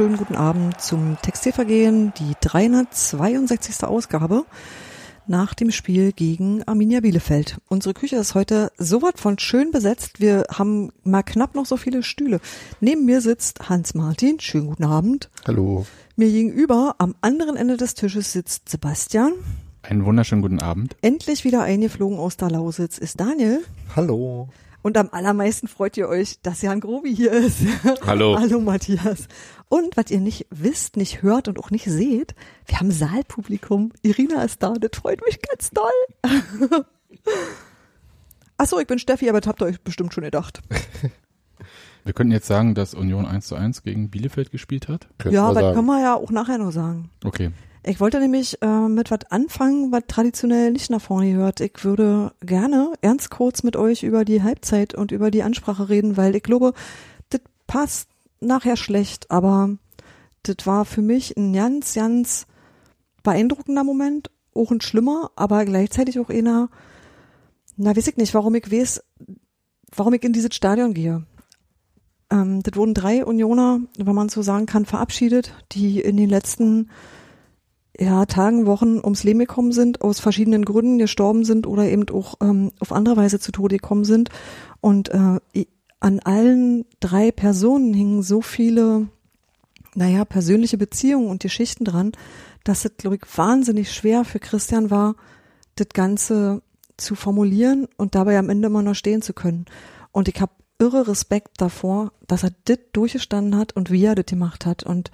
wunderschönen guten Abend zum Textilvergehen, die 362. Ausgabe nach dem Spiel gegen Arminia Bielefeld. Unsere Küche ist heute so was von schön besetzt. Wir haben mal knapp noch so viele Stühle. Neben mir sitzt Hans Martin. Schönen guten Abend. Hallo. Mir gegenüber am anderen Ende des Tisches sitzt Sebastian. Einen wunderschönen guten Abend. Endlich wieder eingeflogen aus der Lausitz ist Daniel. Hallo. Und am allermeisten freut ihr euch, dass Jan Grobi hier ist. Hallo. Hallo Matthias. Und was ihr nicht wisst, nicht hört und auch nicht seht, wir haben Saalpublikum. Irina ist da, das freut mich ganz doll. Achso, ich bin Steffi, aber das habt ihr euch bestimmt schon gedacht. Wir könnten jetzt sagen, dass Union 1 zu 1 gegen Bielefeld gespielt hat. Könnten ja, wir das können wir ja auch nachher noch sagen. Okay. Ich wollte nämlich äh, mit was anfangen, was traditionell nicht nach vorne gehört. Ich würde gerne ernst kurz mit euch über die Halbzeit und über die Ansprache reden, weil ich glaube, das passt nachher schlecht, aber das war für mich ein ganz, ganz beeindruckender Moment, auch ein schlimmer, aber gleichzeitig auch einer, na weiß ich nicht, warum ich weiß, warum ich in dieses Stadion gehe. Ähm, das wurden drei Unioner, wenn man so sagen kann, verabschiedet, die in den letzten ja, Tagen, Wochen ums Leben gekommen sind, aus verschiedenen Gründen gestorben sind oder eben auch ähm, auf andere Weise zu Tode gekommen sind. Und äh, an allen drei Personen hingen so viele, naja, persönliche Beziehungen und Geschichten dran, dass es, glaube ich, wahnsinnig schwer für Christian war, das Ganze zu formulieren und dabei am Ende immer noch stehen zu können. Und ich habe irre Respekt davor, dass er das durchgestanden hat und wie er das gemacht hat. Und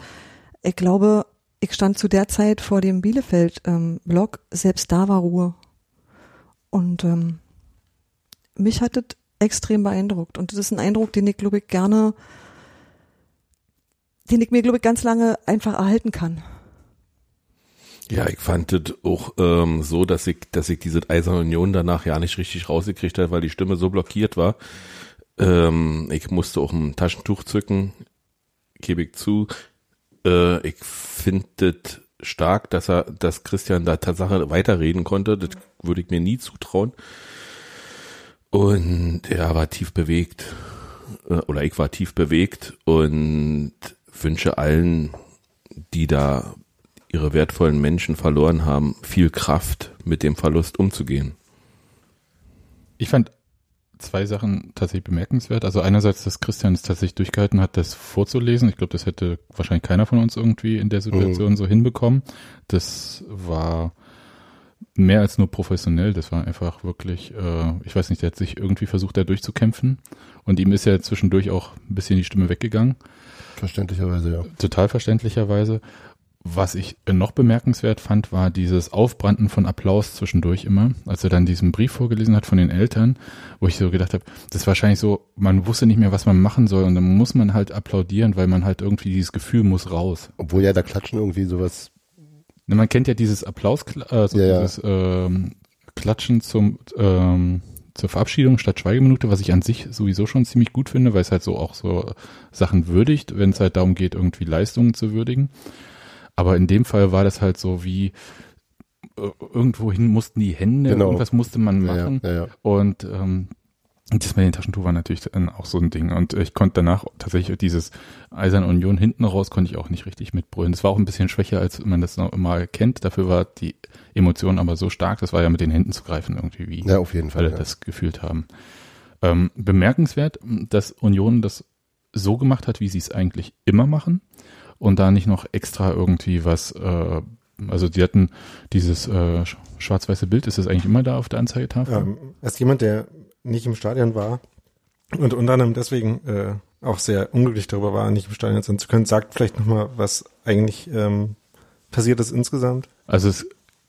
ich glaube, ich stand zu der Zeit vor dem Bielefeld-Blog, selbst da war Ruhe. Und ähm, mich hat das extrem beeindruckt. Und das ist ein Eindruck, den ich, glaube ich, gerne, den ich mir, glaube ich, ganz lange einfach erhalten kann. Ja, ich fand das auch ähm, so, dass ich, dass ich diese Eiserne Union danach ja nicht richtig rausgekriegt habe, weil die Stimme so blockiert war. Ähm, ich musste auch ein Taschentuch zücken, gebe ich zu. Äh, ich finde das stark, dass er, dass Christian da Tatsache weiterreden konnte. Das würde ich mir nie zutrauen. Und er war tief bewegt, äh, oder ich war tief bewegt und wünsche allen, die da ihre wertvollen Menschen verloren haben, viel Kraft mit dem Verlust umzugehen. Ich fand zwei Sachen tatsächlich bemerkenswert. Also einerseits, dass Christian es tatsächlich durchgehalten hat, das vorzulesen. Ich glaube, das hätte wahrscheinlich keiner von uns irgendwie in der Situation so hinbekommen. Das war mehr als nur professionell. Das war einfach wirklich, äh, ich weiß nicht, der hat sich irgendwie versucht, da durchzukämpfen. Und ihm ist ja zwischendurch auch ein bisschen die Stimme weggegangen. Verständlicherweise, ja. total verständlicherweise. Was ich noch bemerkenswert fand, war dieses Aufbranden von Applaus zwischendurch immer, als er dann diesen Brief vorgelesen hat von den Eltern, wo ich so gedacht habe, das ist wahrscheinlich so, man wusste nicht mehr, was man machen soll und dann muss man halt applaudieren, weil man halt irgendwie dieses Gefühl muss raus. Obwohl ja da Klatschen irgendwie sowas, Ne, Man kennt ja dieses Applaus, also Ja, ja. dieses ähm, Klatschen zum ähm, zur Verabschiedung statt Schweigeminute, was ich an sich sowieso schon ziemlich gut finde, weil es halt so auch so Sachen würdigt, wenn es halt darum geht, irgendwie Leistungen zu würdigen. Aber in dem Fall war das halt so wie äh, irgendwohin mussten die Hände, Genau. irgendwas musste man ja, ja, machen. ja, ja. Und ähm, das mit den Taschentuch war natürlich dann auch so ein Ding. Und ich konnte danach tatsächlich dieses Eisern Union hinten raus, konnte ich auch nicht richtig mitbrüllen. Das war auch ein bisschen schwächer, als man das noch mal kennt. Dafür war die Emotion aber so stark, das war ja mit den Händen zu greifen irgendwie, wie ja, auf jeden Fall. alle Ja. das gefühlt haben. Ähm, bemerkenswert, dass Union das so gemacht hat, wie sie es eigentlich immer machen und da nicht noch extra irgendwie was, äh, also die hatten dieses äh, sch- schwarz-weiße Bild, ist das eigentlich immer da auf der Anzeigetafel? Ähm, als jemand, der nicht im Stadion war und unter anderem deswegen äh, auch sehr unglücklich darüber war, nicht im Stadion sein zu können, sagt vielleicht nochmal, was eigentlich ähm, passiert ist insgesamt. Also es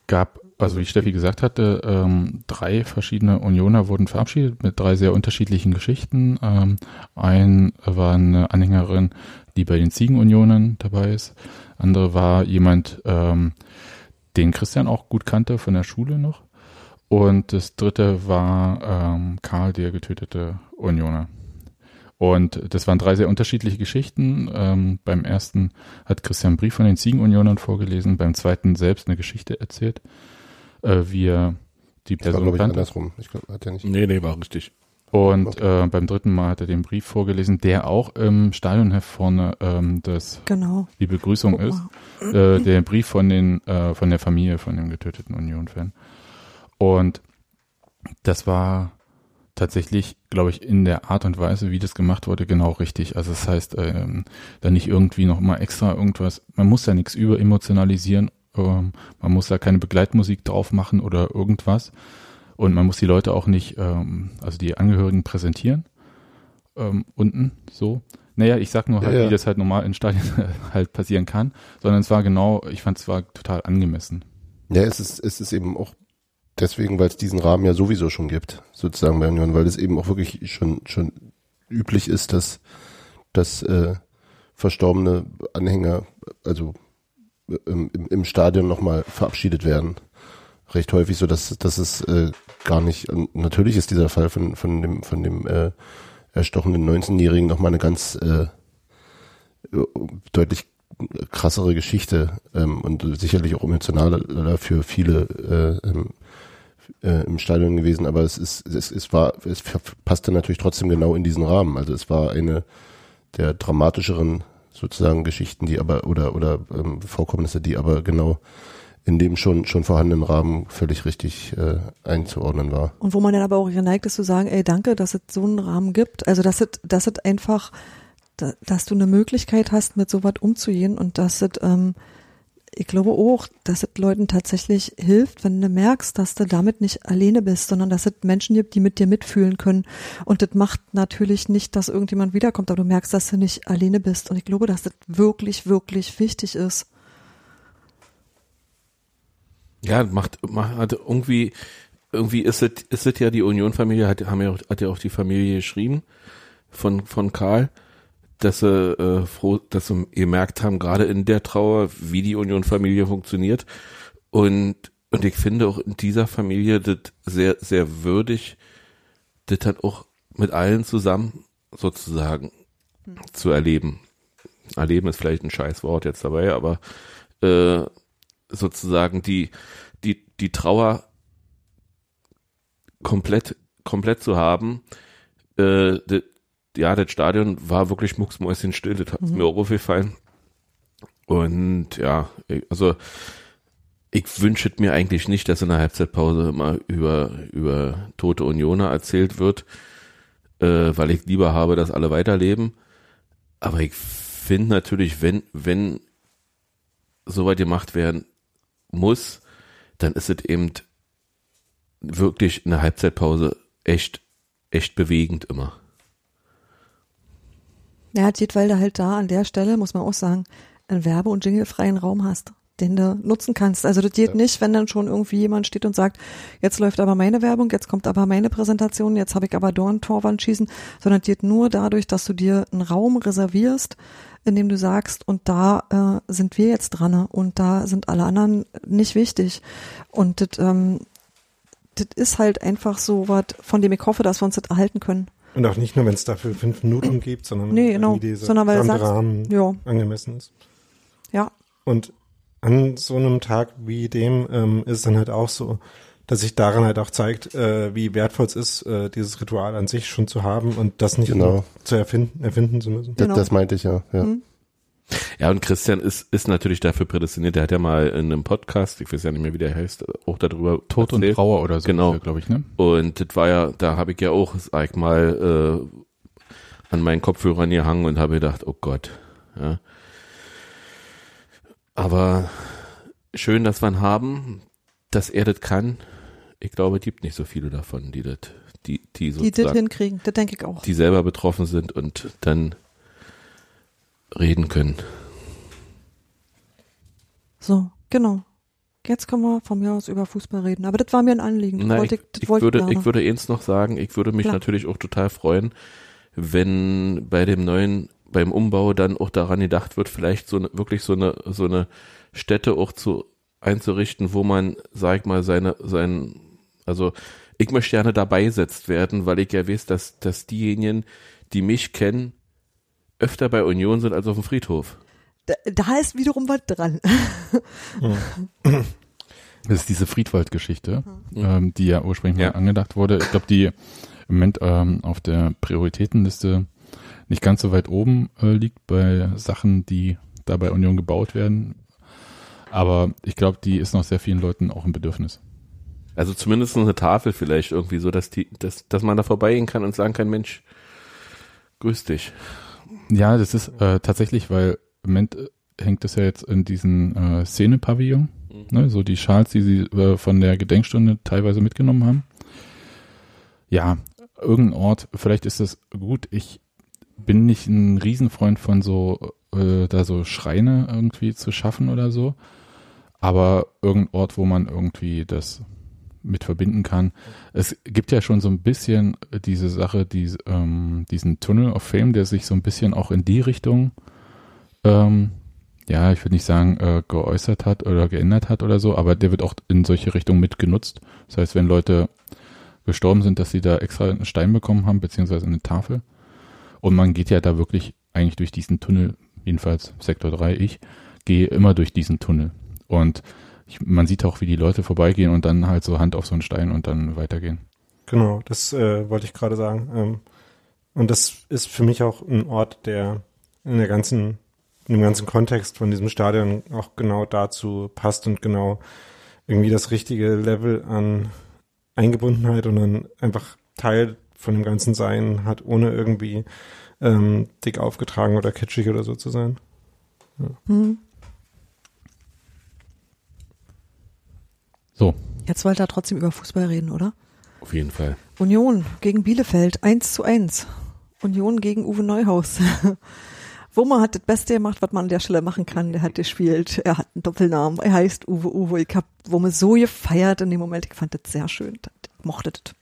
gab, also wie Steffi gesagt hatte, ähm, drei verschiedene Unioner wurden verabschiedet mit drei sehr unterschiedlichen Geschichten. Ähm, ein war eine Anhängerin, die bei den Ziegenunionen dabei ist. Andere war jemand, ähm, den Christian auch gut kannte von der Schule noch. Und das dritte war ähm, Karl, der getötete Unioner. Und das waren drei sehr unterschiedliche Geschichten. Ähm, beim ersten hat Christian einen Brief von den Ziegenunionern vorgelesen, beim zweiten selbst eine Geschichte erzählt, äh, wie er die Das war, Person glaube ich, kannte. andersrum. Ich glaube, hat er nicht. Nee, nee, war richtig. Und äh, beim dritten Mal hat er den Brief vorgelesen, der auch im Stadionheft vorne ähm, das Genau. die Begrüßung Guck ist. Äh, der Brief von den äh, von der Familie von dem getöteten Union-Fan. Und das war tatsächlich, glaube ich, in der Art und Weise, wie das gemacht wurde, genau richtig. Also das heißt, ähm, da nicht irgendwie noch mal extra irgendwas. Man muss ja nichts überemotionalisieren. Ähm, man muss da keine Begleitmusik drauf machen oder irgendwas. Und man muss die Leute auch nicht, ähm, also die Angehörigen präsentieren. Ähm, unten so. Naja, ich sag nur halt, Ja, ja. wie das halt normal in Stadien halt passieren kann, sondern es war genau, ich fand es war total angemessen. Ja, es ist, es ist eben auch deswegen, weil es diesen Rahmen ja sowieso schon gibt, sozusagen bei Union, weil es eben auch wirklich schon, schon üblich ist, dass, dass äh, verstorbene Anhänger, also äh, im, im- im Stadion nochmal verabschiedet werden. Recht häufig so, dass, dass es äh, gar nicht, natürlich ist dieser Fall von, von dem, von dem äh, erstochenen 19-Jährigen nochmal eine ganz äh, deutlich krassere Geschichte ähm, und sicherlich auch emotionaler für viele äh, äh, im Stadion gewesen, aber es ist, es, es war, es passte natürlich trotzdem genau in diesen Rahmen. Also es war eine der dramatischeren sozusagen Geschichten, die aber oder oder ähm, Vorkommnisse, die aber genau in dem schon schon vorhandenen Rahmen völlig richtig äh, einzuordnen war. Und wo man dann aber auch geneigt ist zu sagen, ey, danke, dass es so einen Rahmen gibt. Also, dass es, dass es einfach, da- dass du eine Möglichkeit hast, mit sowas umzugehen und dass es, ähm, ich glaube auch, dass es Leuten tatsächlich hilft, wenn du merkst, dass du damit nicht alleine bist, sondern dass es Menschen gibt, die mit dir mitfühlen können. Und das macht natürlich nicht, dass irgendjemand wiederkommt, aber du merkst, dass du nicht alleine bist. Und ich glaube, dass das wirklich, wirklich wichtig ist. Ja, macht, macht hat irgendwie, irgendwie ist es, ist es ja die Union-Familie, hat, haben ja auch, hat ja auch die Familie geschrieben von, von Karl, dass sie äh, froh, dass sie gemerkt haben, gerade in der Trauer, wie die Union-Familie funktioniert. Und, und ich finde auch in dieser Familie das sehr, sehr würdig, das dann auch mit allen zusammen sozusagen zu erleben. Erleben ist vielleicht ein Scheißwort jetzt dabei, aber äh, sozusagen die, die, die Trauer komplett, komplett zu haben. Äh, de, ja, das Stadion war wirklich mucksmäuschenstill, das hat mir auch aufgefallen. Und ja, also ich wünsche mir eigentlich nicht, dass in der Halbzeitpause immer über, über tote Unioner erzählt wird, äh, weil ich lieber habe, dass alle weiterleben. Aber ich finde natürlich, wenn, wenn soweit gemacht werden muss, dann ist es eben wirklich eine Halbzeitpause echt, echt bewegend immer. Ja, geht, weil du halt da an der Stelle, muss man auch sagen, einen werbe- und jinglefreien Raum hast, den du nutzen kannst. Also das geht nicht, wenn dann schon irgendwie jemand steht und sagt, jetzt läuft aber meine Werbung, jetzt kommt aber meine Präsentation, jetzt habe ich aber Dorn Torwand schießen, sondern geht nur dadurch, dass du dir einen Raum reservierst, in dem du sagst, und da äh, sind wir jetzt dran ne? und da sind alle anderen nicht wichtig. Und das, ähm, das ist halt einfach so was, von dem ich hoffe, dass wir uns das erhalten können. Und auch nicht nur, wenn es dafür fünf Minuten gibt, sondern Nee, genau. wie dieser Sondern weil sagst, Rahmen ja. angemessen ist. Ja, Und an so einem Tag wie dem ähm, ist es dann halt auch so, dass sich daran halt auch zeigt, äh, wie wertvoll es ist, äh, dieses Ritual an sich schon zu haben und das nicht Genau. zu erfinden, erfinden zu müssen. Das, Genau. das meinte ich ja. ja. Mhm. Ja, und Christian ist, ist natürlich dafür prädestiniert. Der hat ja mal in einem Podcast, ich weiß ja nicht mehr, wie der heißt, auch darüber Tod und erzählt. Trauer oder so, Genau. glaube ich, ne? Und das war ja, da habe ich ja auch, sag mal, äh, an meinen Kopfhörern gehangen und habe gedacht, oh Gott. Ja. Aber schön, dass wir ihn haben, dass er das kann. Ich glaube, es gibt nicht so viele davon, die das, die, die die das hinkriegen, das denke ich auch. die selber betroffen sind und dann reden können. So, genau. Jetzt können wir von mir aus über Fußball reden. Aber das war mir ein Anliegen. Na, wollte ich, ich, wollte würde, gerne. ich würde eins noch sagen, ich würde mich Klar. natürlich auch total freuen, wenn bei dem neuen, beim Umbau dann auch daran gedacht wird, vielleicht so eine, wirklich so eine, so eine Stätte auch zu einzurichten, wo man, sag ich mal, seine, sein, also ich möchte gerne dabei setzt werden, weil ich ja weiß, dass, dass diejenigen, die mich kennen, öfter bei Union sind als auf dem Friedhof. da, da ist wiederum was dran. Das ist diese Friedwald-Geschichte, ähm, die ja ursprünglich Ja. mal angedacht wurde. Ich glaube, die im Moment ähm, auf der Prioritätenliste nicht ganz so weit oben äh, liegt bei Sachen, die da bei Union gebaut werden. Aber ich glaube, die ist noch sehr vielen Leuten auch ein Bedürfnis. Also zumindest eine Tafel vielleicht irgendwie so, dass die, dass, dass man da vorbeigehen kann und sagen kann, Mensch, grüß dich. Ja, das ist äh, tatsächlich, weil im Moment äh, hängt es ja jetzt in diesen äh, Szene-Pavillon, ne, so die Schals, die sie äh, von der Gedenkstunde teilweise mitgenommen haben. Ja, irgendein Ort, vielleicht ist das gut. Ich bin nicht ein Riesenfreund von so, äh, da so Schreine irgendwie zu schaffen oder so. Aber irgendein Ort, wo man irgendwie das mit verbinden kann. Es gibt ja schon so ein bisschen diese Sache, die, ähm, diesen Tunnel of Fame, der sich so ein bisschen auch in die Richtung, ähm, ja, ich würde nicht sagen, äh, geäußert hat oder geändert hat oder so, aber der wird auch in solche Richtungen mitgenutzt. Das heißt, wenn Leute gestorben sind, dass sie da extra einen Stein bekommen haben, beziehungsweise eine Tafel. Und man geht ja da wirklich eigentlich durch diesen Tunnel, jedenfalls Sektor 3, ich, gehe immer durch diesen Tunnel. Und ich, man sieht auch, wie die Leute vorbeigehen und dann halt so Hand auf so einen Stein und dann weitergehen. Genau, das äh, wollte ich gerade sagen. Ähm, und das ist für mich auch ein Ort, der in der ganzen, in dem ganzen Kontext von diesem Stadion auch genau dazu passt und genau irgendwie das richtige Level an Eingebundenheit und dann einfach Teil von dem Ganzen sein hat, ohne irgendwie ähm, dick aufgetragen oder kitschig oder so zu sein. Hm. So, Jetzt wollt ihr trotzdem über Fußball reden, oder? Auf jeden Fall. Union gegen Bielefeld, 1 zu 1. Union gegen Uwe Neuhaus. Wurmer hat das Beste gemacht, was man an der Stelle machen kann. Der hat gespielt. Er hat einen Doppelnamen. Er heißt Uwe Uwe. Ich hab Wurme so gefeiert in dem Moment. Ich fand das sehr schön. Ich mochte das.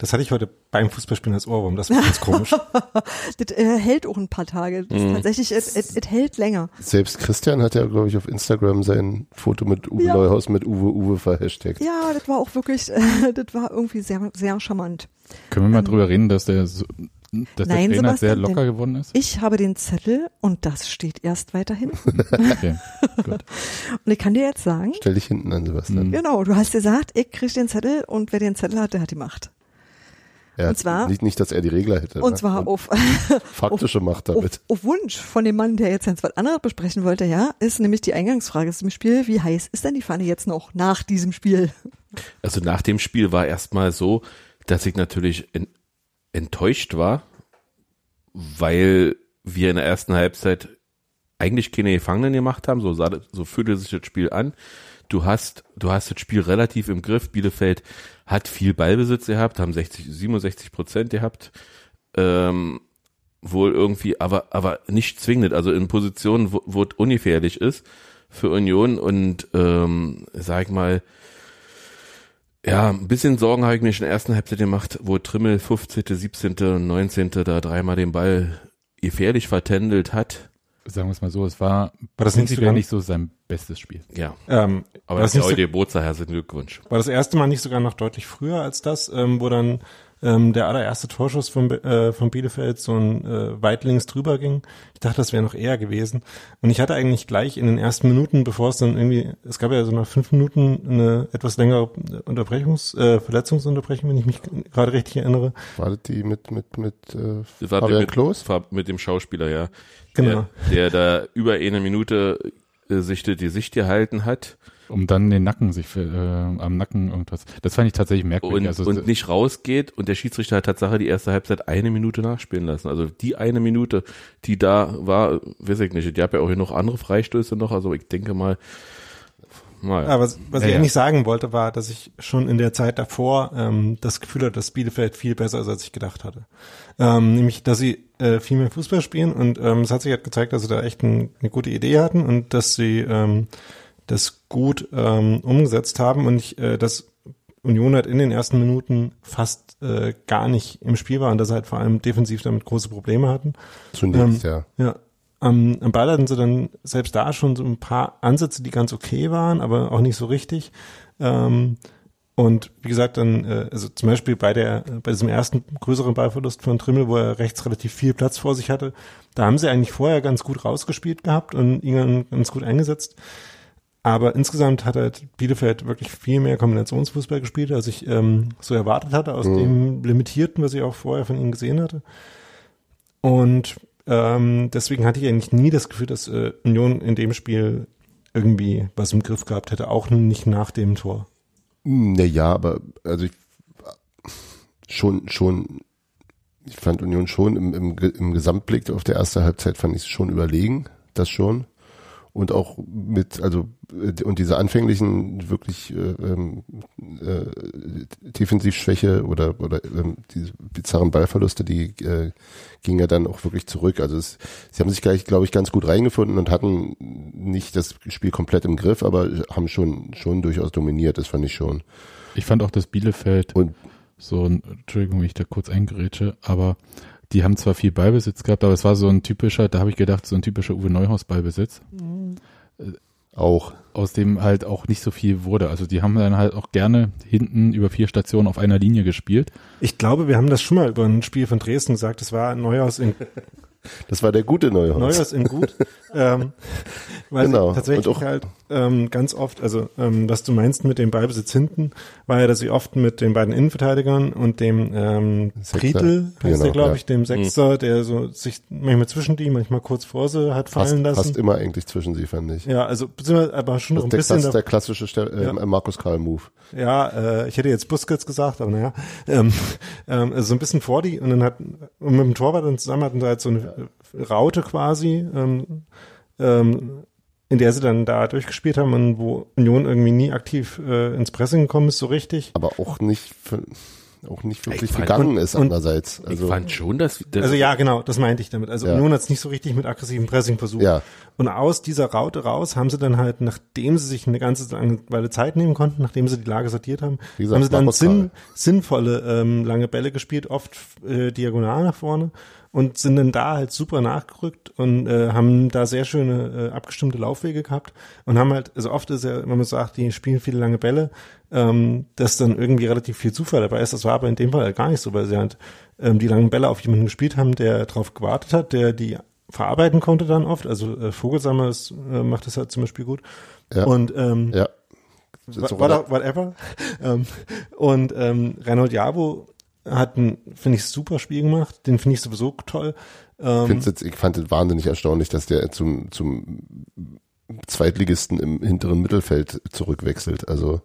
Das hatte ich heute beim Fußballspielen als Ohrwurm. Das war ganz komisch. Das äh, hält auch ein paar Tage. Das Mhm. Tatsächlich, es hält länger. Selbst Christian hat ja, glaube ich, auf Instagram sein Foto mit Uwe Ja. Neuhaus mit Uwe Uwe verhashtagt. Ja, das war auch wirklich, äh, das war irgendwie sehr, sehr charmant. können wir mal drüber reden, dass der, so, dass der Nein, Trainer sehr Sebastian, locker denn- geworden ist? Ich habe den Zettel und das steht erst weiter hinten. Okay, gut. Und ich kann dir jetzt sagen, Stell dich hinten an, Sebastian. Mhm. genau, du hast gesagt, ich krieg den Zettel und wer den Zettel hat, der hat die Macht. Er Und zwar- nicht, nicht, dass er die Regler hätte. Und ne? zwar auf, faktische Macht auf, damit. auf Wunsch von dem Mann, der jetzt ganz was anderes besprechen wollte, ja, ist nämlich die Eingangsfrage zum Spiel, wie heiß ist denn die Pfanne jetzt noch nach diesem Spiel? Also nach dem Spiel war erstmal so, dass ich natürlich en enttäuscht war, weil wir in der ersten Halbzeit eigentlich keine Gefangenen gemacht haben, so, sah, so fühlte sich das Spiel an. Du hast, du hast das Spiel relativ im Griff. Bielefeld hat viel Ballbesitz gehabt, haben 60, 67 Prozent gehabt. Ähm, wohl irgendwie, aber, aber nicht zwingend, also in Positionen, wo, wo es ungefährlich ist für Union und ähm, sag ich mal, ja, ein bisschen Sorgen habe ich mir schon in der ersten Halbzeit gemacht, wo Trimmel 15., 17. und 19. da dreimal den Ball gefährlich vertändelt hat. Sagen wir es mal so, es war, War das nicht prinzipiell sogar- nicht so sein bestes Spiel. Ja, Ähm, aber das ist ja Geburtstag, herzlichen Glückwunsch. war das erste Mal nicht sogar noch deutlich früher als das, ähm, wo dann ähm, der allererste Torschuss von, äh, von Bielefeld so ein äh, weit links drüber ging. Ich dachte, das wäre noch eher gewesen. Und ich hatte eigentlich gleich in den ersten Minuten, bevor es dann irgendwie, es gab ja so nach fünf Minuten eine etwas längere Unterbrechungs, äh, Verletzungsunterbrechung, wenn ich mich gerade richtig erinnere. War das die mit, mit, mit äh, Fabian mit, Klos? Mit dem Schauspieler, ja. Genau. Der, der da über eine Minute äh, sich die, die Sicht gehalten hat Um dann den Nacken sich, äh, am Nacken irgendwas. Das fand ich tatsächlich merkwürdig. und, also, und nicht rausgeht und der Schiedsrichter hat Tatsache die erste Halbzeit eine Minute nachspielen lassen. Also die eine Minute, die da war, weiß ich nicht, die hat ja auch hier noch andere Freistöße noch, also ich denke mal, mal. Aber was, was Ja, ich ja. eigentlich sagen wollte, war, dass ich schon in der Zeit davor ähm, das Gefühl hatte, dass Bielefeld viel besser ist, als ich gedacht hatte. Ähm, nämlich, dass sie äh, viel mehr Fußball spielen und ähm, es hat sich halt gezeigt, dass sie da echt ein, eine gute Idee hatten und dass sie ähm, das gut ähm, umgesetzt haben und ich, äh, dass Union halt in den ersten Minuten fast äh, gar nicht im Spiel war und dass sie halt vor allem defensiv damit große Probleme hatten. Zunächst, ja. Ja. Am, am Ball hatten sie dann selbst da schon so ein paar Ansätze, die ganz okay waren, aber auch nicht so richtig. Ähm, und wie gesagt, dann, äh, also zum Beispiel bei der, bei diesem ersten größeren Ballverlust von Trimmel, wo er rechts relativ viel Platz vor sich hatte, da haben sie eigentlich vorher ganz gut rausgespielt gehabt und ihn ganz gut eingesetzt. aber insgesamt hat halt Bielefeld wirklich viel mehr Kombinationsfußball gespielt, als ich ähm, so erwartet hatte, aus Mhm. dem Limitierten, was ich auch vorher von ihnen gesehen hatte. Und ähm, deswegen hatte ich eigentlich nie das Gefühl, dass äh, Union in dem Spiel irgendwie was im Griff gehabt hätte, auch nicht nach dem Tor. Naja, aber also ich, schon, schon, ich fand Union schon im, im, im Gesamtblick auf der erste Halbzeit fand ich es schon überlegen, das schon. Und auch mit, also, äh, und diese anfänglichen wirklich äh, ähm, äh, Defensivschwäche oder, oder ähm, diese bizarren Ballverluste, die äh, gingen ja dann auch wirklich zurück. Also es, sie haben sich gleich, glaube ich, ganz gut reingefunden und hatten nicht das Spiel komplett im Griff, aber haben schon, schon durchaus dominiert, das fand ich schon. Ich fand auch, dass Bielefeld Und so Entschuldigung, wenn ich da kurz eingerätsche, aber die haben zwar viel Ballbesitz gehabt, aber es war so ein typischer, da habe ich gedacht, so ein typischer Uwe Neuhaus Ballbesitz, auch, aus dem halt auch nicht so viel wurde. Also die haben dann halt auch gerne hinten über vier Stationen auf einer Linie gespielt. Ich glaube, wir haben das schon mal über ein Spiel von Dresden gesagt. Das war Neuhaus in das war der gute Neuhaus. Neuhaus in gut. ähm, weil Genau. tatsächlich Und auch- halt ähm, ganz oft, also ähm, was du meinst mit dem Ballbesitz hinten, war ja, dass sie oft mit den beiden Innenverteidigern und dem ähm. Prietl, heißt Genau, der, glaube ja. ich, dem Sechser, der so sich manchmal zwischen die, manchmal kurz vor sie hat Fast, fallen lassen. fast immer eigentlich zwischen sie, fand ich. Ja, also beziehungsweise aber schon noch ein Das, der, bisschen. das ist der klassische Ste äh, Ja. Markus Karl Move. Ja, äh, ich hätte jetzt Busquets gesagt, aber naja, ähm, ähm, also so ein bisschen vor die und dann hat und mit dem Torwart dann zusammen hatten sie halt so eine Raute quasi, ähm, ähm, in der sie dann da durchgespielt haben und wo Union irgendwie nie aktiv äh, ins Pressing gekommen ist, so richtig. Aber auch nicht, für, auch nicht wirklich Ich fand- gegangen ist und- andererseits. Ich Also, fand schon, dass, dass Also ja, genau, das meinte ich damit. Also Ja. Union hat es nicht so richtig mit aggressivem Pressing versucht. ja, Und aus dieser Raute raus haben sie dann halt, nachdem sie sich eine ganze lange Weile Zeit nehmen konnten, nachdem sie die Lage sortiert haben, gesagt, haben sie dann sinn, sinnvolle ähm, lange Bälle gespielt, oft äh, diagonal nach vorne und sind dann da halt super nachgerückt und äh, haben da sehr schöne äh, abgestimmte Laufwege gehabt und haben halt, also oft ist ja, wenn man sagt, die spielen viele lange Bälle, ähm, dass dann irgendwie relativ viel Zufall dabei ist. Das war aber in dem Fall halt gar nicht so, weil sie halt ähm, die langen Bälle auf jemanden gespielt haben, der drauf gewartet hat, der die verarbeiten konnte dann oft. Also äh, Vogelsammer ist, äh, macht das halt zum Beispiel gut. Ja. Und ähm, ja. What- whatever. ähm, und ähm, Reinhold Jabo hat ein, finde ich, super Spiel gemacht. Den finde ich sowieso toll. Ähm, find's jetzt, ich fand es wahnsinnig erstaunlich, dass der zum, zum Zweitligisten im hinteren Mittelfeld zurückwechselt. Also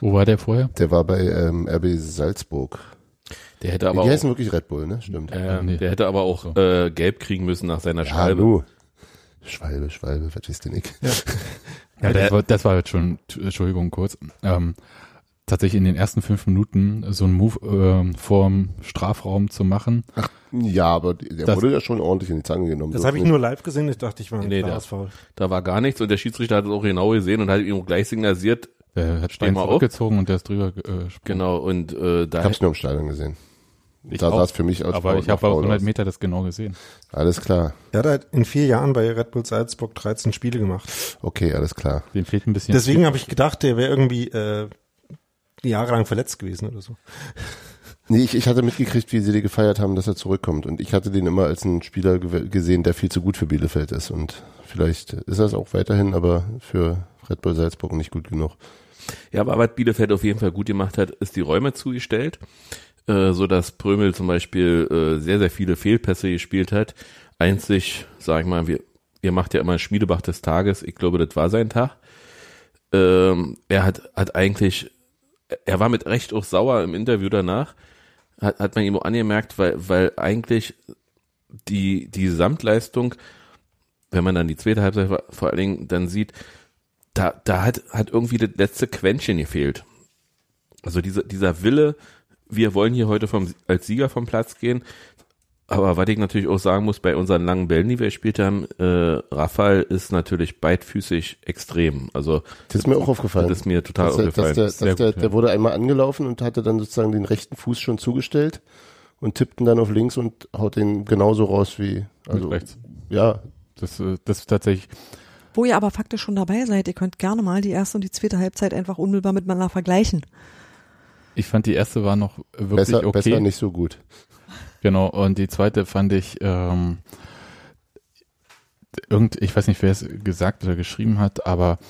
Wo war der vorher? der war bei ähm, RB Salzburg. der hätte aber die auch, heißen wirklich Red Bull, ne? Stimmt. äh, Nee. der hätte aber auch So. äh, gelb kriegen müssen nach seiner Scheibe. Hallo. Schwalbe, Schwalbe, verstehst du nicht? Ja, der- das war, das war jetzt schon, Entschuldigung kurz, ähm, tatsächlich in den ersten fünf Minuten so einen Move ähm, vorm Strafraum zu machen. Ja, aber der Das- wurde ja schon ordentlich in die Zange genommen. das habe ich nicht. nur live gesehen. Ich dachte, ich war ein Nee, klares der- Foul. Da war gar nichts und der Schiedsrichter hat es auch genau gesehen und hat ihm gleich signalisiert. Der hat Stein mal auf. zurückgezogen und der ist drüber äh, gesprungen. Genau, und äh, da Ich hab's nur im Stadion gesehen. Ich da auch. sah es für mich aus. Aber Foul- ich habe auf 100 aus. Meter das genau gesehen. Alles klar. Er hat halt in vier Jahren bei Red Bull Salzburg 13 Spiele gemacht. Okay, alles klar. Dem fehlt ein bisschen. Deswegen habe ich gedacht, der wäre irgendwie äh, jahrelang verletzt gewesen oder so. Nee, ich, ich hatte mitgekriegt, wie sie die gefeiert haben, dass er zurückkommt. Und ich hatte den immer als einen Spieler gesehen, der viel zu gut für Bielefeld ist. Und vielleicht ist er es auch weiterhin, aber für Red Bull Salzburg nicht gut genug. Ja, aber was Bielefeld auf jeden Fall gut gemacht hat, ist die Räume zugestellt, äh, so dass Prömel zum Beispiel äh, sehr, sehr viele Fehlpässe gespielt hat. Einzig, sag ich mal, wir, ihr macht ja immer Schmiedebach des Tages. Ich glaube, das war sein Tag. Ähm, er hat, hat eigentlich, er war mit Recht auch sauer im Interview danach. Hat, hat man ihm auch angemerkt, weil, weil eigentlich die, die Gesamtleistung, wenn man dann die zweite Halbzeit vor allen Dingen dann sieht, da, da hat, hat irgendwie das letzte Quäntchen gefehlt. Also dieser, dieser Wille, wir wollen hier heute vom, als Sieger vom Platz gehen. Aber was ich natürlich auch sagen muss, bei unseren langen Bällen, die wir gespielt haben, äh, Rafael ist natürlich beidfüßig extrem. Also Das ist mir auch aufgefallen. das ist mir total dass der, aufgefallen. dass der, dass Sehr der, gut, ja. der wurde einmal angelaufen und hatte dann sozusagen den rechten Fuß schon zugestellt und tippt ihn dann auf links und haut den genauso raus wie, also, rechts. ja, Das, äh, das ist tatsächlich, Wo ihr aber faktisch schon dabei seid, ihr könnt gerne mal die erste und die zweite Halbzeit einfach unmittelbar miteinander vergleichen. ich fand die erste war noch wirklich besser, okay. besser nicht so gut. Genau, und die zweite fand ich, ähm, irgend, ich weiß nicht, wer es gesagt oder geschrieben hat, aber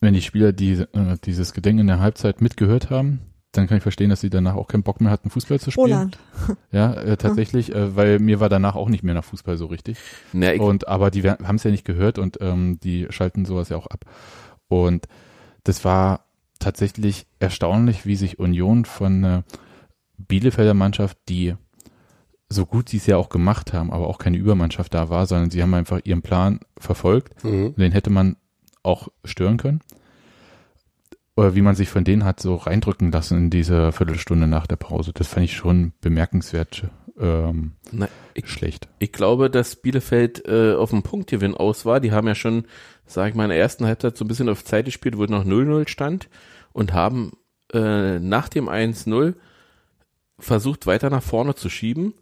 wenn die Spieler die, äh, dieses Gedenken in der Halbzeit mitgehört haben, dann kann ich verstehen, dass sie danach auch keinen Bock mehr hatten, Fußball zu spielen. Roland. Ja, äh, tatsächlich, äh, weil mir war danach auch nicht mehr nach Fußball so richtig. Na, ich, Und aber die haben es ja nicht gehört und ähm, die schalten sowas ja auch ab. Und das war tatsächlich erstaunlich, wie sich Union von einer Bielefelder Mannschaft, die so gut sie es ja auch gemacht haben, aber auch keine Übermannschaft da war, sondern sie haben einfach ihren Plan verfolgt. Mhm. Den hätte man auch stören können. Oder wie man sich von denen hat so reindrücken lassen in diese Viertelstunde nach der Pause. Das fand ich schon bemerkenswert ähm, na, ich, schlecht. ich glaube, dass Bielefeld äh, auf dem Punktgewinn aus war. Die haben ja schon, sag ich mal, in der ersten Halbzeit so ein bisschen auf Zeit gespielt, wo noch 0-0 stand und haben äh, nach dem 1-0 versucht, weiter nach vorne zu schieben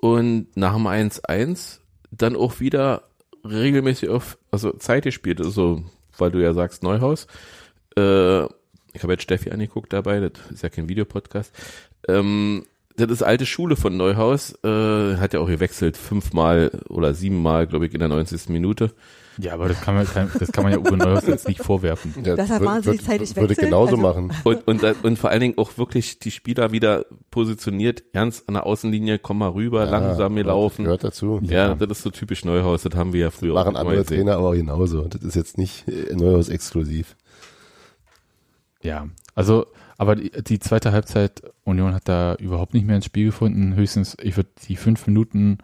und nach dem 1-1 dann auch wieder regelmäßig auf also Zeit gespielt. Also, weil du ja sagst Neuhaus. Äh, ich habe jetzt Steffi angeguckt dabei, das ist ja kein Videopodcast. Ähm, das ist alte Schule von Neuhaus, äh, hat ja auch gewechselt, fünfmal oder siebenmal, glaube ich, in der 90. Minute. Ja, aber das kann man, kann, das kann man ja Uwe Neuhaus jetzt nicht vorwerfen. Ja, Deshalb waren sie würd- zeitig Würde wechseln, genauso also- machen. Und, und, da- und vor allen Dingen auch wirklich die Spieler wieder positioniert, ganz an der Außenlinie, komm mal rüber, langsam Ja, gelaufen. Gehört dazu. Ja, Ja. das ist so typisch Neuhaus, das haben wir ja früher Machen immer andere gesehen. Trainer aber auch genauso. Das ist jetzt nicht äh, Neuhaus exklusiv. Ja, also, aber die, die zweite Halbzeit, Union hat da überhaupt nicht mehr ins Spiel gefunden. Höchstens, ich würde die fünf Minuten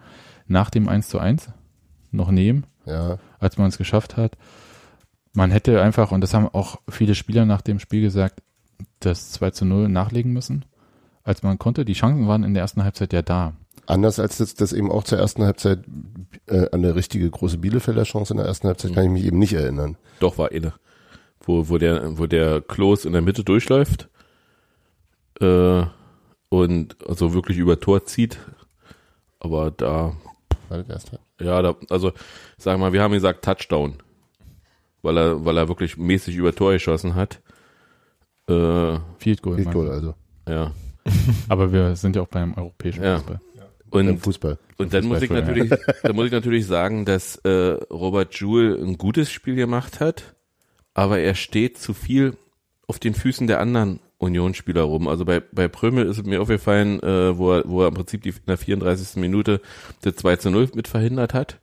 nach dem 1 zu 1 noch nehmen, Ja, als man es geschafft hat. Man hätte einfach, und das haben auch viele Spieler nach dem Spiel gesagt, das 2 zu 0 nachlegen müssen, als man konnte. Die Chancen waren in der ersten Halbzeit ja da. anders als das, das eben auch zur ersten Halbzeit äh, an eine richtige große Bielefelder Chance in der ersten Halbzeit kann ich mich eben nicht erinnern. Doch, war inne. Wo, wo der, wo der Klos in der Mitte durchläuft, äh, und also wirklich über Tor zieht. Aber da, War das erste? Ja, da, also, sagen wir mal, wir haben gesagt Touchdown. Weil er, weil er wirklich mäßig über Tor geschossen hat. Äh, Field Goal. Field Goal also. ja. Aber wir sind ja auch beim europäischen Ja. Fußball. Und Fußball. Und dann muss ich Fußball, natürlich, dann muss ich natürlich sagen, dass äh, Robert Joule ein gutes Spiel gemacht hat, aber er steht zu viel auf den Füßen der anderen Unionsspieler rum. Also bei, bei Prömel ist es mir aufgefallen, äh, wo, er, wo er im Prinzip die, in der 34. Minute das 2 zu 0 mit verhindert hat.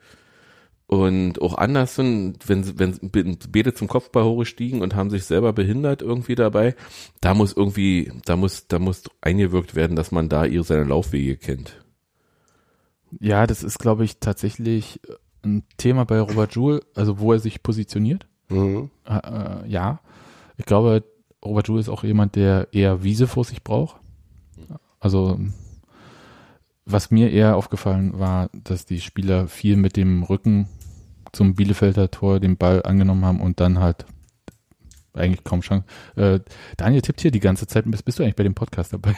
Und auch Andersen, wenn, sie- wenn wenn beide zum Kopfball hochgestiegen und haben sich selber behindert irgendwie dabei, da muss irgendwie, da muss, da muss eingewirkt werden, dass man da ihre seine Laufwege kennt. Ja, das ist, glaube ich, tatsächlich ein Thema bei Robert Joule, also wo er sich positioniert. Mhm. Äh, äh, ja, ich glaube, Robert Joule ist auch jemand, der eher Wiese vor sich braucht. Also, was mir eher aufgefallen war, dass die Spieler viel mit dem Rücken zum Bielefelder Tor den Ball angenommen haben und dann halt eigentlich kaum Chance. Äh, Daniel tippt hier die ganze Zeit. Bist, bist du eigentlich bei dem Podcast dabei?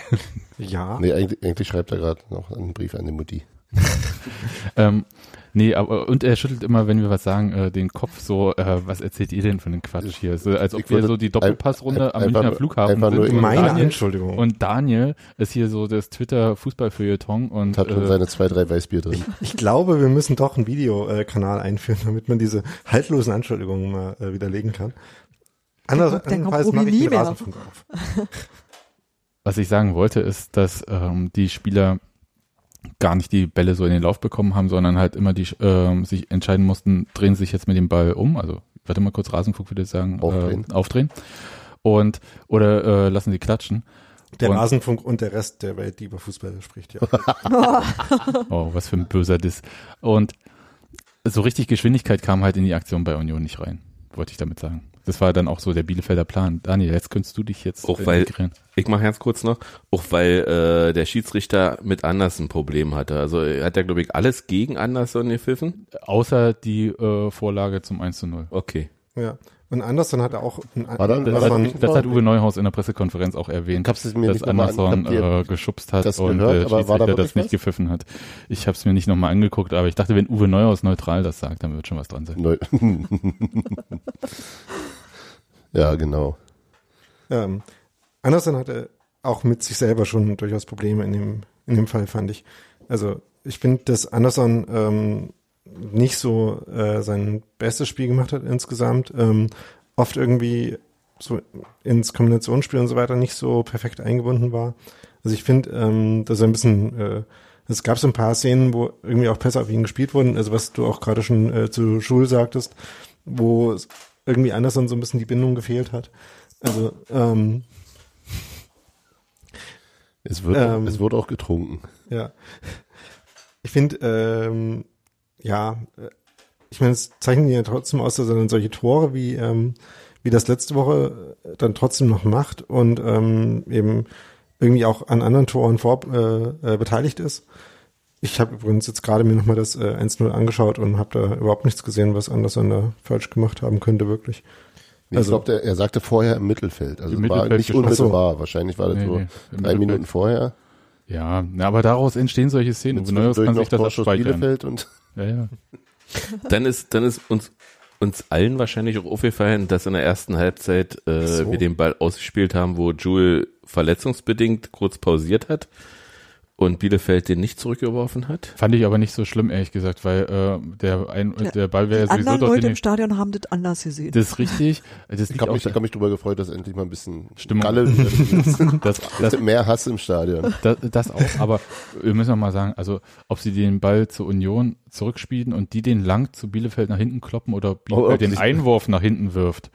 Ja. Nee, eigentlich, eigentlich schreibt er gerade noch einen Brief an die Mutti. ähm, nee, aber und er schüttelt immer, wenn wir was sagen, äh, den Kopf so, äh, was erzählt ihr denn von dem Quatsch hier? So, als ob Ich wir so die Doppelpassrunde am Münchner nur- Flughafen einfach nur sind. Und Meine Daniel, Anschuldigung. und Daniel ist hier so das Twitter-Fußballfeuilleton und Und hat schon äh, seine zwei, drei Weißbier drin. Ich glaube, wir müssen doch einen Videokanal einführen, damit man diese haltlosen Anschuldigungen mal äh, widerlegen kann. Anders, andernfalls mache ich nie den mehr. Rasenfunk auf. was ich sagen wollte, ist, dass ähm, die Spieler gar nicht die Bälle so in den Lauf bekommen haben, sondern halt immer die ähm, sich entscheiden mussten, drehen sie sich jetzt mit dem Ball um, also warte mal kurz, Rasenfunk würde ich sagen, Aufdrehen. Äh, aufdrehen und oder äh, lassen sie klatschen. Der Und- Rasenfunk und der Rest der Welt, die über Fußball spricht, ja. Oh, was für ein böser Diss. Und so richtig Geschwindigkeit kam halt in die Aktion bei Union nicht rein, wollte ich damit sagen. Das war dann auch so der Bielefelder Plan. Daniel, jetzt könntest du dich jetzt Auch äh, weil- integrieren. Ich mache ganz kurz noch, auch weil äh, der Schiedsrichter mit Andersen ein Problem hatte. Also er hat ja, glaube ich, alles gegen Andersen gepfiffen. Außer die äh, Vorlage zum 1 zu 0. Okay. ja. Und Anderson hatte auch ein, War dann- Das, hat, das hat Uwe Neuhaus in der Pressekonferenz auch erwähnt, dass nicht nochmal an- Anderson äh, geschubst hat das und gehört? der Aber war da Schiedsrichter das nicht gepfiffen hat. Ich habe es mir nicht nochmal angeguckt, aber ich dachte, wenn Uwe Neuhaus neutral das sagt, dann wird schon was dran sein. Neu ja, genau. Ähm, Anderson hatte auch mit sich selber schon durchaus Probleme in dem, in dem Fall, fand ich. Also ich finde, dass Anderson ähm, nicht so äh, sein bestes Spiel gemacht hat insgesamt. Ähm, oft irgendwie so ins Kombinationsspiel und so weiter nicht so perfekt eingebunden war. Also ich finde, ähm, dass er ein bisschen, äh, es gab so ein paar Szenen, wo irgendwie auch besser auf ihn gespielt wurden, also was du auch gerade schon äh, zu Schul sagtest, wo irgendwie Anderson so ein bisschen die Bindung gefehlt hat. Also ähm, Es wird, Ähm. es wird auch getrunken. Ja. Ich finde, ähm, ja, äh, ich meine, es zeichnet ja trotzdem aus, dass er dann solche Tore wie, ähm, wie das letzte Woche äh, dann trotzdem noch macht und ähm, eben irgendwie auch an anderen Toren vor, äh, äh, beteiligt ist. Ich habe übrigens jetzt gerade mir nochmal das äh, 1-0 angeschaut und habe da überhaupt nichts gesehen, was Anderson da falsch gemacht haben könnte, wirklich. Nee, Also- ich glaube, er sagte vorher im Mittelfeld. Also Im war Mittelfeld nicht unmittelbar. Wahrscheinlich war das Nee, so nee, drei. Minuten vorher. Ja, na, aber daraus entstehen solche Szenen. Uwe Neuhaus kann sich das abspeichern. Und Ja, ja. Dann ist, dann ist uns, uns allen wahrscheinlich auch aufgefallen, dass in der ersten Halbzeit äh, so. wir den Ball ausgespielt haben, wo Jule verletzungsbedingt kurz pausiert hat und Bielefeld den nicht zurückgeworfen hat. Fand ich aber nicht so schlimm, ehrlich gesagt, weil äh, der, ein, der Ball wäre ja sowieso anderen dort Leute im Stadion haben das anders gesehen. Das ist richtig. Das ich habe mich, ich hab mich drüber gefreut, dass endlich mal ein bisschen Stimmung. Galle das, das, mehr Hass im Stadion. das, das auch, aber wir müssen auch mal sagen, also ob sie den Ball zur Union zurückspielen und die den lang zu Bielefeld nach hinten kloppen oder Bielefeld ob den Einwurf nach hinten wirft,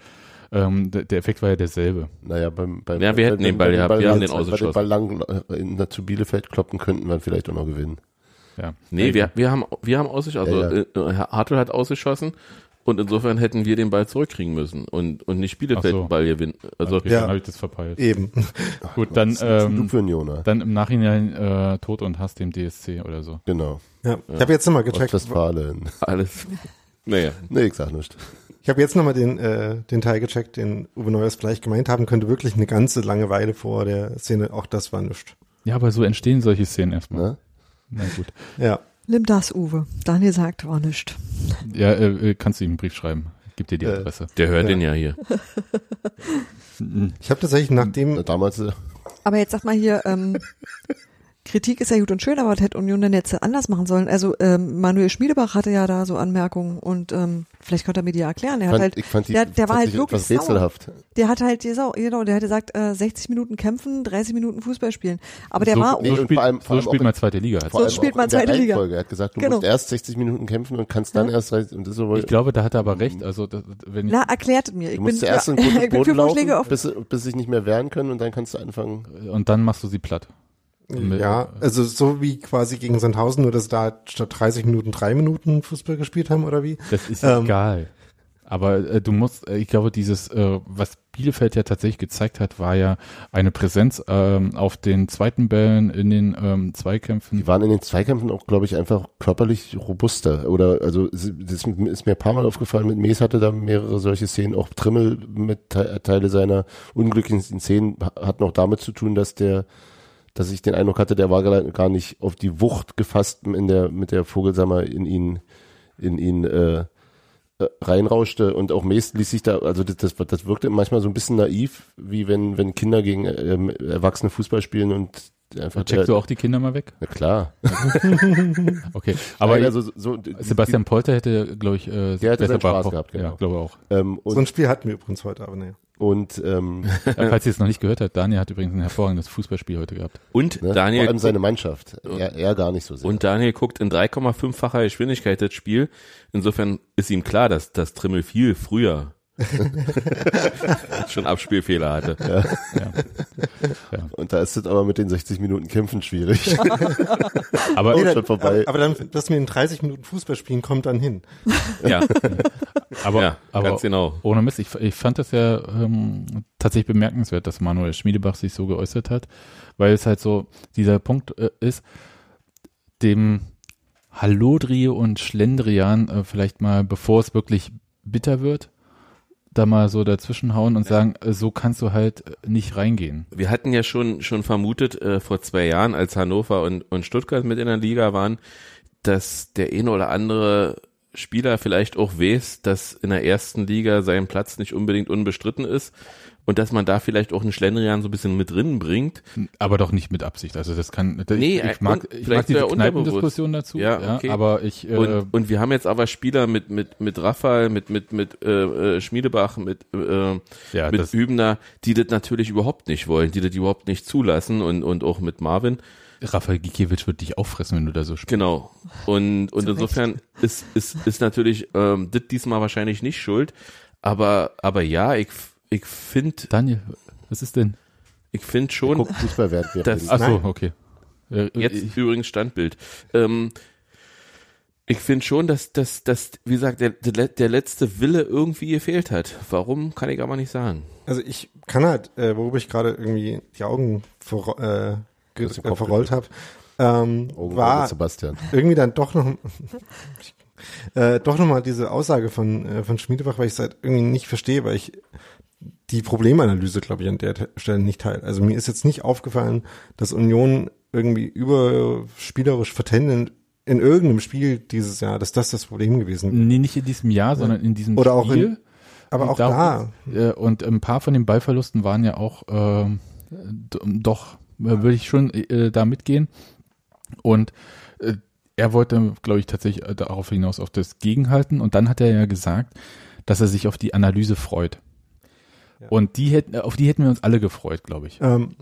ähm, der, der Effekt war ja derselbe. Naja, beim, beim Ja, wir hätten den Ball gehabt, wir haben den Wenn wir den ausgeschossen. Ball lang äh, in, zu Bielefeld kloppen, könnten wir vielleicht auch noch gewinnen. Ja. Nee, wir, wir haben, wir haben ausgeschossen, Ja, also äh, Herr Hartl hat ausgeschossen und insofern hätten wir den Ball zurückkriegen müssen und, und nicht Bielefeld so. den Ball gewinnen. Also, okay, Ja. dann habe ich das verpeilt. Eben. Gut, dann, ähm, dann im Nachhinein äh, Tod und Hass dem DSC oder so. Genau. Ja. Ich habe jetzt nochmal gecheckt. Alles. Naja. Nee, ich sag nicht. Ich habe jetzt nochmal den, äh, den Teil gecheckt, den Uwe Neuers vielleicht gemeint haben könnte, wirklich eine ganze Langeweile vor der Szene. Auch das war nichts. Ja, aber so entstehen solche Szenen erstmal. Ne? Na gut. Ja. Nimm das, Uwe. Daniel sagt, war nicht. Ja, äh, äh, kannst du ihm einen Brief schreiben. Gib dir die Äh, Adresse. Der hört Ja. den ja hier. Ich habe tatsächlich nachdem, Damals, äh, Aber jetzt sag mal hier, ähm, Kritik ist ja gut und schön, aber was hätte Union denn jetzt anders machen sollen? Also ähm, Manuel Schmiedebach hatte ja da so Anmerkungen und ähm, vielleicht könnte er mir die ja erklären. Er hat fand, halt, ich fand die der, der war halt wirklich rätselhaft. Der hat halt genau, genau, der hätte gesagt, äh, 60 Minuten kämpfen, 30 Minuten Fußball spielen. Aber der so, war so und spielt, vor allem- vor so allem spielt man zweite Liga. Vor So allem spielt man zweite Liga. Er hat gesagt, du Genau. musst erst 60 Minuten kämpfen und kannst dann Ja. erst 30, und das ist so, Ich glaube, da hat er aber recht. Also das, wenn na, erklärt mir. Ich du bin, musst zuerst ja, ich bin Boden laufen, bis, bis sich nicht mehr wehren können und dann kannst du anfangen. und dann machst du sie platt. Ja, also so wie quasi gegen Sandhausen, nur dass da statt 30 Minuten drei Minuten Fußball gespielt haben oder wie? Das ist Ähm. egal. Aber äh, du musst, äh, ich glaube, dieses, äh, was Bielefeld ja tatsächlich gezeigt hat, war ja eine Präsenz ähm, auf den zweiten Bällen in den ähm, Zweikämpfen. Die waren in den Zweikämpfen auch, glaube ich, einfach körperlich robuster. Oder also es- das ist mir ein paar Mal aufgefallen, mit Mees hatte da mehrere solche Szenen, auch Trimmel mit Te Teile seiner unglücklichen Szenen hat noch damit zu tun, dass der dass ich den Eindruck hatte, der war gar nicht auf die Wucht gefasst in der mit der Vogelsammer in ihn in ihn äh, äh, reinrauschte. Und auch Mees ließ sich da, also das, das, das wirkte manchmal so ein bisschen naiv, wie wenn, wenn Kinder gegen ähm, Erwachsene Fußball spielen und einfach Checkst du auch die Kinder mal weg? na klar. Okay, aber Nein, also so, Sebastian Polter hätte, glaube ich, äh, Der hätte seinen besser Spaß gehabt, genau. Ja, glaube auch. ähm, und, so ein Spiel hatten wir übrigens heute, aber naja. und ähm, Ja, falls ihr es noch nicht gehört habt, Daniel hat übrigens ein hervorragendes Fußballspiel heute gehabt. Und ne, Daniel vor allem seine Mannschaft. Er, er gar nicht so sehr. und Daniel guckt in 3,5-facher Geschwindigkeit das Spiel. Insofern ist ihm klar, dass das Trimmel viel früher schon Abspielfehler hatte. Ja. Und da ist es aber mit den 60 Minuten Kämpfen schwierig. Aber, Nee, schon vorbei. Aber, dann, dass wir in 30 Minuten Fußball spielen, kommt dann hin. Ja, aber, ja aber ganz genau. ohne Mist, ich, ich fand das ja ähm, tatsächlich bemerkenswert, dass Manuel Schmiedebach sich so geäußert hat, weil es halt so dieser Punkt äh, ist, dem Hallodri und Schlendrian äh, vielleicht mal, bevor es wirklich bitter wird, da mal so dazwischenhauen und sagen, äh, so kannst du halt äh, nicht reingehen. Wir hatten ja schon schon vermutet äh, vor zwei Jahren, als Hannover und, und Stuttgart mit in der Liga waren, dass der eine oder andere Spieler vielleicht auch weiß, dass in der ersten Liga sein Platz nicht unbedingt unbestritten ist und dass man da vielleicht auch einen Schlendrian so ein bisschen mit drin bringt. Aber doch nicht mit Absicht. Also das kann. Nee, ich mag, und ich vielleicht mag diese Kneipendiskussion dazu. Ja, okay. aber ich. Äh, Und, und wir haben jetzt aber Spieler mit mit mit Raphael, mit mit mit äh, äh, Schmiedebach, mit äh, ja, mit Übner, die das natürlich überhaupt nicht wollen, die das überhaupt nicht zulassen und und auch mit Marvin. Raphael Gikiewicz wird dich auffressen, wenn du da so spielst. Genau. Und, und insofern ist, ist, ist natürlich ähm, das diesmal wahrscheinlich nicht schuld. Aber, aber ja, ich, ich finde Daniel, was ist denn? ich find schon, Guck Fußball während wir Das- reden. Ach so, Nein. okay. Äh, jetzt ich, übrigens Standbild. Ähm, ich finde schon, dass, dass, dass, wie gesagt, der, der, letzte Wille irgendwie gefehlt hat. Warum, kann ich aber nicht sagen. Also ich kann halt, äh, worüber ich gerade irgendwie die Augen ver äh, äh, verrollt habe, ähm, Augen war Auge Sebastian. irgendwie dann doch noch äh, doch noch mal diese Aussage von äh, von Schmiedebach, weil ich es halt irgendwie nicht verstehe, weil ich die Problemanalyse, glaube ich, an der Te- Stelle nicht teile. Also mir ist jetzt nicht aufgefallen, dass Union irgendwie überspielerisch vertendend in irgendeinem Spiel dieses Jahr, dass das das Problem gewesen wäre. nee, nicht in diesem Jahr, sondern in diesem Oder auch in- Spiel. Aber Und auch da, Äh, und ein paar von den Ballverlusten waren ja auch d- doch, äh, würde ich schon äh, da mitgehen. Und äh, er wollte, glaube ich, tatsächlich äh, darauf hinaus auf das Gegenhalten. Und dann hat er ja gesagt, dass er sich auf die Analyse freut. Ja. Und die hätten, auf die hätten wir uns alle gefreut, glaube ich. ähm,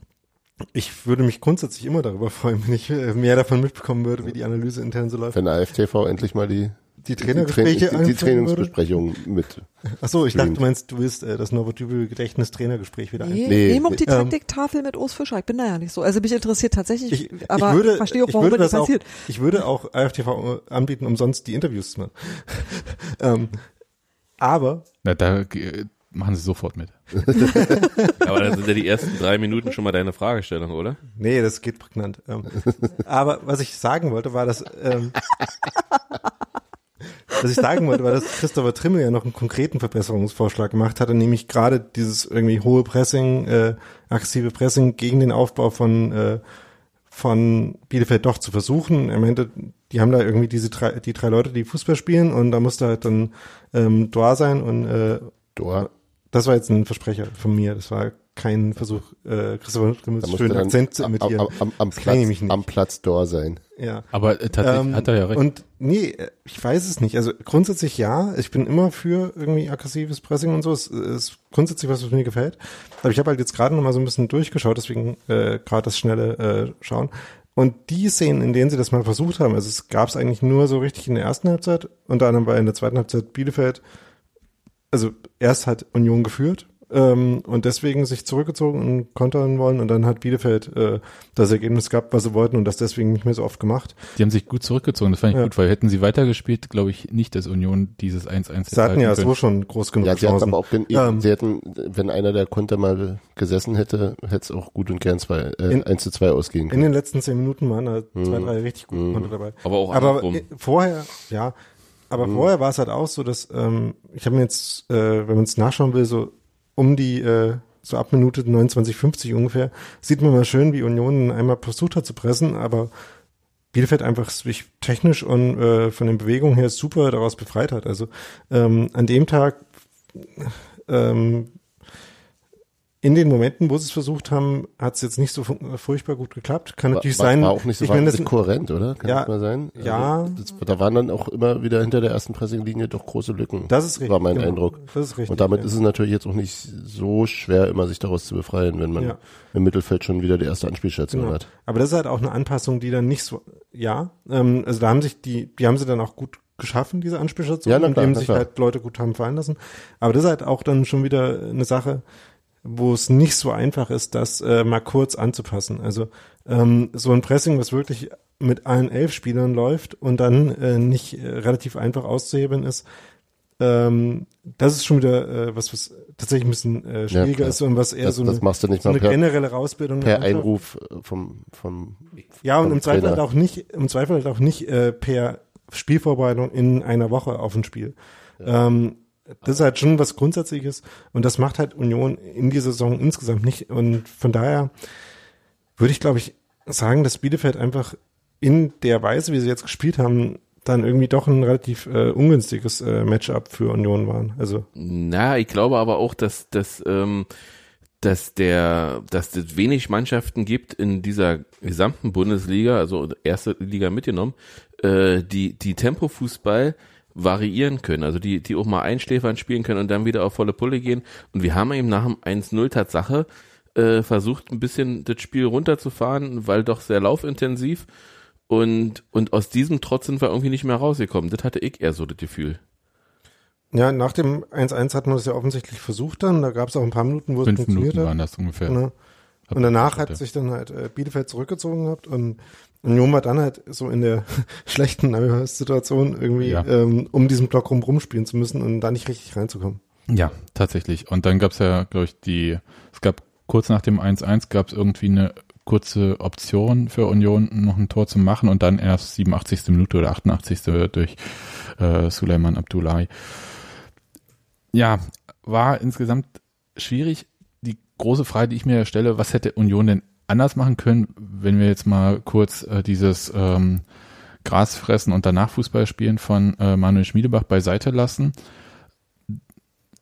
ich würde mich grundsätzlich immer darüber freuen, wenn ich äh, mehr davon mitbekommen würde, wie die Analyse intern so läuft. Wenn der AFTV endlich mal die, Die Trainergespräche die, die, die. Trainingsbesprechung mit. Ach so, ich dachte, du meinst, du willst äh, das Novotypel Gedächtnis Trainergespräch wieder ein. Nee, Nee, nee, die. Ähm, Taktiktafel mit Urs Fischer. Ich bin da ja nicht so. Also mich interessiert tatsächlich, Ich, aber ich würde, verstehe auch, ich warum würde das das auch, passiert. ich würde auch AFTV anbieten, umsonst die Interviews zu machen. ähm, aber Na, da äh, machen sie sofort mit. Aber dann sind ja die ersten drei Minuten schon mal deine Fragestellung, oder? Nee, das geht prägnant. Ähm, aber was ich sagen wollte, war, dass ähm, was ich sagen wollte, war, dass Christopher Trimmel ja noch einen konkreten Verbesserungsvorschlag gemacht hatte, nämlich gerade dieses irgendwie hohe Pressing, äh, aggressive Pressing gegen den Aufbau von äh, von Bielefeld doch zu versuchen. Er meinte, die haben da irgendwie diese drei, die drei Leute, die Fußball spielen und da musste halt dann ähm, Doa sein und äh, Dor. das war jetzt ein Versprecher von mir. Das war kein Versuch, äh, Christopher musste schönen dann Akzent zu am, imitieren. am, am, am, Platz, am Platz Dor sein. Ja. Aber äh, tatsächlich Ähm, hat er ja recht. Und nee, äh, ich weiß es nicht. Also grundsätzlich ja. Ich bin immer für irgendwie aggressives Pressing und so. Es ist grundsätzlich was, was mir gefällt. Aber ich habe halt jetzt gerade noch mal so ein bisschen durchgeschaut, deswegen äh, gerade das schnelle äh, Schauen. Und die Szenen, in denen sie das mal versucht haben, also es gab es eigentlich nur so richtig in der ersten Halbzeit, unter anderem bei in der zweiten Halbzeit Bielefeld, also erst hat Union geführt ähm, und deswegen sich zurückgezogen und kontern wollen und dann hat Bielefeld äh, das Ergebnis gehabt, was sie wollten und das deswegen nicht mehr so oft gemacht. Die haben sich gut zurückgezogen, das fand ich Ja. gut, weil hätten sie weitergespielt, glaube ich nicht, dass Union dieses 1-1 hätte Sie hatten ja so schon groß genug Ja, sie hatten Chancen. aber auch, gen- Ähm, sie hätten, wenn einer der Konter mal gesessen hätte, hätte es auch gut und gern zwei, äh, In- 1 zu 2 ausgehen In können. den letzten zehn Minuten waren da zwei, Mhm. drei richtig gute Mhm. Konter dabei. Aber auch Aber andersrum. vorher, ja, aber Mhm. vorher war es halt auch so, dass ähm, ich habe mir jetzt, äh, wenn man es nachschauen will, so um die äh, so ab Minute 29, 50 ungefähr, sieht man mal schön, wie Union einmal versucht hat zu pressen, aber Bielefeld einfach sich technisch und äh, von den Bewegungen her super daraus befreit hat. Also ähm, an dem Tag ähm, in den Momenten, wo sie es versucht haben, hat es jetzt nicht so fu- furchtbar gut geklappt. Kann War, natürlich war, sein. war auch nicht so ich meine, kohärent, oder? Kann Ja, das mal sein? ja. Also, das, da waren dann auch immer wieder hinter der ersten Pressinglinie doch große Lücken. Das ist richtig. War mein genau. Eindruck. Das ist richtig. Und damit ja. ist es natürlich jetzt auch nicht so schwer, immer sich daraus zu befreien, wenn man Ja. im Mittelfeld schon wieder die erste Anspielstation Genau. hat. Aber das ist halt auch eine Anpassung, die dann nicht so, ja, ähm, also da haben sich die, die haben sie dann auch gut geschaffen, diese Anspielstation, Ja, klar, indem sich klar. halt Leute gut haben fallen lassen. Aber das ist halt auch dann schon wieder eine Sache, wo es nicht so einfach ist, das äh, mal kurz anzupassen. Also ähm, so ein Pressing, was wirklich mit allen elf Spielern läuft und dann äh, nicht äh, relativ einfach auszuhebeln ist, ähm, das ist schon wieder äh, was, was tatsächlich ein bisschen äh, schwieriger klar. ist und was eher Das, so eine, so eine per, generelle Rausbildung der per. Einruf äh, vom, vom Ja, und vom im Zweifel halt auch nicht, im Zweifel halt auch nicht äh, per Spielvorbereitung in einer Woche auf ein Spiel. Ähm, das ist halt schon was Grundsätzliches und das macht halt Union in dieser Saison insgesamt nicht. Und von daher würde ich, glaube ich, sagen, dass Bielefeld einfach in der Weise, wie sie jetzt gespielt haben, dann irgendwie doch ein relativ äh, ungünstiges äh, Matchup für Union waren. Also Na, ich glaube aber auch, dass, dass, ähm, dass der, dass es wenig Mannschaften gibt in dieser gesamten Bundesliga, also erste Liga mitgenommen, äh, die, die Tempofußball variieren können, also die, die auch mal einschläfern spielen können und dann wieder auf volle Pulle gehen. Und wir haben eben nach dem 1-0 Tatsache äh, versucht, ein bisschen das Spiel runterzufahren, weil doch sehr laufintensiv. Und, und aus diesem Trotz sind wir irgendwie nicht mehr rausgekommen. Das hatte ich eher so das Gefühl. ja, nach dem 1-1 hat man das ja offensichtlich versucht dann. Da gab es auch ein paar Minuten, wo es Fünf funktioniert Minuten hat. waren das ungefähr. Hab Und danach hat sich dann halt äh, Bielefeld zurückgezogen gehabt und Union war dann halt so in der schlechten Situation irgendwie, Ja. ähm, um diesen Block rum rumspielen zu müssen und da nicht richtig reinzukommen. Ja, tatsächlich. Und dann gab's ja, glaube ich, die, es gab kurz nach dem 1-1 gab's irgendwie eine kurze Option für Union, noch ein Tor zu machen und dann erst 87. Minute oder 88. durch äh, Suleiman Abdullahi. Ja, war insgesamt schwierig. Die große Frage, die ich mir stelle, was hätte Union denn anders machen können, wenn wir jetzt mal kurz äh, dieses ähm, Gras fressen und danach Fußball spielen von äh, Manuel Schmiedebach beiseite lassen?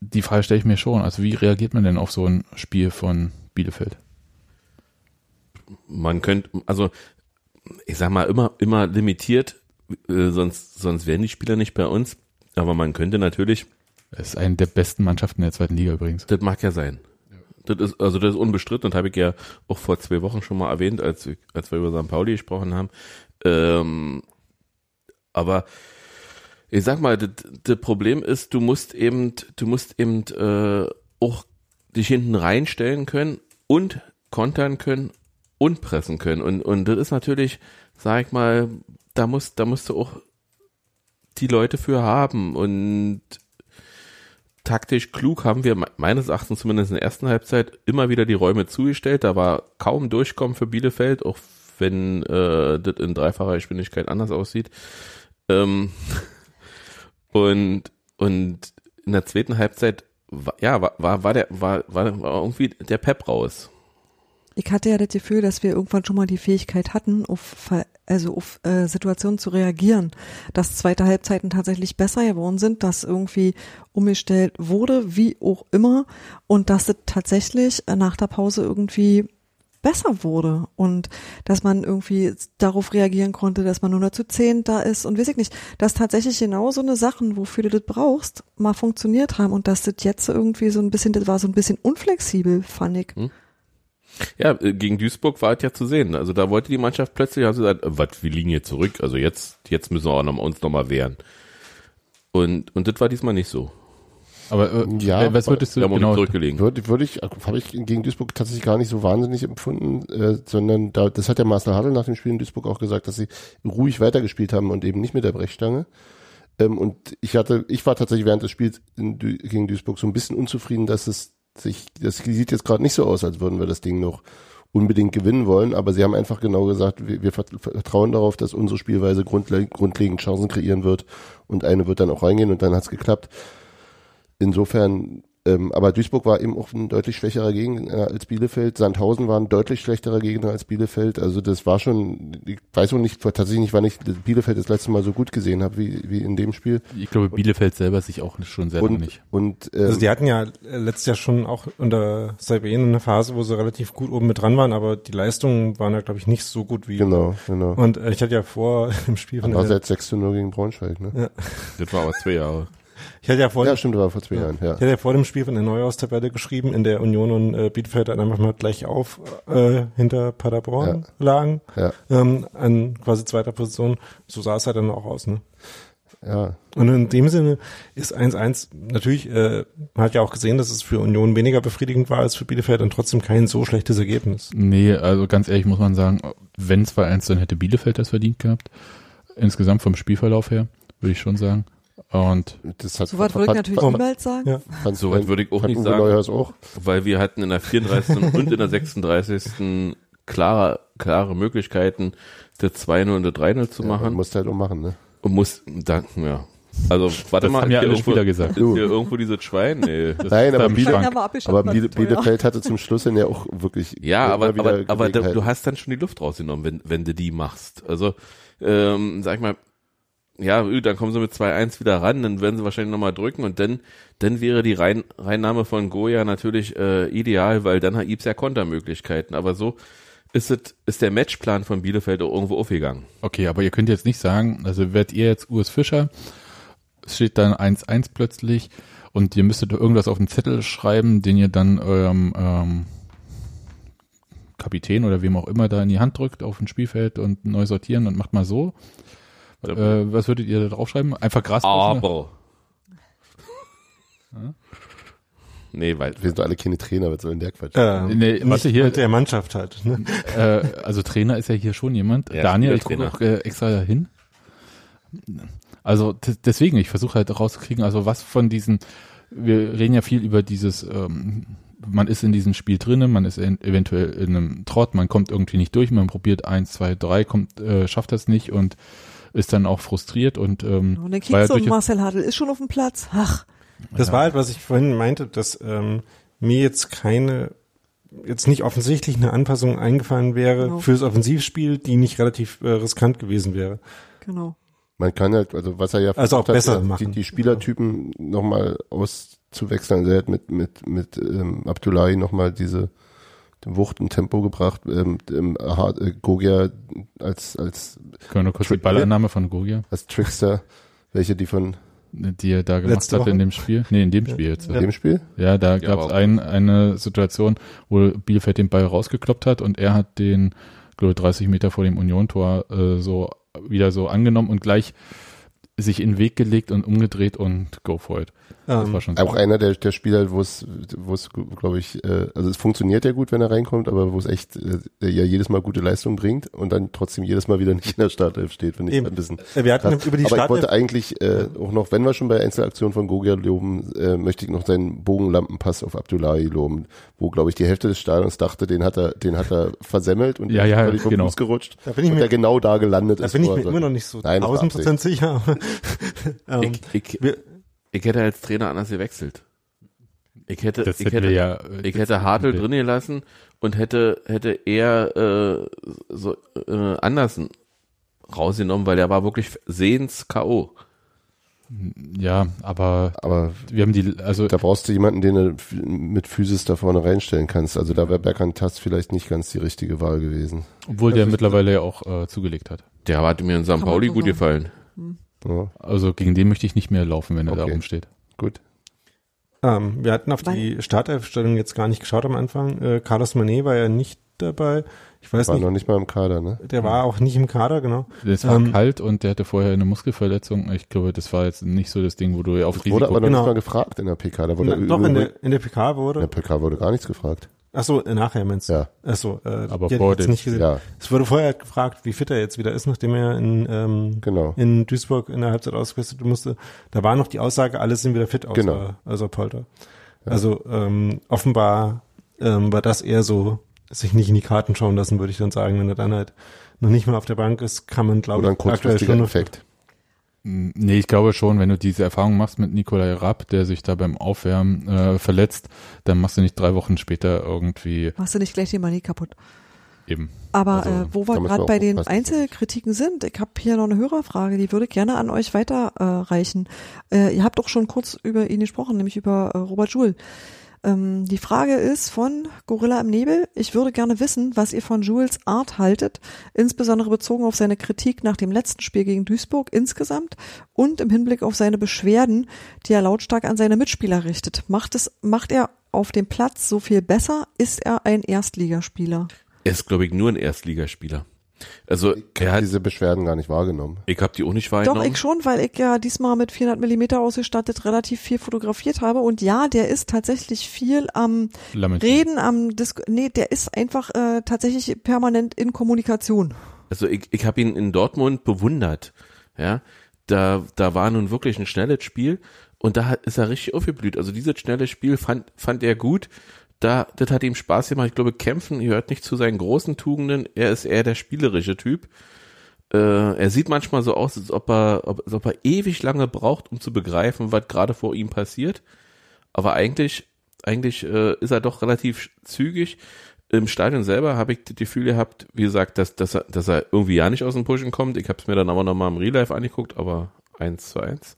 die Frage stelle ich mir schon. Also wie reagiert man denn auf so ein Spiel von Bielefeld? Man könnte, also ich sag mal, immer, immer limitiert, äh, sonst, sonst wären die Spieler nicht bei uns. Aber man könnte natürlich, Es ist eine der besten Mannschaften der zweiten Liga übrigens. das mag ja sein. Das ist, also das ist unbestritten und habe ich ja auch vor zwei Wochen schon mal erwähnt, als, wir- als wir über St. Pauli gesprochen haben. Ähm, aber ich sag mal, das, Problem ist, du musst eben, du musst eben äh, auch dich hinten reinstellen können und kontern können und pressen können. Und, und das ist natürlich, sag ich mal, da musst, da musst du auch die Leute für haben. Und taktisch klug haben wir me- meines Erachtens zumindest in der ersten Halbzeit immer wieder die Räume zugestellt. Da war kaum Durchkommen für Bielefeld, auch wenn äh, das in dreifacher Geschwindigkeit anders aussieht. Ähm, und, und in der zweiten Halbzeit war, ja, war, war, war der, war, war irgendwie der Pep raus. Ich hatte ja das Gefühl, dass wir irgendwann schon mal die Fähigkeit hatten, auf, also auf äh, Situationen zu reagieren, dass zweite Halbzeiten tatsächlich besser geworden sind, dass irgendwie umgestellt wurde, wie auch immer, und dass es tatsächlich nach der Pause irgendwie besser wurde. Und dass man irgendwie darauf reagieren konnte, dass man nur noch zu zehn da ist und weiß ich nicht, dass tatsächlich genau so eine Sachen, wofür du das brauchst, mal funktioniert haben und dass das jetzt irgendwie so ein bisschen, das war so ein bisschen unflexibel, fand ich. Ja, äh, gegen Duisburg war es ja zu sehen. Also da wollte die Mannschaft plötzlich, haben sie gesagt, äh, was, wir liegen hier zurück. Also jetzt, jetzt müssen wir auch noch, uns nochmal wehren. Und, und das war diesmal nicht so. Aber äh, Ja, was würdest du genau? zurückgelegen. Würde, würde ich, habe ich gegen Duisburg tatsächlich gar nicht so wahnsinnig empfunden, äh, sondern da, das hat der Marcel Hadl nach dem Spiel in Duisburg auch gesagt, dass sie ruhig weitergespielt haben und eben nicht mit der Brechstange. Ähm, und ich hatte, ich war tatsächlich während des Spiels in, Du- gegen Duisburg so ein bisschen unzufrieden, dass es sich, das sieht jetzt gerade nicht so aus, als würden wir das Ding noch unbedingt gewinnen wollen, aber sie haben einfach genau gesagt, wir, wir vert- vertrauen darauf, dass unsere Spielweise grundle grundlegend Chancen kreieren wird und eine wird dann auch reingehen und dann hat's geklappt. Insofern, ähm, aber Duisburg war eben auch ein deutlich schwächerer Gegner als Bielefeld. Sandhausen war ein deutlich schlechterer Gegner als Bielefeld. Also das war schon, ich weiß auch nicht, tatsächlich nicht, wann ich Bielefeld das letzte Mal so gut gesehen habe wie, wie in dem Spiel. Ich glaube, Bielefeld selber sich auch schon sehr Und, nicht. und äh, Also die hatten ja äh, letztes Jahr schon auch unter Saibene eine Phase, wo sie relativ gut oben mit dran waren, aber die Leistungen waren ja, glaube ich, nicht so gut wie. genau, genau. Und äh, ich hatte ja vor im Spiel von War der, seit 6 zu 0 gegen Braunschweig, ne? Das war aber zwei Jahre. Ich hatte ja vor, Ja, stimmt, war vor zwei Jahren, ja. ich hatte ja vor dem Spiel von der Neuaus-Tabelle geschrieben, in der Union und äh, Bielefeld dann einfach mal gleich auf äh, hinter Paderborn lagen, Ja, ähm, an quasi zweiter Position. So sah es halt dann auch aus, ne? ja. Und in dem Sinne ist 1-1 natürlich, äh, man hat ja auch gesehen, dass es für Union weniger befriedigend war als für Bielefeld und trotzdem kein so schlechtes Ergebnis. Nee, also ganz ehrlich muss man sagen, wenn es 2-1, dann hätte Bielefeld das verdient gehabt. Insgesamt vom Spielverlauf her, würde ich schon sagen. Und Das hat, So was würde ich natürlich niemals sagen. Ja. fand, So weit würde ich auch nicht Uwe sagen. Neuhaus auch. Weil wir hatten in der 34. und in der 36. klare, klare Möglichkeiten, das 2-0 und das 3-0 zu Ja, machen. musst halt auch machen, ne? Und muss, da, ja. Also, warte Das mal. haben ja alle irgendwo- Spieler gesagt. Ist hier irgendwo dieses Schwein? Nee. Das, Nein, aber, Biele, aber Biele. Bielefeld hatte zum Schluss dann ja auch wirklich ja, aber, aber, aber du hast dann schon die Luft rausgenommen, wenn, wenn du die machst. Also, ähm, sag ich mal, ja, dann kommen sie mit 2-1 wieder ran, dann werden sie wahrscheinlich nochmal drücken und dann, dann wäre die Rein, Reinnahme von Goya natürlich äh, ideal, weil dann hat Ibs ja Kontermöglichkeiten. Aber so ist es, ist der Matchplan von Bielefeld auch irgendwo aufgegangen. Okay, aber ihr könnt jetzt nicht sagen, also werdet ihr jetzt Urs Fischer, es steht dann 1-1 plötzlich und ihr müsstet irgendwas auf den Zettel schreiben, den ihr dann eurem ähm, Kapitän oder wem auch immer da in die Hand drückt auf dem Spielfeld und neu sortieren und macht mal so. Äh, was würdet ihr da draufschreiben? Einfach Gras. Aber. Nee, weil Wir sind doch alle keine Trainer, was soll denn der Quatsch? Äh, Nee, nicht warte, hier- mit der Mannschaft halt. Ne? Äh, also Trainer ist ja hier schon jemand. Ja, Daniel, ich gucke auch äh, extra dahin. Also deswegen, ich versuche halt rauszukriegen, also was von diesen, wir reden ja viel über dieses, ähm, man ist in diesem Spiel drinnen, man ist in, eventuell in einem Trott, man kommt irgendwie nicht durch, man probiert eins, zwei, drei, kommt, äh, schafft das nicht und ist dann auch frustriert und ähm, Und dann du und Marcel Hartl ist schon auf dem Platz. Ach, Das war halt, was ich vorhin meinte, dass ähm, mir jetzt keine, jetzt nicht offensichtlich eine Anpassung eingefallen wäre Genau. fürs Offensivspiel, die nicht relativ äh, riskant gewesen wäre. genau. Man kann halt, also was er ja Also auch versucht besser hat, die, machen. die Spielertypen nochmal auszuwechseln. Also er hat mit, mit, mit ähm, Abdullahi nochmal diese Wucht und Tempo gebracht. Ähm, ähm, Hart- äh, Gogia als, als, können wir kurz die Trick- Ballannahme von Gogia, als Trickster, welche die von die er da gemacht hat in dem Spiel. Nee, in dem Spiel jetzt. dem Spiel? Ja, da Ja, gab es ein, eine Situation, wo Bielefeld den Ball rausgekloppt hat und er hat den, glaube ich, 30 Meter vor dem Union-Tor äh, so wieder so angenommen und gleich sich in den Weg gelegt und umgedreht und go for it. Das Ähm, war schon Auch so. einer der, der Spieler, wo es, wo es, glaube ich, äh, also es funktioniert ja gut, wenn er reinkommt, aber wo es echt äh, ja jedes Mal gute Leistung bringt und dann trotzdem jedes Mal wieder nicht in der Startelf steht, finde ich Eben. ein bisschen. Äh, wir hatten krass. über die aber ich wollte eigentlich äh, auch noch, wenn wir schon bei Einzelaktionen von Gogia loben, äh, möchte ich noch seinen Bogenlampenpass auf Abdullahi loben, wo glaube ich die Hälfte des Stadions dachte, den hat er, den hat er versemmelt und Ja, ja, völlig vom genau. Fuß gerutscht Da bin ich und mir- der genau da gelandet da ist. bin ich mir immer noch nicht so 1000 Prozent sicher. ähm, ich, ich, wir, ich hätte als Trainer anders gewechselt. Ich hätte, Das ich hätte, ja. äh, ich hätte Hartl drin gelassen und hätte, hätte eher äh, so äh, Andersen rausgenommen, weil der war wirklich sehens K.O. Ja, aber Aber wir haben die, also da brauchst du jemanden, den du mit Physis da vorne reinstellen kannst. Also da wäre Berkan Tass vielleicht nicht ganz die richtige Wahl gewesen. obwohl der mittlerweile ja auch äh, zugelegt hat. Der hat mir in St. Pauli gut gefallen. Ja, Also gegen den möchte ich nicht mehr laufen, wenn er da Okay. rumsteht. gut. ähm, wir hatten auf die Startelfstellung jetzt gar nicht geschaut am Anfang. Äh, Carlos Manet war ja nicht dabei. Ich weiß War nicht, noch nicht mal im Kader, ne? der war auch nicht im Kader, genau. Es war Ähm, kalt und der hatte vorher eine Muskelverletzung. Ich glaube, das war jetzt nicht so das Ding, wo du auf Wurde Risiko aber noch Genau. nicht mal gefragt in der PK. Da wurde Na, doch, in der, in der PK in der wurde. PK wurde gar nichts gefragt. Ach so, äh, nachher meinst du? Ja. Ach so, äh, Aber ich jetzt nicht gesehen. Ja, Es wurde vorher gefragt, wie fit er jetzt wieder ist, nachdem er in, ähm, genau. in Duisburg in der Halbzeit ausgerüstet musste. Da war noch die Aussage, alle sind wieder fit außer, Genau. außer Polter. Also ähm, offenbar ähm, war das eher so, sich nicht in die Karten schauen lassen, würde ich dann sagen. Wenn er dann halt noch nicht mehr auf der Bank ist, kann man, glaube ich, aktuell schon noch Effekt. Nee, ich glaube schon, wenn du diese Erfahrung machst mit Nikolai Rapp, der sich da beim Aufwärmen äh, verletzt, dann machst du nicht drei Wochen später irgendwie Machst du nicht gleich die Manie kaputt. eben. Aber Also, äh, wo wir gerade bei den. Einzelkritiken sind, ich habe hier noch eine Hörerfrage, die würde ich gerne an euch weiterreichen. Äh, reichen. äh, ihr habt auch schon kurz über ihn gesprochen, nämlich über äh, Robert Joule. Ähm, die Frage ist von Gorilla im Nebel. Ich würde gerne wissen, was ihr von Jules Art haltet, insbesondere bezogen auf seine Kritik nach dem letzten Spiel gegen Duisburg insgesamt und im Hinblick auf seine Beschwerden, die er lautstark an seine Mitspieler richtet. Macht es, macht er auf dem Platz so viel besser? Ist er ein Erstligaspieler? Er ist, glaube ich, nur ein Erstligaspieler. Also Ich er hat, diese Beschwerden gar nicht wahrgenommen. ich habe die auch nicht Doch, wahrgenommen. ich schon, weil ich ja diesmal mit 400 Millimeter ausgestattet relativ viel fotografiert habe. Und ja, der ist tatsächlich viel am Lamentieren. Reden, am Dis nee, der ist einfach äh, tatsächlich permanent in Kommunikation. Also ich, ich habe ihn in Dortmund bewundert. Ja, da, da war nun wirklich ein schnelles Spiel und da hat, ist er richtig aufgeblüht. Also dieses schnelle Spiel fand, fand er gut. Da, das hat ihm Spaß gemacht. Ich glaube, Kämpfen gehört nicht zu seinen großen Tugenden. Er ist eher der spielerische Typ. Äh, er sieht manchmal so aus, als ob er, als ob er ewig lange braucht, um zu begreifen, was gerade vor ihm passiert. Aber eigentlich, eigentlich äh, ist er doch relativ zügig. Im Stadion selber habe ich das Gefühl gehabt, wie gesagt, dass, dass, er, dass er irgendwie ja nicht aus dem Pushen kommt. Ich habe es mir dann aber nochmal im Real Life angeguckt, aber eins zu eins.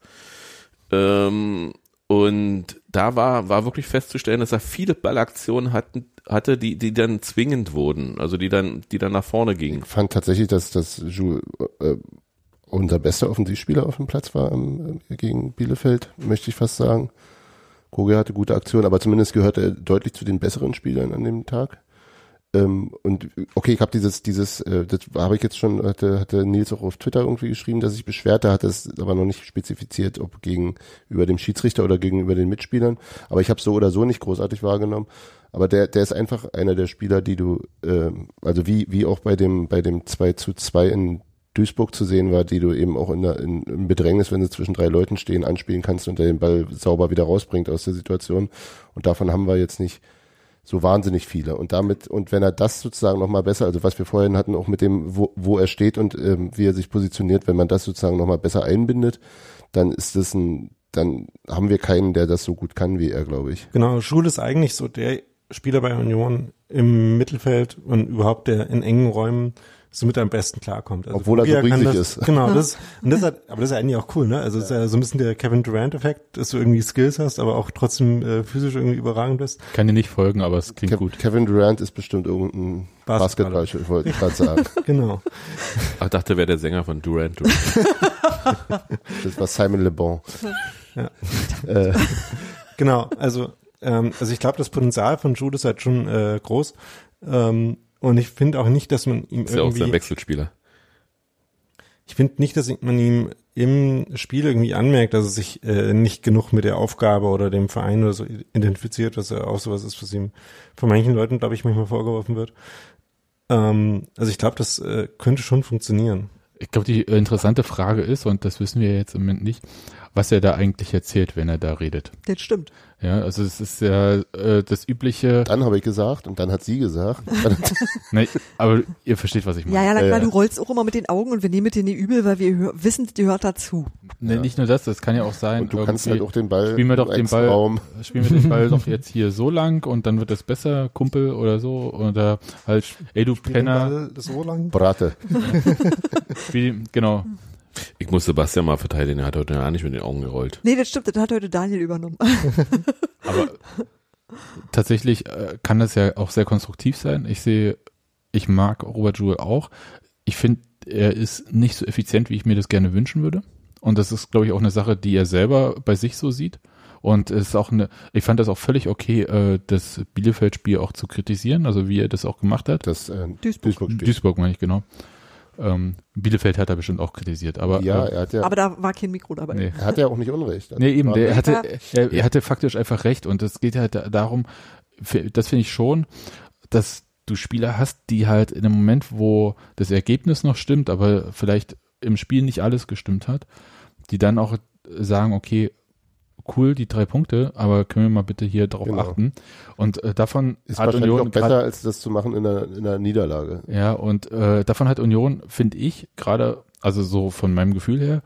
Ähm, und da war, war wirklich festzustellen, dass er viele Ballaktionen hatten, hatte, die, die dann zwingend wurden, also die dann, die dann nach vorne gingen. Ich fand tatsächlich, dass, dass Jules äh, unser bester Offensivspieler auf dem Platz war ähm, gegen Bielefeld, möchte ich fast sagen. Koge hatte gute Aktionen, aber zumindest gehörte er deutlich zu den besseren Spielern an dem Tag. Ähm, und okay, ich habe dieses, dieses, äh, das habe ich jetzt schon, hatte, hatte Nils auch auf Twitter irgendwie geschrieben, dass sich beschwert, da hat es aber noch nicht spezifiziert, ob gegenüber dem Schiedsrichter oder gegenüber den Mitspielern. Aber ich habe so oder so nicht großartig wahrgenommen. Aber der, der ist einfach einer der Spieler, die du, äh, also wie, wie auch bei dem, bei dem 2 zu 2 in Duisburg zu sehen war, die du eben auch in, der, in, im Bedrängnis, wenn sie zwischen drei Leuten stehen, anspielen kannst und der den Ball sauber wieder rausbringt aus der Situation. Und davon haben wir jetzt nicht so wahnsinnig viele. Und damit, und wenn er das sozusagen nochmal besser, also was wir vorhin hatten, auch mit dem, wo, wo er steht und ähm, wie er sich positioniert, wenn man das sozusagen nochmal besser einbindet, dann ist das ein, dann haben wir keinen, der das so gut kann wie er, glaube ich. Genau, Schul ist eigentlich so der Spieler bei Union im Mittelfeld und überhaupt der in engen Räumen so mit am besten klarkommt. Also Obwohl er so riesig das, ist. Genau, das, und das hat, aber das ist eigentlich auch cool, ne? Also es ist ja so ein bisschen der Kevin Durant-Effekt, dass du irgendwie Skills hast, aber auch trotzdem äh, physisch irgendwie überragend bist. Kann dir nicht folgen, aber es klingt Kev gut. Kevin Durant ist bestimmt irgendein Basketballer. Basketball, wollte ich gerade sagen. Genau. Ach, ich dachte, wäre der Sänger von Durant. Durant. Das war Simon Le Bon. Ja. Äh, Genau, also ähm, also ich glaube, das Potenzial von Jude ist halt schon äh, groß. Ähm, und ich finde auch nicht, dass man ihm Ist ja auch sein irgendwie, Wechselspieler. ich finde nicht, dass man ihm im Spiel irgendwie anmerkt, dass er sich äh, nicht genug mit der Aufgabe oder dem Verein oder so identifiziert, was ja auch sowas ist, was ihm von manchen Leuten, glaube ich, manchmal vorgeworfen wird. Ähm, also ich glaube, das äh, könnte schon funktionieren. Ich glaube, die interessante Frage ist, und das wissen wir jetzt im Moment nicht, was er da eigentlich erzählt, wenn er da redet. Das stimmt. Ja, also es ist ja äh, das übliche, dann habe ich gesagt und dann hat sie gesagt. ne, aber ihr versteht, was ich meine. Ja, ja, na klar, Ja. du rollst auch immer mit den Augen und wir nehmen dir nicht übel, weil wir hör wissen, die hört dazu. Ne, Nicht nur das, das kann ja auch sein, Und du kannst halt auch den Ball spielen wir doch den Ball, Raum. spielen wir den Ball doch jetzt hier so lang und dann wird es besser, Kumpel oder so, oder halt, ey du Penner, so lang. Brate. spiel, genau, Ich muss Sebastian mal verteidigen, er hat heute ja nicht mit den Augen gerollt. Nee, das stimmt, das hat heute Daniel übernommen. aber tatsächlich äh, kann das ja auch sehr konstruktiv sein. Ich sehe, ich mag Robert Joule auch. Ich finde, er ist nicht so effizient, wie ich mir das gerne wünschen würde. Und das ist, glaube ich, auch eine Sache, die er selber bei sich so sieht. Und es ist auch eine, ich fand das auch völlig okay, äh, das Bielefeld-Spiel auch zu kritisieren, also wie er das auch gemacht hat. Das äh, Duisburg. Duisburg-Spiel. Duisburg meine ich, genau. Ähm, Bielefeld hat er bestimmt auch kritisiert, aber ja, äh, er hat ja, Aber da war kein Mikro dabei. nee. er hat ja auch nicht Unrecht. Nee, eben, der hatte, er, er hatte faktisch einfach recht und es geht halt da- darum, das finde ich schon, dass du Spieler hast, die halt in einem Moment, wo das Ergebnis noch stimmt, aber vielleicht im Spiel nicht alles gestimmt hat, die dann auch sagen, okay, cool, die drei Punkte, aber können wir mal bitte hier drauf Genau. achten. Und äh, davon Ist hat wahrscheinlich Union auch besser, grad- als das zu machen in einer, in einer Niederlage. ja, und äh, davon hat Union, finde ich, gerade, also so von meinem Gefühl her,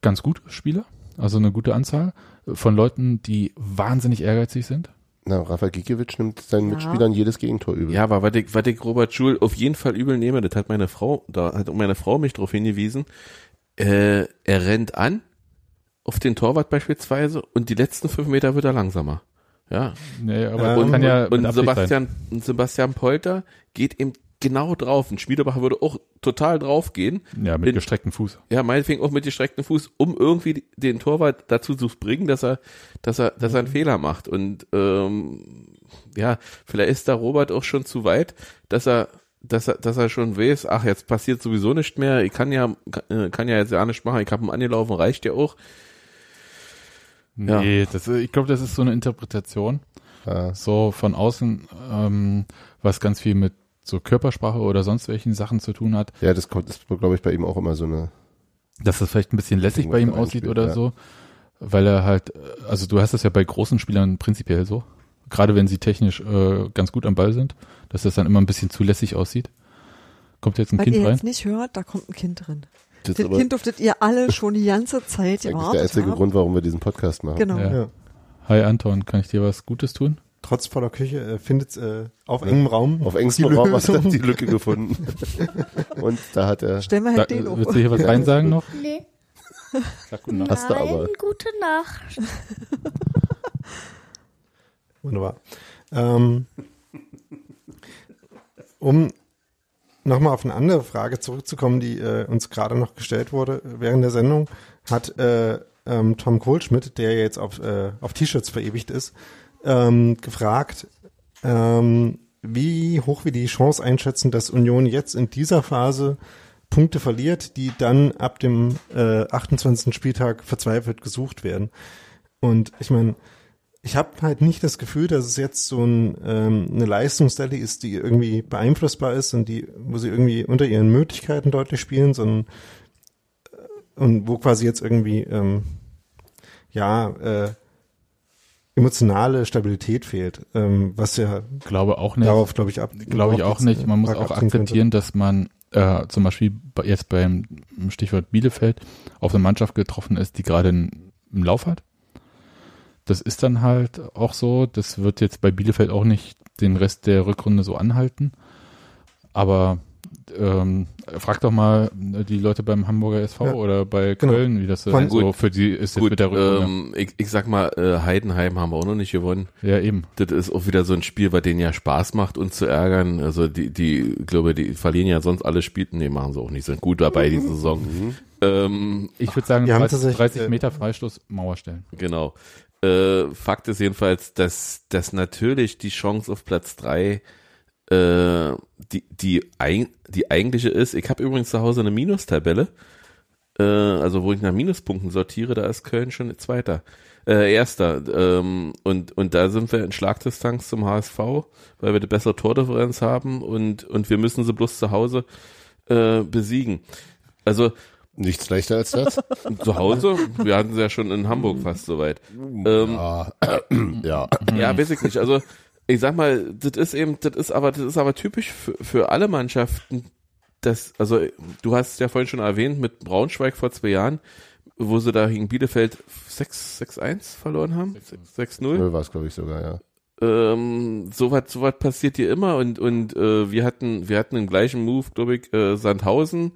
ganz gute Spieler, also eine gute Anzahl von Leuten, die wahnsinnig ehrgeizig sind. Na, Rafael Gikiewicz nimmt seinen Ja. Mitspielern jedes Gegentor übel. Ja, aber was ich, was ich Robert Schul auf jeden Fall übel nehme, das hat meine Frau, da hat meine Frau mich darauf hingewiesen, äh, er rennt an, auf den Torwart beispielsweise, und die letzten fünf Meter wird er langsamer. Ja. Nee, aber man kann ja und Absicht sein. Sebastian, und Sebastian Polter geht eben genau drauf. Ein Spielbacher würde auch total drauf gehen. Ja, mit in- gestrecktem Fuß. Ja, meinetwegen auch mit gestrecktem Fuß, um irgendwie den Torwart dazu zu bringen, dass er, dass er, dass er einen Fehler macht. Und ähm, ja, vielleicht ist da Robert auch schon zu weit, dass er, dass er, dass er schon weiß, ach, jetzt passiert sowieso nicht mehr, ich kann ja, kann, äh, kann ja jetzt ja nicht machen, ich habe ihn angelaufen, reicht ja auch. Ja. Nee, das, ich glaube, das ist so eine Interpretation. Ja. So von außen, ähm, was ganz viel mit so Körpersprache oder sonst welchen Sachen zu tun hat, Ja, das kommt, das glaube ich, bei ihm auch immer so eine. dass das vielleicht ein bisschen lässig bei ihm aussieht oder ja. so. Weil er halt, äh, also du hast das ja bei großen Spielern prinzipiell so. Gerade wenn sie technisch äh, ganz gut am Ball sind, dass das dann immer ein bisschen zu lässig aussieht. Kommt jetzt ein Was Kind ihr rein? jetzt nicht hört, da kommt ein Kind drin. Das Das ist aber Kind durftet ihr alle schon die ganze Zeit eigentlich gewartet der einzige haben. Grund, warum wir diesen Podcast machen. Genau. Ja. Ja. Hi Anton, kann ich dir was Gutes tun? trotz voller Küche äh, findet äh, auf engem Raum Auf engstem Raum hast du die Lücke gefunden. Und da hat er, wir Da, halt den hoch. willst du hier was rein sagen noch? Nee. Sag guten Nacht. Hast du Nein, aber. gute Nacht. Wunderbar. Ähm, um nochmal auf eine andere Frage zurückzukommen, die äh, uns gerade noch gestellt wurde während der Sendung, hat äh, ähm, Tom Kohlschmidt, der jetzt auf, äh, auf T-Shirts verewigt ist, ähm, gefragt, ähm, wie hoch wir die Chance einschätzen, dass Union jetzt in dieser Phase Punkte verliert, die dann ab dem äh, 28. Spieltag verzweifelt gesucht werden. Und ich meine, ich habe halt nicht das Gefühl, dass es jetzt so ein, ähm, eine Leistungsstelle ist, die irgendwie beeinflussbar ist und die, wo sie irgendwie unter ihren Möglichkeiten deutlich spielen, sondern äh, und wo quasi jetzt irgendwie ähm, ja äh, emotionale Stabilität fehlt, ähm, was ja Glaube auch nicht. darauf glaube ich ab. Glaube ich auch nicht. Man muss stark auch abziehen könnte. akzeptieren, dass man äh, zum Beispiel bei- jetzt beim Stichwort Bielefeld auf eine Mannschaft getroffen ist, die gerade einen- im Lauf hat. Das ist dann halt auch so. Das wird jetzt bei Bielefeld auch nicht den Rest der Rückrunde so anhalten. Aber ähm, frag doch mal die Leute beim Hamburger SV Ja. oder bei Genau. Köln, wie das Von- so Gut. für die ist jetzt Gut, mit der Rückrunde. ähm, ich, ich sag mal, äh, Heidenheim haben wir auch noch nicht gewonnen. ja, eben. Das ist auch wieder so ein Spiel, bei denen ja Spaß macht, uns zu ärgern. Also die, die, ich glaube, die verlieren ja sonst alle Spiele. Nee, machen sie auch nicht. Sind gut dabei die Saison. Ähm, Ich würde sagen, Wir haben 30, tatsächlich, 30 äh, Meter Freistoß, Mauer stellen. genau. Äh, Fakt ist jedenfalls, dass, dass natürlich die Chance auf Platz drei äh, die, die, ein, die eigentliche ist. Ich habe übrigens zu Hause eine Minustabelle. Äh, also wo ich nach Minuspunkten sortiere, da ist Köln schon Zweiter. Äh, Erster. Ähm, und, und da sind wir in Schlagdistanz zum HSV, weil wir eine bessere Tordifferenz haben und, und wir müssen sie bloß zu Hause äh, besiegen. Also nichts leichter als das. zu Hause, wir hatten sie ja schon in Hamburg fast soweit. Ähm, Ja, ja. ja, nicht. Also ich sag mal, das ist eben, das ist aber, das ist aber typisch für, für alle Mannschaften. Das, also du hast es ja vorhin schon erwähnt mit Braunschweig vor zwei Jahren, wo sie da gegen Bielefeld 6-1 verloren haben, 6-0. Null war es, glaube ich, sogar, ja. Ähm, so was, so was passiert hier immer und und äh, wir hatten, wir hatten im gleichen Move, glaube ich, äh, Sandhausen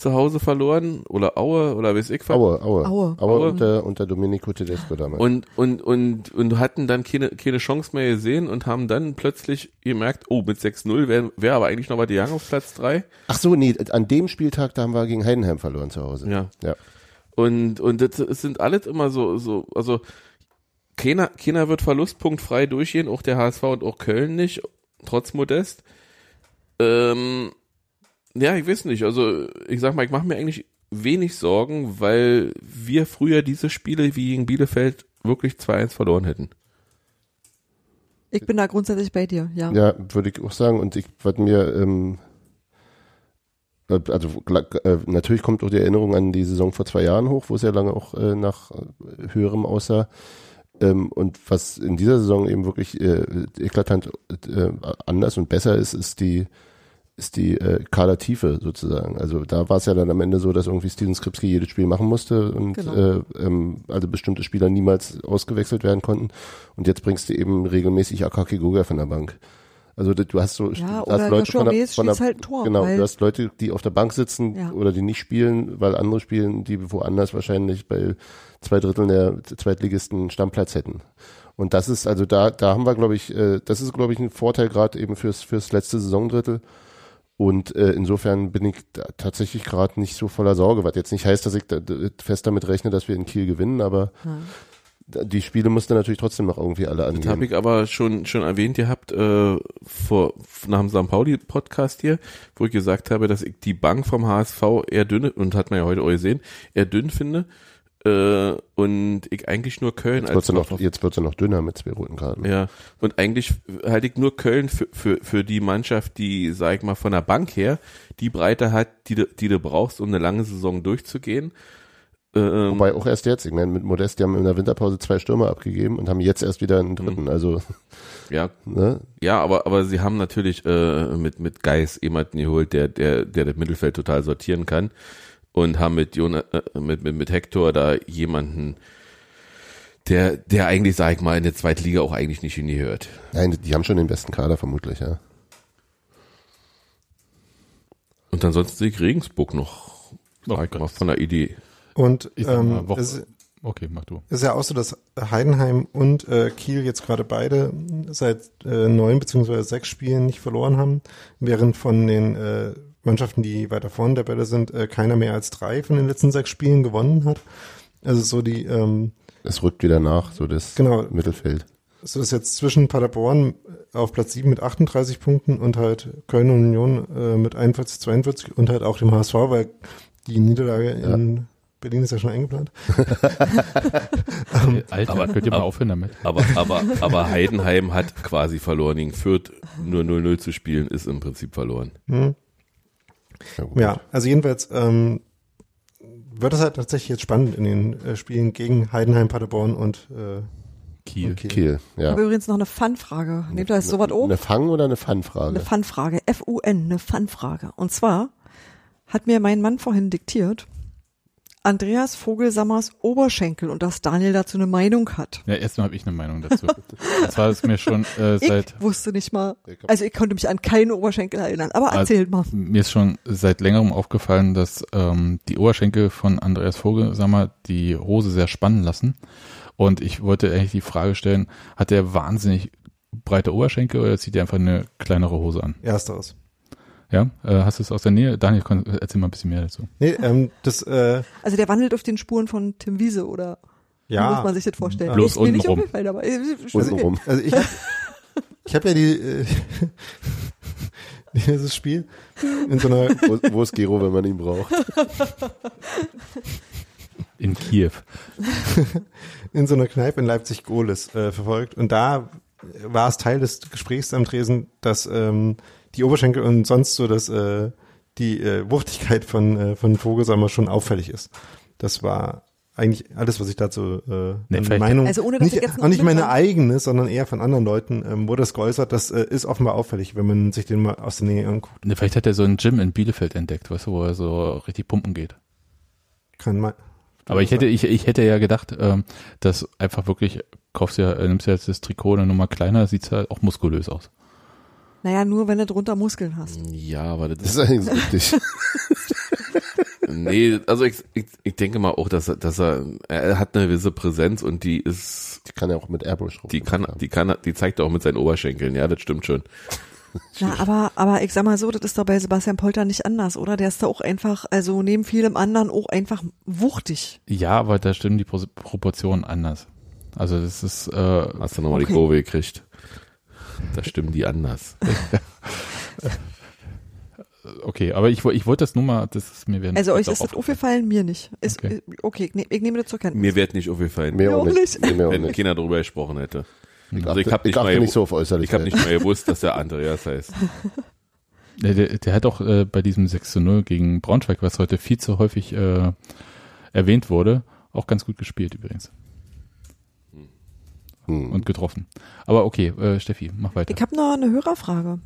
zu Hause verloren oder Aue oder weiß ich was. Aue, Aue. Aue. Aue unter, unter Domenico Tedesco damals. Und, und, und, und hatten dann keine, keine Chance mehr gesehen und haben dann plötzlich gemerkt, oh, mit 6-0 wäre wär aber eigentlich noch mal die Young auf Platz 3. Ach so, nee, an dem Spieltag, da haben wir gegen Heidenheim verloren zu Hause. Ja. Ja. Und, und das, es sind alles immer so, so, also keiner, keiner wird verlustpunktfrei durchgehen, auch der HSV und auch Köln nicht, trotz Modest. Ähm, ja, ich weiß nicht, also ich sag mal, ich mache mir eigentlich wenig Sorgen, weil wir früher diese Spiele wie gegen Bielefeld wirklich 2-1 verloren hätten. Ich bin da grundsätzlich bei dir, ja. Ja, würde ich auch sagen. Und ich würde mir, ähm, äh, also äh, natürlich kommt auch die Erinnerung an die Saison vor zwei Jahren hoch, wo es ja lange auch äh, nach äh, höherem aussah. Ähm, und was in dieser Saison eben wirklich äh, eklatant äh, anders und besser ist, ist die ist die äh, Kadertiefe sozusagen. Also da war es ja dann am Ende so, dass irgendwie Steven Skripski jedes Spiel machen musste und Genau. äh, ähm, also bestimmte Spieler niemals ausgewechselt werden konnten. Und jetzt bringst du eben regelmäßig Akaki Goga von der Bank. Also du hast so Ja, hast Leute von der, von der halt Tor, genau, du hast Leute, die auf der Bank sitzen Ja. oder die nicht spielen, weil andere spielen, die woanders wahrscheinlich bei zwei Dritteln der Zweitligisten Stammplatz hätten. Und das ist also da, da haben wir, glaube ich, äh, das ist, glaube ich, ein Vorteil gerade eben fürs fürs letzte Saisondrittel. Und äh, insofern bin ich da tatsächlich gerade nicht so voller Sorge, was jetzt nicht heißt, dass ich da, da fest damit rechne, dass wir in Kiel gewinnen, aber da- die Spiele mussten natürlich trotzdem noch irgendwie alle Das habe angehen. ich aber schon schon erwähnt gehabt äh, vor nach dem St. Pauli Podcast hier, wo ich gesagt habe, dass ich die Bank vom HSV eher dünn und hat man ja heute auch gesehen, eher dünn finde äh, und ich eigentlich nur Köln Jetzt als noch, jetzt wird sie noch dünner mit zwei roten Karten. ja und eigentlich halte ich nur Köln für, für für die Mannschaft, die sag ich mal von der Bank her die Breite hat, die du, die du brauchst, um eine lange Saison durchzugehen. Ähm, Wobei auch erst jetzt, ich meine, mit Modest, die haben in der Winterpause zwei Stürmer abgegeben und haben jetzt erst wieder einen dritten. Also, ja, ne? Ja, aber aber sie haben natürlich äh, mit mit Geis jemanden geholt, der der der das Mittelfeld total sortieren kann und haben mit Jon äh, mit mit mit Hector da jemanden der, der eigentlich, sag ich mal, in der zweiten Liga auch eigentlich nicht hingehört. Nein, die haben schon den besten Kader vermutlich, ja. Und ansonsten sehe ich Regensburg noch, Oh sag ich mal, von der Idee. Und Ich mal, ähm, es Okay, mach du. ist ja auch so, dass Heidenheim und äh, Kiel jetzt gerade beide seit äh, neun beziehungsweise sechs Spielen nicht verloren haben, während von den äh, Mannschaften, die weiter vorne der Tabelle sind, äh, keiner mehr als drei von den letzten sechs Spielen gewonnen hat. Also so die, ähm, Es rückt wieder nach, so das Genau. Mittelfeld. so ist jetzt zwischen Paderborn auf Platz sieben mit 38 Punkten und halt Köln und Union äh, mit 41, 42 und halt auch dem HSV, weil die Niederlage in Berlin ist ja schon eingeplant. Alter, aber- könnt ihr mal aber- aufhören damit? Aber, aber, aber Heidenheim hat quasi verloren. Gegen Fürth nur 0-0 zu spielen, ist im Prinzip verloren. Hm. Ja. Ja, also jedenfalls ähm, wird es halt tatsächlich jetzt spannend in den äh, Spielen gegen Heidenheim, Paderborn und äh, Kiel. Okay. Kiel, Ich ja. habe übrigens noch eine Fun-Frage. Nehmt ihr das sowas auch? Eine Fang- oder eine Eine Fun-Frage? Fun-Frage. F-U-N, eine Fun-Frage. Und zwar hat mir mein Mann vorhin diktiert, Andreas Vogelsammers Oberschenkel und dass Daniel dazu eine Meinung hat. Ja, erstmal habe ich eine Meinung dazu. Das war es mir schon äh, seit Ich wusste nicht mal, also ich konnte mich an keine Oberschenkel erinnern, aber Also- erzählt mal. mir ist schon seit längerem aufgefallen, dass ähm, die Oberschenkel von Andreas Vogelsammer die Hose sehr spannen lassen. Und ich wollte eigentlich die Frage stellen, hat der wahnsinnig breite Oberschenkel oder zieht er einfach eine kleinere Hose an? Ersteres. Ja, äh, hast du es aus der Nähe? Daniel, erzähl mal ein bisschen mehr dazu. Nee, ähm, das, äh, Also der wandelt auf den Spuren von Tim Wiese oder wie ja. muss man sich das vorstellen? Bloß ist mir nicht untenrum. aufgefallen, aber äh, Untenrum. Also ich habe ich hab ja die, äh, dieses Spiel in so einer Wo, wo ist Gero, wenn man ihn braucht? In Kiew. in so einer Kneipe in Leipzig-Gohlis äh, verfolgt. Und da war es Teil des Gesprächs am Tresen, dass ähm, die Oberschenkel und sonst so, dass äh, die äh, Wuchtigkeit von, äh, von Vogelsammer schon auffällig ist. Das war eigentlich alles, was ich dazu äh, Nee, Meinung, Also ohne, nicht, auch nicht meine eigene, sondern eher von anderen Leuten ähm, wurde das geäußert. Das äh, ist offenbar auffällig, wenn man sich den mal aus der Nähe anguckt. Ne, vielleicht hat er so ein Gym in Bielefeld entdeckt, weißt du, wo er so richtig pumpen geht. Kann man. Aber ich hätte, ich, ich hätte ja gedacht, ähm, dass einfach wirklich, kaufst ja, nimmst ja jetzt das Trikot eine Nummer kleiner, sieht's halt auch muskulös aus. Naja, nur wenn du drunter Muskeln hast. Ja, aber das Das ist, eigentlich richtig. nee, also ich, ich, ich denke mal auch, dass er, dass er, er hat eine gewisse Präsenz und die ist, Die kann ja auch mit Airbrush die kann, die kann, die zeigt er auch mit seinen Oberschenkeln, ja, das stimmt schon. Na, aber, aber ich sag mal so, das ist doch bei Sebastian Polter nicht anders, oder? Der ist da auch einfach, also neben vielem anderen auch einfach wuchtig. Ja, aber da stimmen die Pro Proportionen anders. Also das ist, äh, Hast du nochmal Okay. die Kurve gekriegt? Da stimmen die anders. okay, aber ich, ich wollte das nur mal, das ist mir während Also euch ist das aufgefallen. mir nicht. Ist, Okay. okay, ne, ich nehme das zur Kenntnis. Mir wird nicht aufgefallen, Mehr auch auch nicht. nicht. Mehr auch wenn nicht. keiner drüber gesprochen hätte. Ich Also ich achte, hab nicht mal nicht so auf Ich habe nicht mal gewusst, dass der Andreas heißt. Der, der, der hat auch äh, bei diesem 6 zu 0 gegen Braunschweig, was heute viel zu häufig äh, erwähnt wurde, auch ganz gut gespielt übrigens Hm. und getroffen. Aber okay, äh, Steffi, mach weiter. Ich habe noch eine Hörerfrage.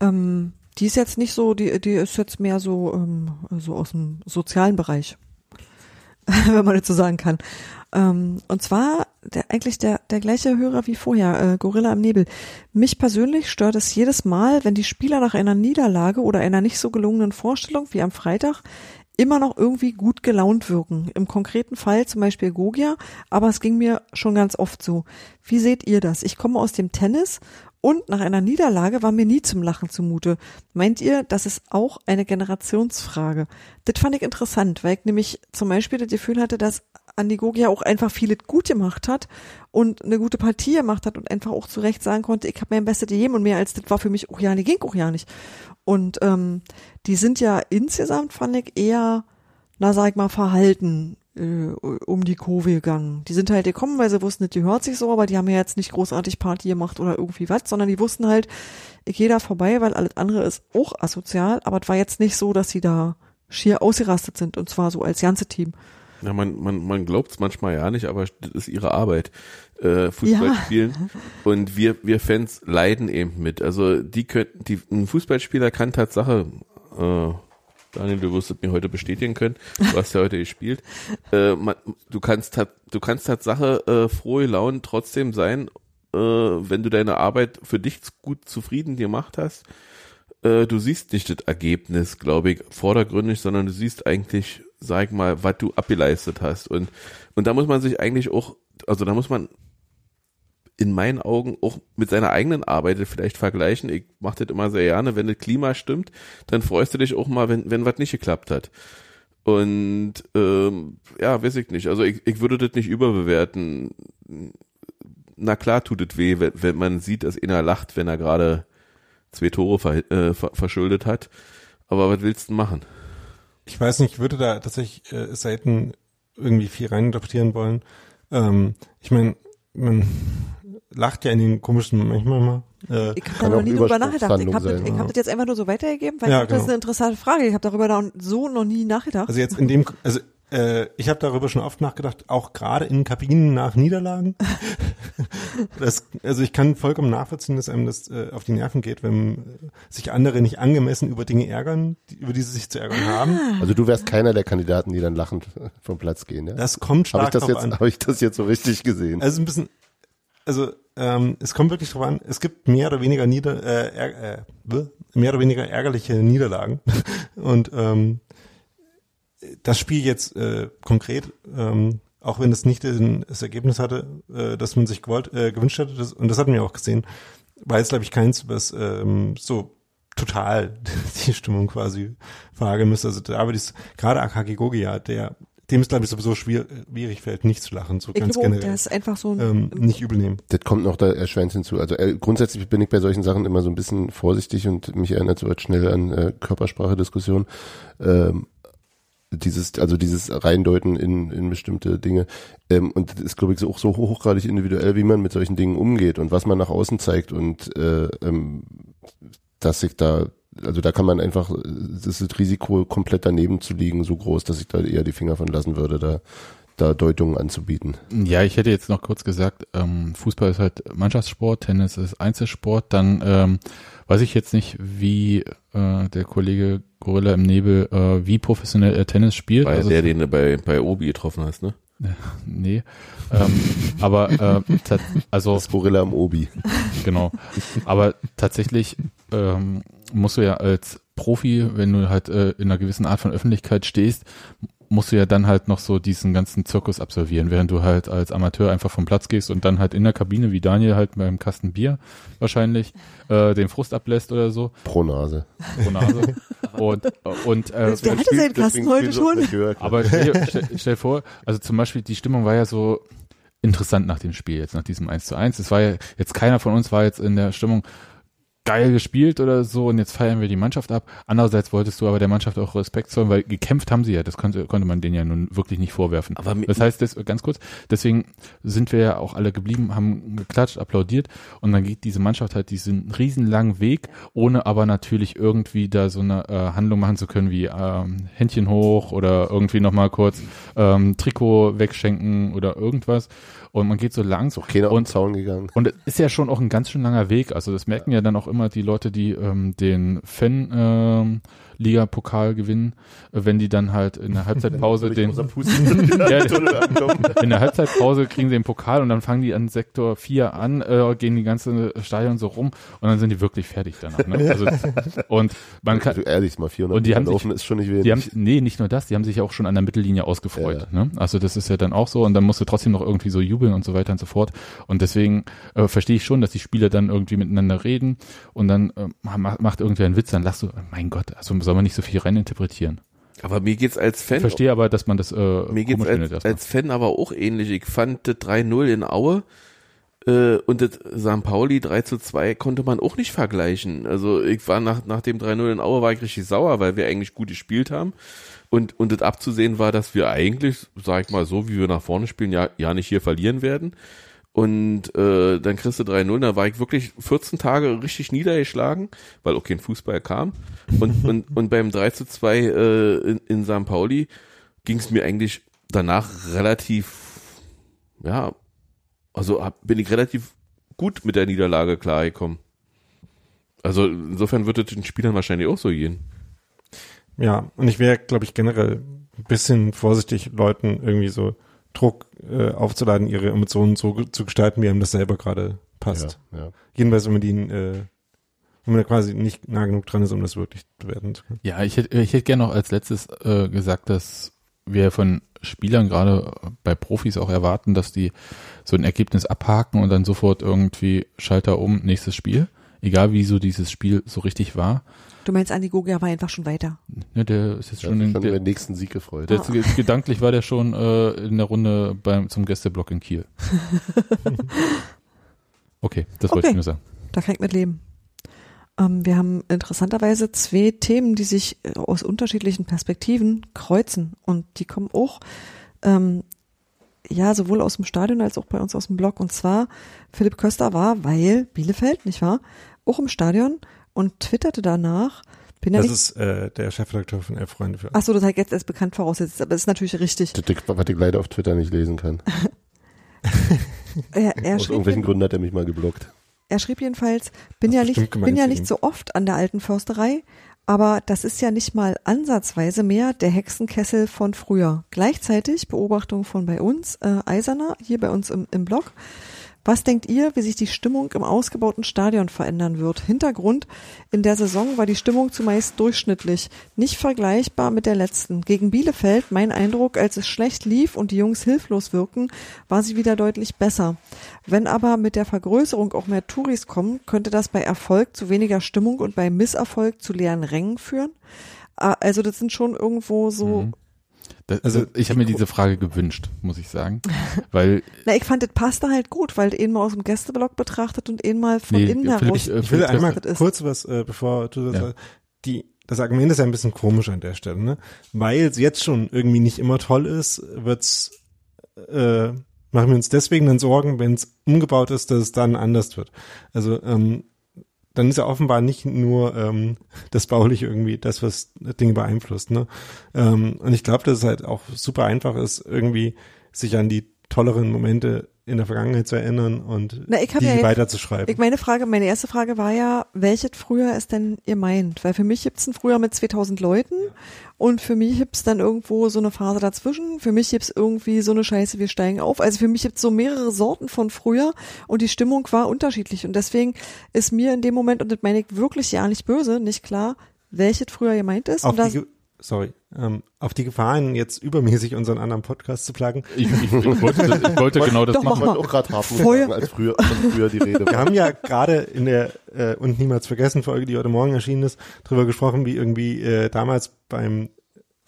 Ähm, die ist jetzt nicht so, die, die ist jetzt mehr so, ähm, so aus dem sozialen Bereich, wenn man so sagen kann. Ähm, und zwar der, eigentlich der, der gleiche Hörer wie vorher, äh, Gorilla im Nebel. Mich persönlich stört es jedes Mal, wenn die Spieler nach einer Niederlage oder einer nicht so gelungenen Vorstellung wie am Freitag immer noch irgendwie gut gelaunt wirken. Im konkreten Fall zum Beispiel Gogia, aber es ging mir schon ganz oft so. Wie seht ihr das? Ich komme aus dem Tennis und nach einer Niederlage war mir nie zum Lachen zumute. Meint ihr, das ist auch eine Generationsfrage? Das fand ich interessant, weil ich nämlich zum Beispiel das Gefühl hatte, dass Andi Gogia auch einfach vieles gut gemacht hat und eine gute Partie gemacht hat und einfach auch zu Recht sagen konnte, ich habe mein Bestes gegeben und mehr als das war für mich auch ja nicht, ging auch ja nicht. Und ähm, die sind ja insgesamt, fand ich, eher, na sag ich mal, verhalten äh, um die Kurve gegangen. Die sind halt gekommen, weil sie wussten, die hört sich so, aber die haben ja jetzt nicht großartig Party gemacht oder irgendwie was, sondern die wussten halt, ich gehe da vorbei, weil alles andere ist auch asozial, aber es war jetzt nicht so, dass sie da schier ausgerastet sind und zwar so als ganze Team. Ja, man, man, man glaubt es manchmal ja nicht, aber das ist ihre Arbeit. Äh, Fußball Ja. spielen. Und wir, wir Fans leiden eben mit. Also die können, die, ein Fußballspieler kann Tatsache, äh, Daniel, du wirst es mir heute bestätigen können. Du hast ja heute gespielt. Äh, man, du kannst du kannst Tatsache äh, frohe Laune trotzdem sein, äh, wenn du deine Arbeit für dich gut zufrieden gemacht hast. Äh, du siehst nicht das Ergebnis, glaube ich, vordergründig, sondern du siehst eigentlich, sag mal, was du abgeleistet hast. Und, und da muss man sich eigentlich auch, also da muss man in meinen Augen auch mit seiner eigenen Arbeit vielleicht vergleichen. Ich mache das immer sehr gerne. Wenn das Klima stimmt, dann freust du dich auch mal, wenn, wenn was nicht geklappt hat. Und ähm, ja, weiß ich nicht. Also ich, ich würde das nicht überbewerten. Na klar tut es weh, wenn, wenn man sieht, dass einer lacht, wenn er gerade zwei Tore äh, ver, verschuldet hat. Aber was willst du machen? Ich weiß nicht, ich würde da tatsächlich äh, selten irgendwie viel reininterpretieren wollen. Ähm, ich meine, man lacht ja in den komischen manchmal mal. Äh, Ich habe da noch nie drüber nachgedacht. Ich habe das, hab das jetzt einfach nur so weitergegeben, weil Ja, ich dachte, das ist genau. eine interessante Frage. Ich habe darüber da so noch nie nachgedacht. also jetzt in dem, also ich habe darüber schon oft nachgedacht, auch gerade in Kabinen nach Niederlagen. das, also ich kann vollkommen nachvollziehen, dass einem das äh, auf die Nerven geht, wenn äh, sich andere nicht angemessen über Dinge ärgern, die, über die sie sich zu ärgern haben. Also du wärst keiner der Kandidaten, die dann lachend vom Platz gehen, ja? Das kommt stark ich das jetzt, an. habe ich das jetzt so richtig gesehen? Also ein bisschen, also ähm, es kommt wirklich drauf an, es gibt mehr oder weniger nieder, äh, äh, mehr oder weniger ärgerliche Niederlagen. Und ähm, das Spiel jetzt äh, konkret, ähm, auch wenn es nicht den, das Ergebnis hatte, äh, dass man sich gewollt, äh, gewünscht hatte, das, und das hatten wir auch gesehen, war jetzt, glaube ich, keins, was ähm, so total die Stimmung quasi verhageln müsste. Also da würde ich gerade Akagi Gogia, der dem ist, glaube ich, sowieso schwierig fällt, nicht zu lachen, so ich ganz glaube, generell der ist einfach so ein, ähm, nicht übel nehmen. Das kommt noch da erschwerend hinzu. Also äh, grundsätzlich bin ich bei solchen Sachen immer so ein bisschen vorsichtig und mich erinnert so etwas schnell an äh, Körpersprache-Diskussion. Ähm, dieses, also dieses Reindeuten in, in bestimmte Dinge. Ähm, und das ist, glaube ich, auch so hochgradig individuell, wie man mit solchen Dingen umgeht und was man nach außen zeigt und äh, ähm, dass sich da, also da kann man einfach, das ist das Risiko, komplett daneben zu liegen, so groß, dass ich da eher die Finger von lassen würde, da, da Deutungen anzubieten. Ja, ich hätte jetzt noch kurz gesagt, ähm, Fußball ist halt Mannschaftssport, Tennis ist Einzelsport. Dann ähm, weiß ich jetzt nicht, wie äh, der Kollege Gorilla im Nebel, äh, wie professionell er Tennis spielt. Weil Also, der, den du bei, bei Obi getroffen hast, ne? nee. Ähm, aber äh, also Das Gorilla im Obi. genau. Aber tatsächlich ähm, musst du ja als Profi, wenn du halt äh, in einer gewissen Art von Öffentlichkeit stehst, musst du ja dann halt noch so diesen ganzen Zirkus absolvieren, während du halt als Amateur einfach vom Platz gehst und dann halt in der Kabine, wie Daniel halt beim Kasten Bier wahrscheinlich, äh, den Frust ablässt oder so, Pro Nase. pro Nase. und und äh, Der hatte seinen Kasten heute schon. aber stell, dir- stell, stell vor, also zum Beispiel die Stimmung war ja so interessant nach dem Spiel, jetzt nach diesem 1 zu 1. Es war ja, jetzt keiner von uns war jetzt in der Stimmung geil gespielt oder so und jetzt feiern wir die Mannschaft ab. Andererseits wolltest du aber der Mannschaft auch Respekt zollen, weil gekämpft haben sie ja, das konnte, konnte man denen ja nun wirklich nicht vorwerfen. Aber das heißt, das, ganz kurz, deswegen sind wir ja auch alle geblieben, haben geklatscht, applaudiert und dann geht diese Mannschaft halt diesen riesenlangen Weg, ohne aber natürlich irgendwie da so eine äh, Handlung machen zu können wie ähm, Händchen hoch oder irgendwie nochmal kurz ähm, Trikot wegschenken oder irgendwas und man geht so langsam Keiner auf den und Zaun gegangen. und es ist ja schon auch ein ganz schön langer Weg. Also das merken ja dann auch immer die Leute, die ähm, den Fan ähm, Liga Pokal gewinnen, äh, wenn die dann halt in der Halbzeitpause den ja, in der Halbzeitpause kriegen sie den Pokal und dann fangen die an Sektor 4 an, äh, gehen die ganze Stadion so rum und dann sind die wirklich fertig danach. Ne? Also, und man kann, Also ehrlich, mal 400 Und die haben sich- ist schon nicht wenig. die haben, nee, nicht nur das, die haben sich ja auch schon an der Mittellinie ausgefreut. Ne? Also das ist ja dann auch so und dann musst du trotzdem noch irgendwie so jubeln und so weiter und so fort. Und deswegen äh, verstehe ich schon, dass die Spieler dann irgendwie miteinander reden und dann äh, macht, macht irgendwer einen Witz, dann lachst du, mein Gott, also soll man nicht so viel reininterpretieren. Aber mir geht's als Ich Fan, verstehe aber, dass man das äh, mir geht's als, als Fan aber auch ähnlich. Ich fand das 3-0 in Aue äh, und das St. Pauli 3 zu 2 konnte man auch nicht vergleichen. Also ich war nach, nach dem 3-0 in Aue war ich richtig sauer, weil wir eigentlich gut gespielt haben. Und, und das abzusehen war, dass wir eigentlich, sag ich mal so, wie wir nach vorne spielen, ja, ja nicht hier verlieren werden. Und äh, dann kriegst du 3-0, da war ich wirklich 14 Tage richtig niedergeschlagen, weil auch kein Fußball kam. Und, und, und beim 3 zu 2 äh, in, in St. Pauli ging es mir eigentlich danach relativ, ja, also hab, bin ich relativ gut mit der Niederlage klargekommen. Also insofern wird es den Spielern wahrscheinlich auch so gehen. ja, und ich wäre, glaube ich, generell ein bisschen vorsichtig, Leuten irgendwie so Druck äh, aufzuladen, ihre Emotionen so zu gestalten, wie einem das selber gerade passt. Ja, ja. Jedenfalls, wenn man die, äh, wenn man da quasi nicht nah genug dran ist, um das wirklich bewerten zu können. Ja, ich hätte, ich hätte gerne noch als letztes äh, gesagt, dass wir von Spielern gerade bei Profis auch erwarten, dass die so ein Ergebnis abhaken und dann sofort irgendwie Schalter um, nächstes Spiel. Egal wie so dieses Spiel so richtig war. Du meinst, Andi Gogia war einfach schon weiter. Ne, der ist jetzt schon, in, schon über der, den nächsten Sieg gefreut. der, gedanklich war der schon äh, in der Runde beim zum Gästeblock in Kiel. Okay, das wollte Okay. ich nur sagen. Da kann ich mit leben. Ähm, wir haben interessanterweise zwei Themen, die sich äh, aus unterschiedlichen Perspektiven kreuzen. Und die kommen auch, ähm, ja, sowohl aus dem Stadion als auch bei uns aus dem Blog. Und zwar, Philipp Köster war, weil Bielefeld, nicht wahr, auch im Stadion und twitterte danach, Das ist äh, der Chefredakteur von Elf Freunde für ach so, das ich jetzt als bekannt vorausgesetzt, aber das ist natürlich richtig. Das, das, was ich leider auf Twitter nicht lesen kann. Er, er Aus irgendwelchen Gründen hat er mich mal geblockt. Er schrieb jedenfalls, bin Das ja nicht, bin ja nicht so oft an der alten Försterei, aber das ist ja nicht mal ansatzweise mehr der Hexenkessel von früher. Gleichzeitig Beobachtung von bei uns, äh, Eiserner, hier bei uns im, im Blog. Was denkt ihr, wie sich die Stimmung im ausgebauten Stadion verändern wird? Hintergrund, in der Saison war die Stimmung zumeist durchschnittlich, nicht vergleichbar mit der letzten. Gegen Bielefeld, mein Eindruck, als es schlecht lief und die Jungs hilflos wirken, war sie wieder deutlich besser. Wenn aber mit der Vergrößerung auch mehr Touris kommen, könnte das bei Erfolg zu weniger Stimmung und bei Misserfolg zu leeren Rängen führen? Ah, Also das sind schon irgendwo so, Mhm. Das, Also, also ich habe mir diese Frage gewünscht, muss ich sagen, weil na ich fand, das passte halt gut, weil ihn mal aus dem Gästeblock betrachtet und ihn mal von Nee, innen heraus. ich, äh, Ich will Philipp, einmal kurz was, äh, bevor du das Ja. sagst. Die, das Argument ist ja ein bisschen komisch an der Stelle, ne? Weil es jetzt schon irgendwie nicht immer toll ist, wird's, äh, machen wir uns deswegen dann Sorgen, wenn es umgebaut ist, dass es dann anders wird. Also, ähm, dann ist ja offenbar nicht nur ähm, das Bauliche irgendwie das, was Dinge beeinflusst. Ne? Ähm, und ich glaube, dass es halt auch super einfach ist, irgendwie sich an die tolleren Momente in der Vergangenheit zu erinnern und Na, die ja weiterzuschreiben. Ich meine Frage, meine erste Frage war ja, welches Frühjahr ist denn ihr meint? Weil für mich gibt's ein Frühjahr mit 2000 Leuten und für mich gibt's dann irgendwo so eine Phase dazwischen. Für mich gibt's irgendwie so eine Scheiße, wir steigen auf. Also für mich gibt's so mehrere Sorten von Frühjahr und die Stimmung war unterschiedlich und deswegen ist mir in dem Moment, und das meine ich wirklich ja nicht böse, nicht klar, welches Frühjahr gemeint ist. auf und das, sorry, ähm, auf die Gefahren, jetzt übermäßig unseren anderen Podcast zu plagen. ich, ich, ich, wollte, ich wollte genau das Doch, mach machen. mal. Man auch gerade hart muss Feuer- als früher, als früher die Rede Wir haben ja gerade in der äh, und niemals vergessen Folge, die heute Morgen erschienen ist, drüber gesprochen, wie irgendwie äh, damals beim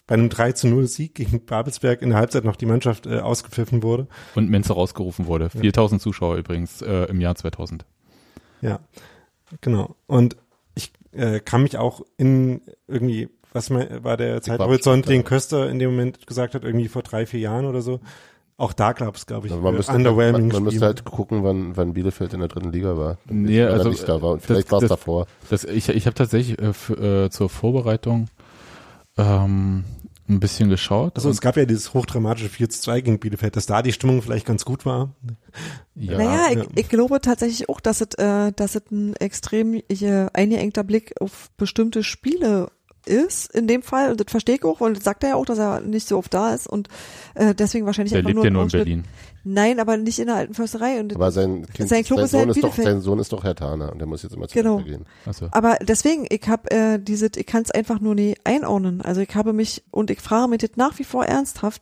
bei einem 3 zu 0 Sieg gegen Babelsberg in der Halbzeit noch die Mannschaft äh, ausgepfiffen wurde. Und Menze rausgerufen wurde. 4000 Zuschauer übrigens äh, im Jahr 2000. Ja, genau. Und ich äh, kann mich auch in irgendwie, was mein, war der Zeithorizont, den Köster in dem Moment gesagt hat, irgendwie vor drei, vier Jahren oder so. Auch da gab es, glaube ich, Also man, äh, müsste, man, underwhelming man müsste Spiele. halt gucken, wann, wann Bielefeld in der dritten Liga war. Nee, also, nicht da war. Und das- vielleicht war es davor. Das, ich ich habe tatsächlich äh, für, äh, zur Vorbereitung ähm, ein bisschen geschaut. Also es gab ja dieses hochdramatische 4 zu 2 gegen Bielefeld, dass da die Stimmung vielleicht ganz gut war. ja, naja, ich, ja. ich glaube tatsächlich auch, dass es, äh, dass es ein extrem äh, eingeengter Blick auf bestimmte Spiele ist, in dem Fall, und das verstehe ich auch, und das sagt er ja auch, dass er nicht so oft da ist und äh, deswegen wahrscheinlich der einfach lebt nur ja nur in Berlin. Nein, aber nicht in der alten Försterei. Und Aber sein Kind, Sein Club sein, ist ja Sohn ist doch, sein Sohn ist doch Herr Thaner und der muss jetzt immer zu Genau. Gehen. Also, Aber deswegen, ich habe äh, diese, ich kann es einfach nur nie einordnen. Also ich habe mich und ich frage mich jetzt nach wie vor ernsthaft,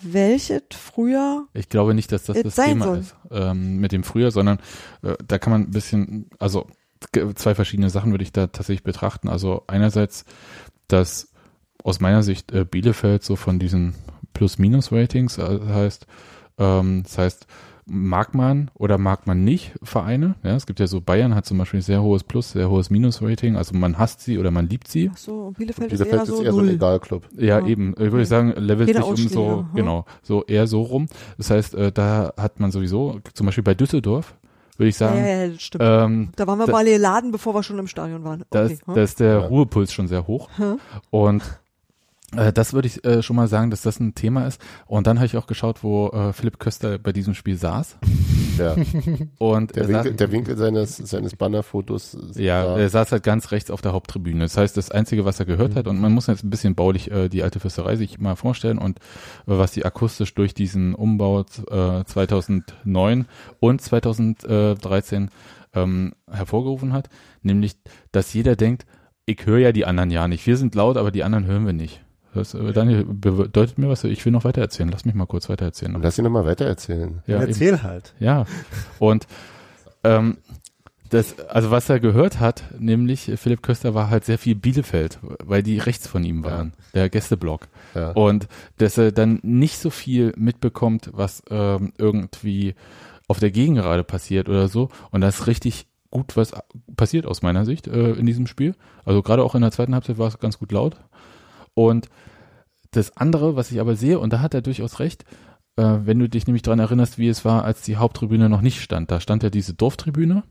welches früher ich glaube nicht, dass das das sein Thema soll. ist ähm, mit dem früher, sondern äh, da kann man ein bisschen, also zwei verschiedene Sachen würde ich da tatsächlich betrachten. Also einerseits, dass aus meiner Sicht äh, Bielefeld so von diesen Plus-Minus-Ratings äh, heißt, ähm, das heißt, mag man oder mag man nicht Vereine. Ja, es gibt ja so, Bayern hat zum Beispiel ein sehr hohes Plus, sehr hohes Minus-Rating, also man hasst sie oder man liebt sie. Ach so Bielefeld, Bielefeld ist eher so eher so ein. Egal-Club. Ja, Ja. eben. Ich würde sagen, levelt Keine sich um so, hm? genau, so eher so rum. Das heißt, äh, da hat man sowieso, zum Beispiel bei Düsseldorf, würde ich ja, sagen, ja, ja, das stimmt. ähm, da waren wir da- mal geladen, bevor wir schon im Stadion waren. da, Okay, ist, hm? da ist der Ja. Ruhepuls schon sehr hoch. Hm? Und das würde ich äh, schon mal sagen, dass das ein Thema ist. Und dann habe ich auch geschaut, wo äh, Philipp Köster bei diesem Spiel saß. Ja. Und Der er Winkel, saß, der Winkel seines, seines Bannerfotos. ja, da. er saß halt ganz rechts auf der Haupttribüne. Das heißt, das Einzige, was er gehört hat, und man muss jetzt ein bisschen baulich äh, die alte Fürsterei sich mal vorstellen und äh, was die akustisch durch diesen Umbau äh, 2009 und 2013 ähm, hervorgerufen hat, nämlich, dass jeder denkt, ich höre ja die anderen ja nicht. Wir sind laut, aber die anderen hören wir nicht. Das, äh, Daniel, bedeutet mir was? Ich will noch weiter erzählen. Lass mich mal kurz weiter erzählen. Lass ihn nochmal weiter erzählen. Ja, eben. Erzähl halt. Ja, und ähm, das, also was er gehört hat, nämlich Philipp Köster war halt sehr viel Bielefeld, weil die rechts von ihm waren, der Gästeblock. Ja. Und dass er dann nicht so viel mitbekommt, was ähm, irgendwie auf der Gegengerade passiert oder so. Und da ist richtig gut was passiert aus meiner Sicht äh, in diesem Spiel. Also gerade auch in der zweiten Halbzeit war es ganz gut laut. Und das andere, was ich aber sehe, und da hat er durchaus recht, äh, wenn du dich nämlich daran erinnerst, wie es war, als die Haupttribüne noch nicht stand. Da stand ja diese Dorftribüne.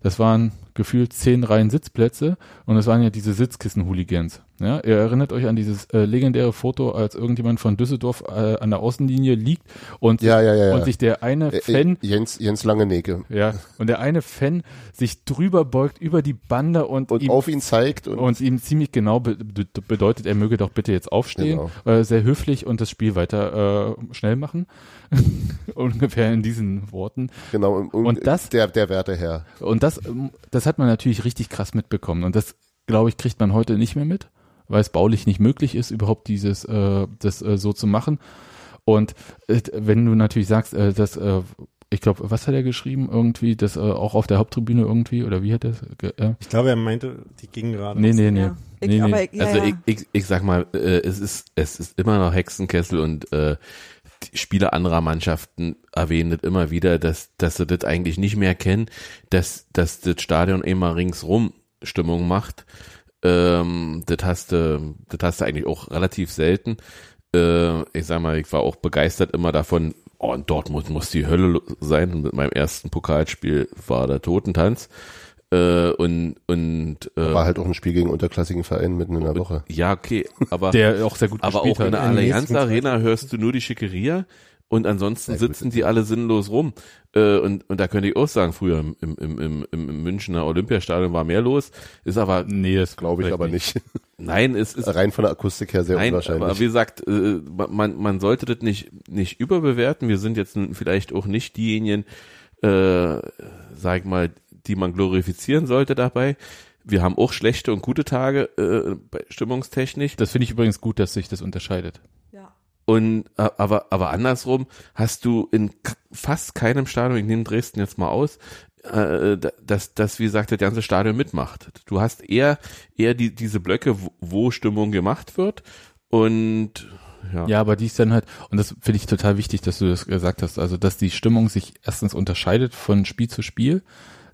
Das waren gefühlt zehn Reihen Sitzplätze und es waren ja diese Sitzkissen-Hooligans. Ja, ihr erinnert euch an dieses äh, legendäre Foto, als irgendjemand von Düsseldorf äh, an der Außenlinie liegt und, Ja, ja, ja, und sich der eine Äh, Fan äh, Jens, Jens Langenegge. ja, und der eine Fan sich drüber beugt über die Bande und, Und ihm, auf ihn zeigt und, und ihm ziemlich genau be be bedeutet, er möge doch bitte jetzt aufstehen, Genau. äh, sehr höflich und das Spiel weiter äh, schnell machen. Ungefähr in diesen Worten. genau und, Und das- der der Werteherr. Und das, ähm, das hat man natürlich richtig krass mitbekommen. Und das, glaube ich, kriegt man heute nicht mehr mit, weil es baulich nicht möglich ist, überhaupt dieses, äh, das äh, so zu machen. Und äh, wenn du natürlich sagst, äh, dass, äh, ich glaube, was hat er geschrieben? Irgendwie, das äh, auch auf der Haupttribüne irgendwie, oder wie hat er äh, Ich glaube, er meinte die Gegengerade. Nee, nee, nee. Ja. Ich, nee, nee. aber, ja, Also ja. Ich, ich, ich sag mal, äh, es ist es ist immer noch Hexenkessel und äh, Spieler anderer Mannschaften erwähnen das immer wieder, dass dass sie das eigentlich nicht mehr kennen, dass dass das Stadion immer ringsrum Stimmung macht. Ähm, das hast du das hast du eigentlich auch relativ selten. Äh, ich sag mal, ich war auch begeistert immer davon. Oh, in Dortmund muss die Hölle sein. Mit meinem ersten Pokalspiel war der Totentanz. Äh, und und äh, War halt auch ein Spiel gegen unterklassigen Verein mitten in der Woche. ja, okay, aber der auch sehr gut aber gespielt auch in der Allianz Arena hörst du nur die Schickeria und ansonsten sitzen die alle sinnlos rum. Äh, und, und da könnte ich auch sagen, früher im, im, im, im, im Münchner Olympiastadion war mehr los. Ist aber, Nee, das Glaube ich aber nicht. nein, es ist, Rein von der Akustik her sehr nein, unwahrscheinlich. aber wie gesagt, äh, man, man sollte das nicht, nicht überbewerten. Wir sind jetzt vielleicht auch nicht diejenigen, äh, sag ich mal, die man glorifizieren sollte dabei. Wir haben auch schlechte und gute Tage äh, bei stimmungstechnisch. Das finde ich übrigens gut, dass sich das unterscheidet. ja. Und aber aber andersrum hast du in fast keinem Stadion, ich nehme Dresden jetzt mal aus, äh, da- dass das wie gesagt das ganze Stadion mitmacht. Du hast eher eher die diese Blöcke, wo, wo Stimmung gemacht wird und ja. Ja, aber die ist dann halt, und das finde ich total wichtig, dass du das gesagt hast, also dass die Stimmung sich erstens unterscheidet von Spiel zu Spiel.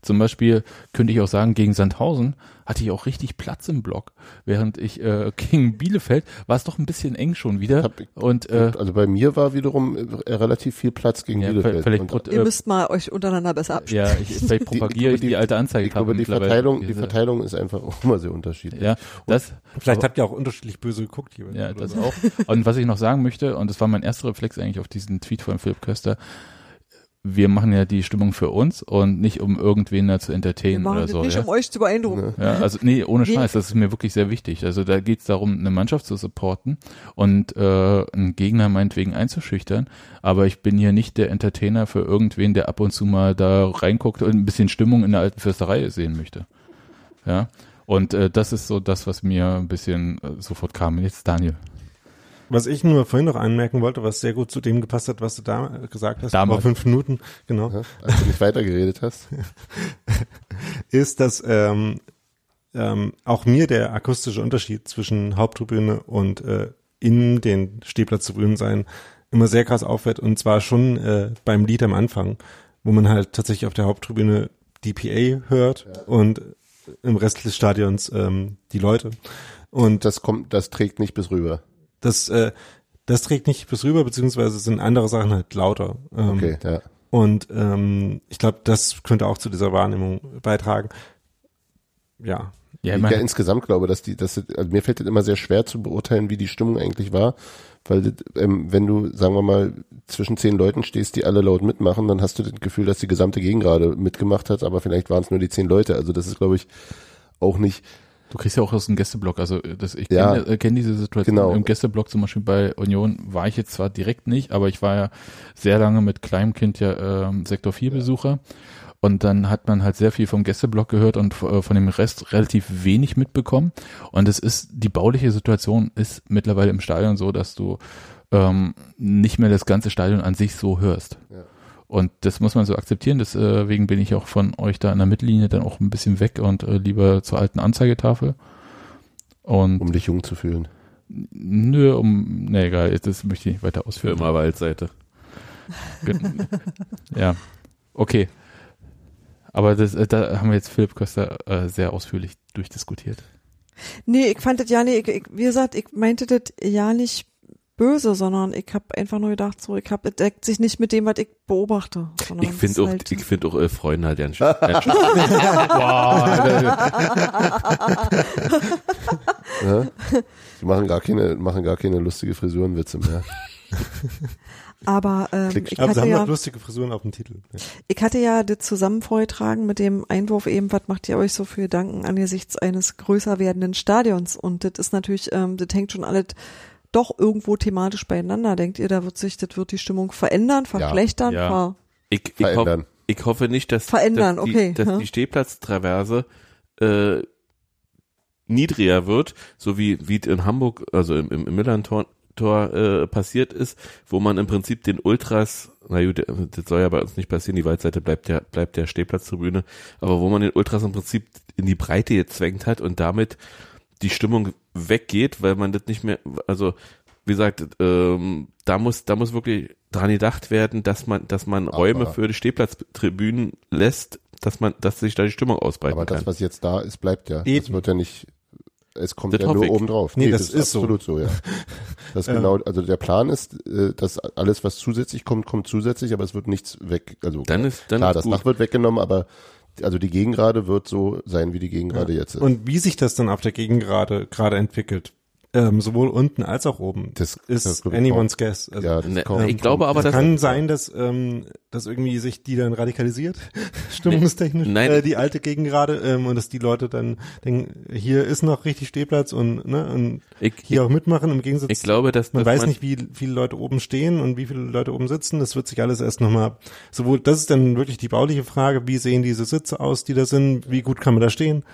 Zum Beispiel könnte ich auch sagen, gegen Sandhausen hatte ich auch richtig Platz im Block. Während ich äh, gegen Bielefeld war es doch ein bisschen eng schon wieder. Hab ich- und äh, also bei mir war wiederum äh, relativ viel Platz gegen ja, Bielefeld. vielleicht, Und Ihr äh, müsst mal euch untereinander besser abstimmen. ja, ich, vielleicht propagiere ich die, alte Anzeige. ich glaube, die Verteilung, die Verteilung ist einfach auch immer sehr unterschiedlich. Ja, das, Vielleicht habt ihr auch unterschiedlich böse geguckt hier. Ja, das so. auch. Und was ich noch sagen möchte, und das war mein erster Reflex eigentlich auf diesen Tweet von Philipp Köster, wir machen ja die Stimmung für uns und nicht um irgendwen da zu Wir entertainen machen oder so. nicht, ja? um euch zu beeindrucken. Ja, also nee, ohne. Scheiß, das ist mir wirklich sehr wichtig. Also da geht's darum, eine Mannschaft zu supporten und äh, einen Gegner meinetwegen einzuschüchtern. Aber ich bin hier nicht der Entertainer für irgendwen, der ab und zu mal da reinguckt und ein bisschen Stimmung in der alten Fürsterei sehen möchte. Ja. Und äh, das ist so das, was mir ein bisschen äh, sofort kam. Jetzt Daniel. Was ich nur vorhin noch anmerken wollte, was sehr gut zu dem gepasst hat, was du da gesagt hast, Damals. vor fünf Minuten, genau, Ja, als du nicht weitergeredet hast. ist, dass ähm, ähm, auch mir der akustische Unterschied zwischen Haupttribüne und äh, in den Stehplatztribünen sein immer sehr krass auffällt und zwar schon äh, beim Lied am Anfang, wo man halt tatsächlich auf der Haupttribüne DPA hört und im Rest des Stadions ähm, die Leute. Und Das kommt, das trägt nicht bis rüber. Das, äh, das trägt nicht bis rüber, beziehungsweise sind andere Sachen halt lauter. Ähm, Okay, ja. Und ähm, ich glaube, das könnte auch zu dieser Wahrnehmung beitragen. Ja, Ja, ich ja insgesamt glaube, dass die, dass also mir fällt es immer sehr schwer zu beurteilen, wie die Stimmung eigentlich war, weil das, ähm, wenn du, sagen wir mal, zwischen zehn Leuten stehst, die alle laut mitmachen, dann hast du das Gefühl, dass die gesamte Gegend gerade mitgemacht hat, aber vielleicht waren es nur die zehn Leute. Also das ist, glaube ich, auch nicht. Du kriegst ja auch aus dem Gästeblock, also das, ich Ja. kenne äh, kenn diese Situation. Genau. Im Gästeblock zum Beispiel bei Union war ich jetzt zwar direkt nicht, aber ich war ja sehr lange mit kleinem Kind ja ähm, Sektor 4 Besucher. Und dann hat man halt sehr viel vom Gästeblock gehört und äh, von dem Rest relativ wenig mitbekommen. Und es ist, die bauliche Situation ist mittlerweile im Stadion so, dass du ähm, nicht mehr das ganze Stadion an sich so hörst. Ja. Und das muss man so akzeptieren. Deswegen bin ich auch von euch da an der Mittellinie dann auch ein bisschen weg und äh, lieber zur alten Anzeigetafel. Und um dich jung zu fühlen. nö, um, ne, egal, das möchte ich nicht weiter Für ausführen. immer Waldseite. Ja, okay. Aber das, äh, da haben wir jetzt Philipp Köster äh, sehr ausführlich durchdiskutiert. Nee, ich fand das ja nicht, ich, ich, wie gesagt, ich meinte das ja nicht böse, sondern ich habe einfach nur gedacht, so, ich hab, es deckt sich nicht mit dem, was ich beobachte. Ich finde auch, halt, ich finde auch äh, Freunde halt ganz schön. Ja? Die machen gar keine, machen gar keine lustige Frisurenwitze mehr. aber ähm, Klick- ich Aber sie hatte haben ja, noch lustige Frisuren auf dem Titel. Ja. ich hatte ja das zusammen vorgetragen mit dem Einwurf eben, was macht ihr euch so für Gedanken angesichts eines größer werdenden Stadions? Und das ist natürlich, ähm, das hängt schon alles doch irgendwo thematisch beieinander. Denkt ihr, da wird sich, das wird die Stimmung verändern, verschlechtern, Ja. ver Ich, ich, hoff, Verändern. ich hoffe nicht, dass, Verändern, dass, okay, die, dass ja. die Stehplatztraverse äh, niedriger wird, so wie wie es in Hamburg, also im, im, im Millantor Tor, äh, passiert ist, wo man im Prinzip den Ultras, na gut, das soll ja bei uns nicht passieren, die Waldseite bleibt ja bleibt der Stehplatztribüne, aber wo man den Ultras im Prinzip in die Breite gezwängt hat und damit die Stimmung weggeht, weil man das nicht mehr, also wie gesagt, ähm, da muss, da muss wirklich dran gedacht werden, dass man, dass man Räume Aber- für die Stehplatztribünen lässt, dass man, dass sich da die Stimmung ausbreiten Aber das, kann. was jetzt da ist, bleibt ja. Eben. Das wird ja nicht, es kommt Das ja nur oben drauf. Nee, das ist so. absolut so, ja. Das Ja. genau, also der Plan ist, äh, dass alles, was zusätzlich kommt, kommt zusätzlich, aber es wird nichts weg, also Dann ist, dann klar, ist das gut. Dach wird weggenommen, aber also die Gegengrade wird so sein, wie die Gegengrade jetzt ist. Und wie sich das dann auf der Gegend gerade gerade entwickelt, ähm, sowohl unten als auch oben, Das- ist das anyone's guess. Also, ja, das Ne, kommt, ich glaube aber, es dass kann sein, dass, ähm, dass irgendwie sich die dann radikalisiert, stimmungstechnisch, Nee, nein. äh, die alte Gegend gerade, ähm, und dass die Leute dann denken, hier ist noch richtig Stehplatz und, ne, und ich, hier auch mitmachen im Gegensatz. ich glaube, dass man dass weiß nicht, wie viele Leute oben stehen und wie viele Leute oben sitzen. Das wird sich alles erst nochmal, sowohl, das ist dann wirklich die bauliche Frage, wie sehen diese Sitze aus, die da sind, wie gut kann man da stehen.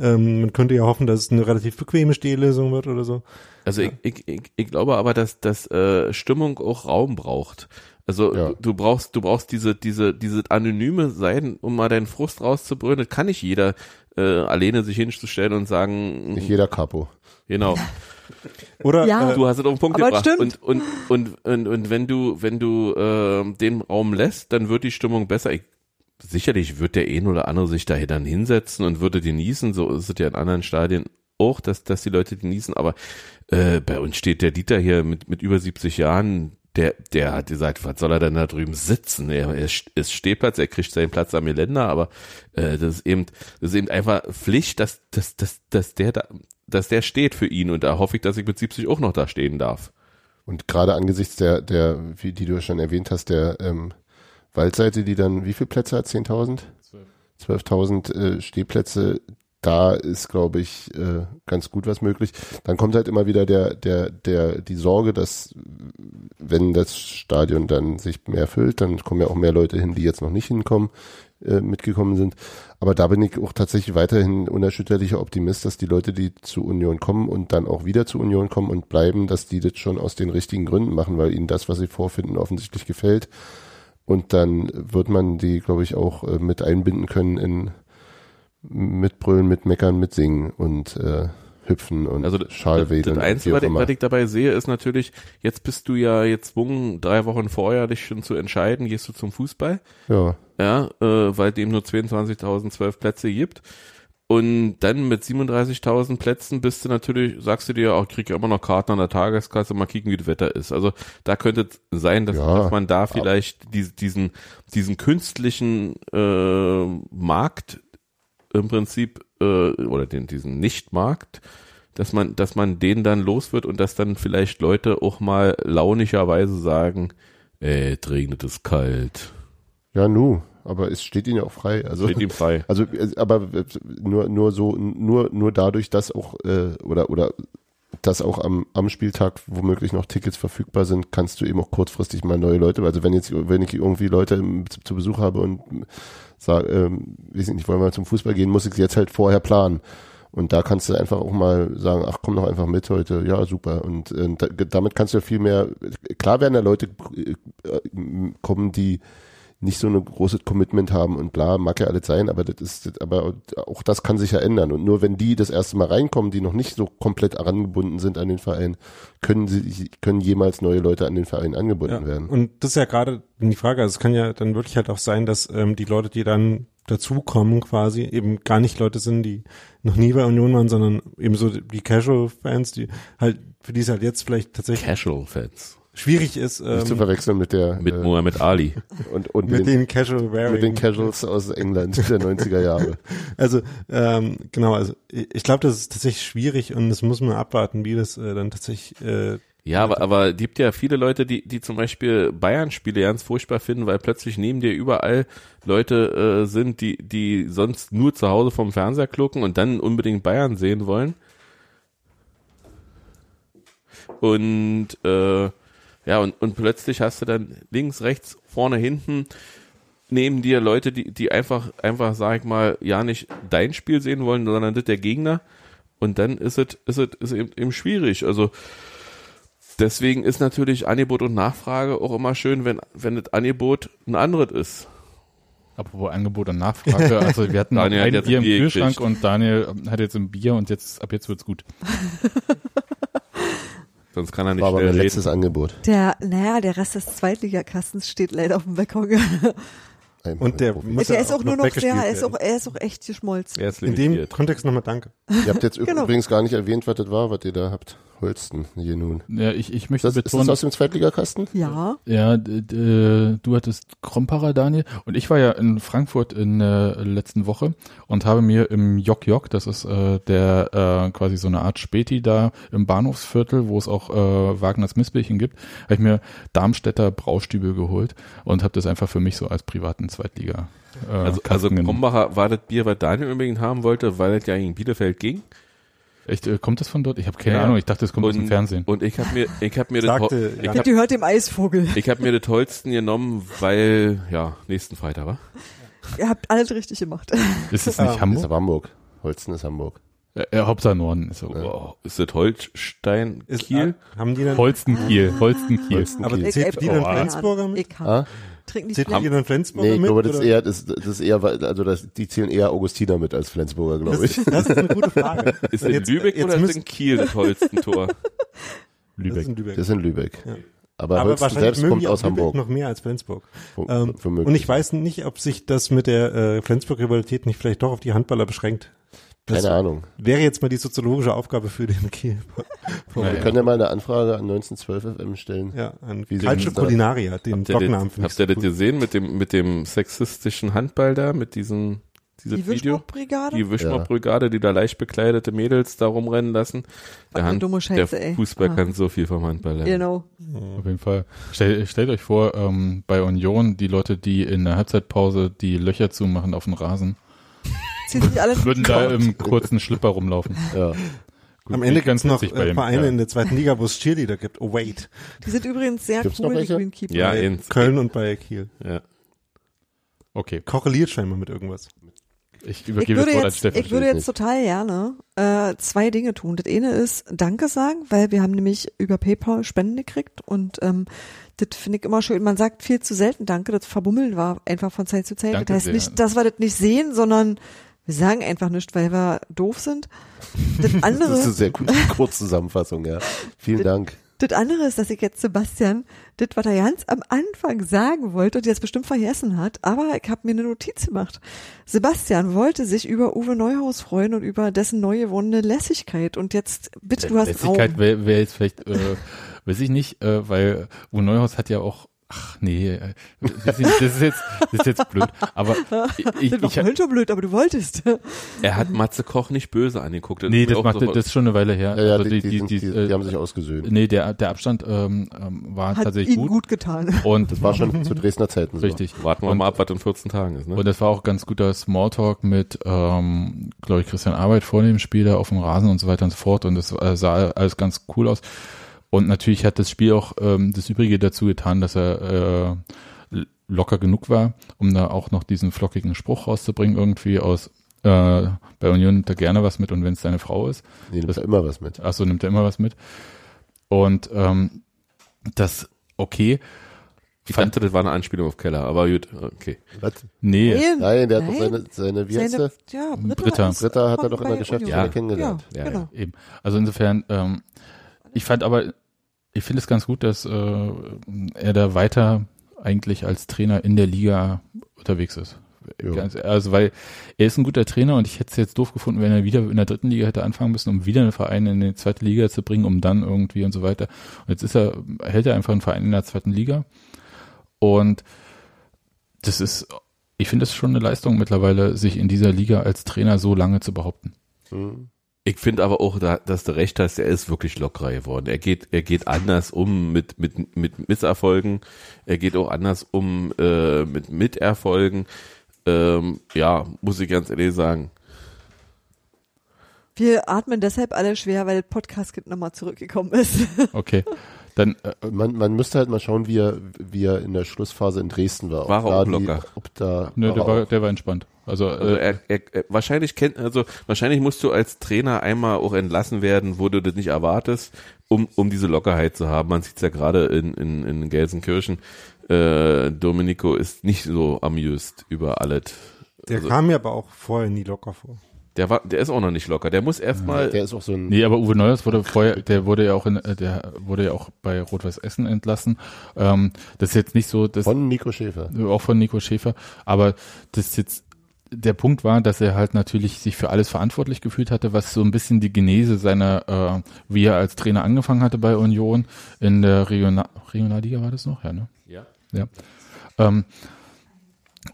Ähm, man könnte ja hoffen, dass es eine relativ bequeme Stehlösung wird oder so. Also ich, ich, ich, ich glaube aber, dass, dass äh, Stimmung auch Raum braucht. Also Ja. du, du brauchst, du brauchst diese, diese, diese anonyme Sein, um mal deinen Frust rauszubrüllen. Das kann nicht jeder äh, alleine sich hinzustellen und sagen, nicht jeder Capo. genau. Oder Ja. äh, Du hast es auf den Punkt Aber gebracht. stimmt. Und, und, und, und, und wenn du, wenn du äh, den Raum lässt, dann wird die Stimmung besser. Ich, sicherlich wird der ein oder andere sich da dann hinsetzen und würde genießen. So ist es ja in anderen Stadien auch, dass, dass die Leute genießen. Aber äh, bei uns steht der Dieter hier mit, mit über 70 Jahren. Der, der hat gesagt, was soll er denn da drüben sitzen? Er, er ist Stehplatz, er kriegt seinen Platz am Geländer, aber äh, das ist eben, das ist eben einfach Pflicht, dass, dass, dass, dass der da, dass der steht für ihn und da hoffe ich, dass ich mit 70 auch noch da stehen darf. Und gerade angesichts der, der, wie die du schon erwähnt hast, der ähm, Waldseite, die dann wie viele Plätze hat? 10.000? 12.000 äh, Stehplätze. Da ist, glaube ich, äh, ganz gut was möglich. Dann kommt halt immer wieder der, der, der, die Sorge, dass wenn das Stadion dann sich mehr füllt, dann kommen ja auch mehr Leute hin, die jetzt noch nicht hinkommen, äh, mitgekommen sind. Aber da bin ich auch tatsächlich weiterhin unerschütterlicher Optimist, dass die Leute, die zu Union kommen und dann auch wieder zu Union kommen und bleiben, dass die das schon aus den richtigen Gründen machen, weil ihnen das, was sie vorfinden, offensichtlich gefällt. Und dann wird man die, glaube ich, auch äh, mit einbinden können in mitbrüllen, mitmeckern, mitsingen und äh, hüpfen und Also das, Schalwedeln. das Einzige, was ich, was ich dabei sehe, ist natürlich, jetzt bist du ja gezwungen, drei Wochen vorher dich schon zu entscheiden, gehst du zum Fußball, ja, ja, äh, weil dem nur 22.012 Plätze gibt. Und dann mit 37.000 Plätzen bist du natürlich, sagst du dir, auch krieg ja immer noch Karten an der Tageskasse, mal kicken, wie das Wetter ist. Also da könnte es sein, dass, Ja, dass man da vielleicht die, diesen, diesen künstlichen äh, Markt im Prinzip äh, oder den diesen Nichtmarkt, dass man dass man den dann los wird und dass dann vielleicht Leute auch mal launischerweise sagen, ey, es regnet es kalt. Ja, nu, aber es steht ihnen ja auch frei. Also, Steht ihm frei. also, äh, aber äh, nur, nur so, nur, nur dadurch, dass auch, äh, oder, oder, dass auch am, am Spieltag womöglich noch Tickets verfügbar sind, kannst du eben auch kurzfristig mal neue Leute, also wenn jetzt, wenn ich irgendwie Leute zu, zu Besuch habe und sage, ähm, weiß ich nicht, wollen wir mal zum Fußball gehen, muss ich jetzt halt vorher planen. Und da kannst du einfach auch mal sagen, ach komm doch einfach mit heute, ja super. Und äh, da, damit kannst du ja viel mehr, klar werden da Leute äh, kommen, die nicht so ein großes Commitment haben und bla, mag ja alles sein, aber das ist, das, aber auch das kann sich ja ändern. Und nur wenn die das erste Mal reinkommen, die noch nicht so komplett herangebunden sind an den Verein, können sie, können jemals neue Leute an den Verein angebunden Ja. werden. Und das ist ja gerade die Frage. Also es kann ja dann wirklich halt auch sein, dass ähm, die Leute, die dann dazukommen quasi, eben gar nicht Leute sind, die noch nie bei Union waren, sondern eben so die Casual-Fans, die halt, für die es halt jetzt vielleicht tatsächlich Casual Fans schwierig ist, nicht zu ähm, verwechseln mit der mit äh, Muhammad Ali. und, und mit den, den Casual Wearing. mit den Casuals aus England der 90er Jahre. Also ähm, genau, also ich ich glaube, das ist tatsächlich schwierig und das muss man abwarten, wie das äh, dann tatsächlich äh, Ja, aber, aber gibt ja viele Leute, die, die zum Beispiel Bayern-Spiele ganz furchtbar finden, weil plötzlich neben dir überall Leute äh, sind, die, die sonst nur zu Hause vom Fernseher klucken und dann unbedingt Bayern sehen wollen. Und äh, ja, und, und plötzlich hast du dann links, rechts, vorne, hinten neben dir Leute, die, die einfach, einfach, sag ich mal, ja nicht dein Spiel sehen wollen, sondern das der Gegner. Und dann ist es, ist es, ist eben, eben schwierig. Also, Deswegen ist natürlich Angebot und Nachfrage auch immer schön, wenn, wenn das Angebot ein anderes ist. Apropos Angebot und Nachfrage, also wir hatten Daniel hat ein jetzt Bier im Bier Kühlschrank gekriegt. und Daniel hat jetzt ein Bier und jetzt ab jetzt wird's gut. Sonst kann er nicht War aber mein letztes Angebot. Der, naja, der Rest des Zweitligakastens steht leider auf dem Balkon. Und der muss der ist auch nur noch, der, er ist auch, er ist auch echt geschmolzen. In dem. Kontext nochmal danke. Ihr habt jetzt Genau. übrigens gar nicht erwähnt, was das war, was ihr da habt. Holsten, hier nun. Ja, ich, ich möchte Das, ist das betonen, aus dem Zweitligakasten? Ja. ja, du hattest Kromparer, Daniel, und ich war ja in Frankfurt in der letzten Woche und habe mir im Jok Jok, das ist äh, der äh, quasi so eine Art Späti da im Bahnhofsviertel, wo es auch äh, Wagners Missbällchen gibt, habe ich mir Darmstädter Braustübel geholt und habe das einfach für mich so als privaten Zweitliga äh, Also, also Kasten. Krombacher war das Bier, was Daniel unbedingt haben wollte, weil es ja gegen Bielefeld ging. Echt, äh, kommt das von dort? Ich habe keine Ja. Ahnung, ich dachte, es kommt aus dem Fernsehen. Und ich habe mir, ich habe mir das, Ho- ich ja. hab, Die hört dem Eisvogel. ich habe mir das Holsten genommen, weil, ja, nächsten Freitag, war? Ihr habt alles richtig gemacht. Ist es nicht Ist Hamburg? aber Hamburg. Holsten ist Hamburg. Äh, äh, Hauptsache Norden. Ist so, oh. Ist das Holstein Ist, Kiel? äh, haben die dann, Holstenkiel, Holstenkiel. Holsten aber Kiel. zählt die dann Flensburger mit? Ich hab, Ah? Trink nicht Zählt die dann Flensburger Nee, ich mit? glaube, das ist oder? eher, das, das ist eher, also das, die zählen eher Augustiner mit als Flensburger, glaube ich. ist, das ist eine gute Frage. Ist in Jetzt- Lübeck jetzt oder ist in Kiel das Holstentor? Das Lübeck. ist in Lübeck. Das ist in Lübeck. Ja. Aber, Aber Holsten wahrscheinlich selbst mögen kommt die aus auch Lübeck Hamburg. noch mehr als Flensburg. Wo- Ähm, womöglich. und ich weiß nicht, ob sich das mit der äh, Flensburg-Rivalität nicht vielleicht doch auf die Handballer beschränkt. Das Keine Ahnung. wäre jetzt mal die soziologische Aufgabe für den Kiel. Ja, Wir können ja mal eine Anfrage an 1912 FM stellen. Ja, an Wie Calcio Culinaria, den Habt ihr Doppelnamen das, habt ihr das gesehen mit dem, mit dem sexistischen Handball da, mit diesem, dieses Die Video? Wischmopp-Brigade? Die Wischmopp-Brigade, die da leicht bekleidete Mädels da rumrennen lassen. Der, eine dumme Scheiße, der ey. Fußball Ah. kann so viel vom Handball lernen. Genau. Auf jeden Fall. Stell, stellt euch vor, ähm, bei Union, die Leute, die in der Halbzeitpause die Löcher zumachen auf dem Rasen, Ziehen sich alle würden da im kurzen Schlipper rumlaufen. Ja. Gut, Am Ende nicht gibt's noch äh, Vereine Kerl. in der zweiten Liga, wo es Cheerleader gibt. Oh wait. Die sind übrigens sehr Gibt's cool, die? Greenkeeper. Ja, in, Köln und bei Kiel. ja. Okay, Korreliert scheinbar mit irgendwas. ich Ich übergebe würde, das Wort an jetzt, Steffen. ich würde jetzt total gerne äh, zwei Dinge tun. Das eine ist Danke sagen, weil wir haben nämlich über PayPal Spenden gekriegt und ähm, das finde ich immer schön. Man sagt viel zu selten Danke, das Verbummeln war einfach von Zeit zu Zeit. Danke das heißt sehr. nicht, dass wir das nicht sehen, sondern wir sagen einfach nicht, weil wir doof sind. Das Das andere, ist eine sehr gute Kurzzusammenfassung, ja. Vielen Dank. das andere ist, dass ich jetzt Sebastian, das, was er ganz am Anfang sagen wollte und jetzt bestimmt vergessen hat, aber ich habe mir eine Notiz gemacht. Sebastian wollte sich über Uwe Neuhaus freuen und über dessen neu gewonnene Lässigkeit. Und jetzt, bitte, du hast Lässigkeit wäre wär jetzt vielleicht, äh, weiß ich nicht, äh, weil Uwe Neuhaus hat ja auch Ach nee, äh, das ist, das ist jetzt das ist jetzt blöd. Aber ich, das war ich, vorhin schon blöd, aber du wolltest. Er hat Matze Koch nicht böse angeguckt. nee, ist mir das macht sofort- das ist schon eine Weile her. Ja, ja, Also die, die, sind, die, äh, die haben sich ausgesöhnt. nee, der der Abstand ähm, ähm, war Hat tatsächlich gut. gut getan. Und Das war schon zu Dresdner Zeiten so. richtig. Warten wir Und- mal ab, was in 14 Tagen ist. Ne? Und das war auch ganz guter Smalltalk mit, ähm, glaube ich, Christian Arbeit vor dem Spiel da auf dem Rasen und so weiter und so fort. Und das äh, sah alles ganz cool aus. Und natürlich hat das Spiel auch ähm, das Übrige dazu getan, dass er äh, locker genug war, um da auch noch diesen flockigen Spruch rauszubringen, irgendwie aus äh, bei Union nimmt er gerne was mit und wenn es deine Frau ist. Nee, nimmt Das- da immer was mit. Achso, nimmt er immer was mit. Und ähm, das okay. ich dachte, das war eine Anspielung auf Keller, aber gut, okay. Was? Nee, Nein, der hat doch seine, seine, wie heißt Seine, der? ja, Britta. Britta. hat er doch in der Geschäftsstelle Union. kennengelernt. Ja, Ja, ja. genau. Eben. Also insofern, ähm, ich fand aber, ich finde es ganz gut, dass äh, er da weiter eigentlich als Trainer in der Liga unterwegs ist. Ganz, also weil er ist ein guter Trainer und ich hätte es jetzt doof gefunden, wenn er wieder in der dritten Liga hätte anfangen müssen, um wieder einen Verein in die zweite Liga zu bringen, um dann irgendwie und so weiter. Und jetzt ist er, hält er einfach einen Verein in der zweiten Liga. Und das ist, ich finde es schon eine Leistung mittlerweile, sich in dieser Liga als Trainer so lange zu behaupten. Hm. Ich finde aber auch, da- dass du recht hast, er ist wirklich lockerer geworden. Er geht, er geht anders um mit, mit, mit Misserfolgen. Er geht auch anders um äh, mit Miterfolgen. Ähm, ja, muss ich ganz ehrlich sagen. Wir atmen deshalb alle schwer, weil Podcast-Kind nochmal zurückgekommen ist. Okay. Dann, äh, Man, man müsste halt mal schauen, wie er, wie er in der Schlussphase in Dresden war. Ob War er da auch die- locker? Ob da, Nö, der er war, der war entspannt. Also, Also äh, er, er, er, wahrscheinlich kennt, also wahrscheinlich musst du als Trainer einmal auch entlassen werden, wo du das nicht erwartest, um, um diese Lockerheit zu haben. Man sieht's ja gerade in, in, in Gelsenkirchen. Äh, Domenico ist nicht so amused über alles. Der Also- kam mir aber auch vorher nie locker vor. Der war, der ist auch noch nicht locker. Der muss erstmal, der ist auch so ein, nee, aber Uwe Neuers wurde vorher, der wurde ja auch in, der wurde ja auch bei Rot-Weiß Essen entlassen. Ähm, das ist jetzt nicht so, das von Nico Schäfer. auch von Nico Schäfer, aber das ist jetzt der Punkt war, dass er halt natürlich sich für alles verantwortlich gefühlt hatte, was so ein bisschen die Genese seiner, äh, wie er als Trainer angefangen hatte bei Union in der Regional Regionalliga war das noch, ja, ne? ja. Ja. Ähm,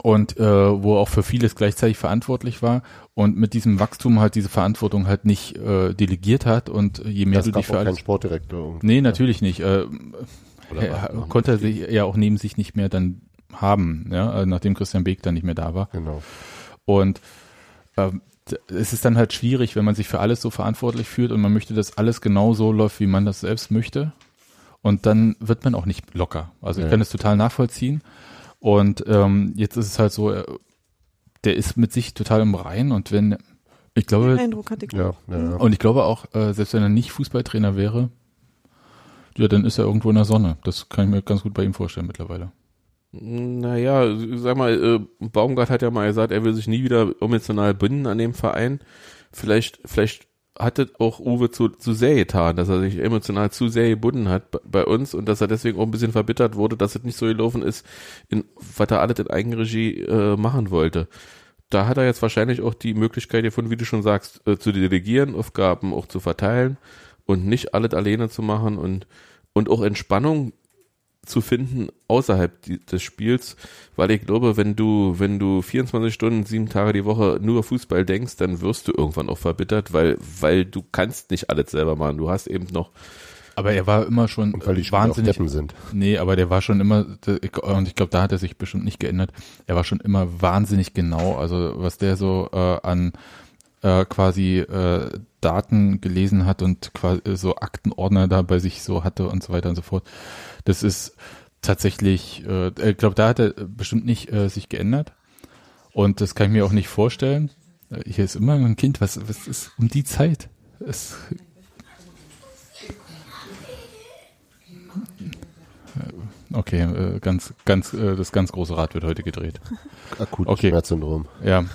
und äh, wo er auch für vieles gleichzeitig verantwortlich war und mit diesem Wachstum halt diese Verantwortung halt nicht äh, delegiert hat und je mehr Das du dich auch für alles Sportdirektor. Nee, natürlich nicht. Äh, er, was? konnte er sich ja auch neben sich nicht mehr dann haben, ja, äh, nachdem Christian Beek dann nicht mehr da war. Genau. Und ähm, es ist dann halt schwierig, wenn man sich für alles so verantwortlich fühlt und man möchte, dass alles genau so läuft, wie man das selbst möchte. Und dann wird man auch nicht locker. Also ich Ja. kann es total nachvollziehen. Und ähm, jetzt ist es halt so, äh, der ist mit sich total im Rein und wenn, ich glaube, Den Eindruck hatte ich. Ja, ja, ja. und ich glaube auch, äh, selbst wenn er nicht Fußballtrainer wäre, ja, dann ist er irgendwo in der Sonne. Das kann ich mir ganz gut bei ihm vorstellen mittlerweile. Naja, sag mal, äh, Baumgart hat ja mal gesagt, er will sich nie wieder emotional binden an dem Verein. Vielleicht, vielleicht hat das auch Uwe zu, zu sehr getan, dass er sich emotional zu sehr gebunden hat bei- bei uns und dass er deswegen auch ein bisschen verbittert wurde, dass es nicht so gelaufen ist, in, was er alles in Eigenregie äh, machen wollte. Da hat er jetzt wahrscheinlich auch die Möglichkeit gefunden, wie du schon sagst, äh, zu delegieren, Aufgaben auch zu verteilen und nicht alles alleine zu machen und, und auch Entspannung zu finden außerhalb die, des Spiels, weil ich glaube, wenn du, wenn du 24 Stunden, sieben Tage die Woche nur Fußball denkst, dann wirst du irgendwann auch verbittert, weil, weil du kannst nicht alles selber machen. Du hast eben noch, Aber er war immer schon Und weil die wahnsinnig. Sind. Nee, aber der war schon immer, und ich glaube, da hat er sich bestimmt nicht geändert. Er war schon immer wahnsinnig genau. Also was der so äh, an äh, quasi äh, Daten gelesen hat und quasi so Aktenordner da bei sich so hatte und so weiter und so fort. Das ist tatsächlich, äh, ich glaube, da hat er bestimmt nicht äh, sich geändert. Und das kann ich mir auch nicht vorstellen. Äh, Hier ist immer ein Kind, was, was ist um die Zeit? Es, okay, äh, ganz, ganz, äh, das ganz große Rad wird heute gedreht. Akutes Okay. Schmerzsyndrom. Ja,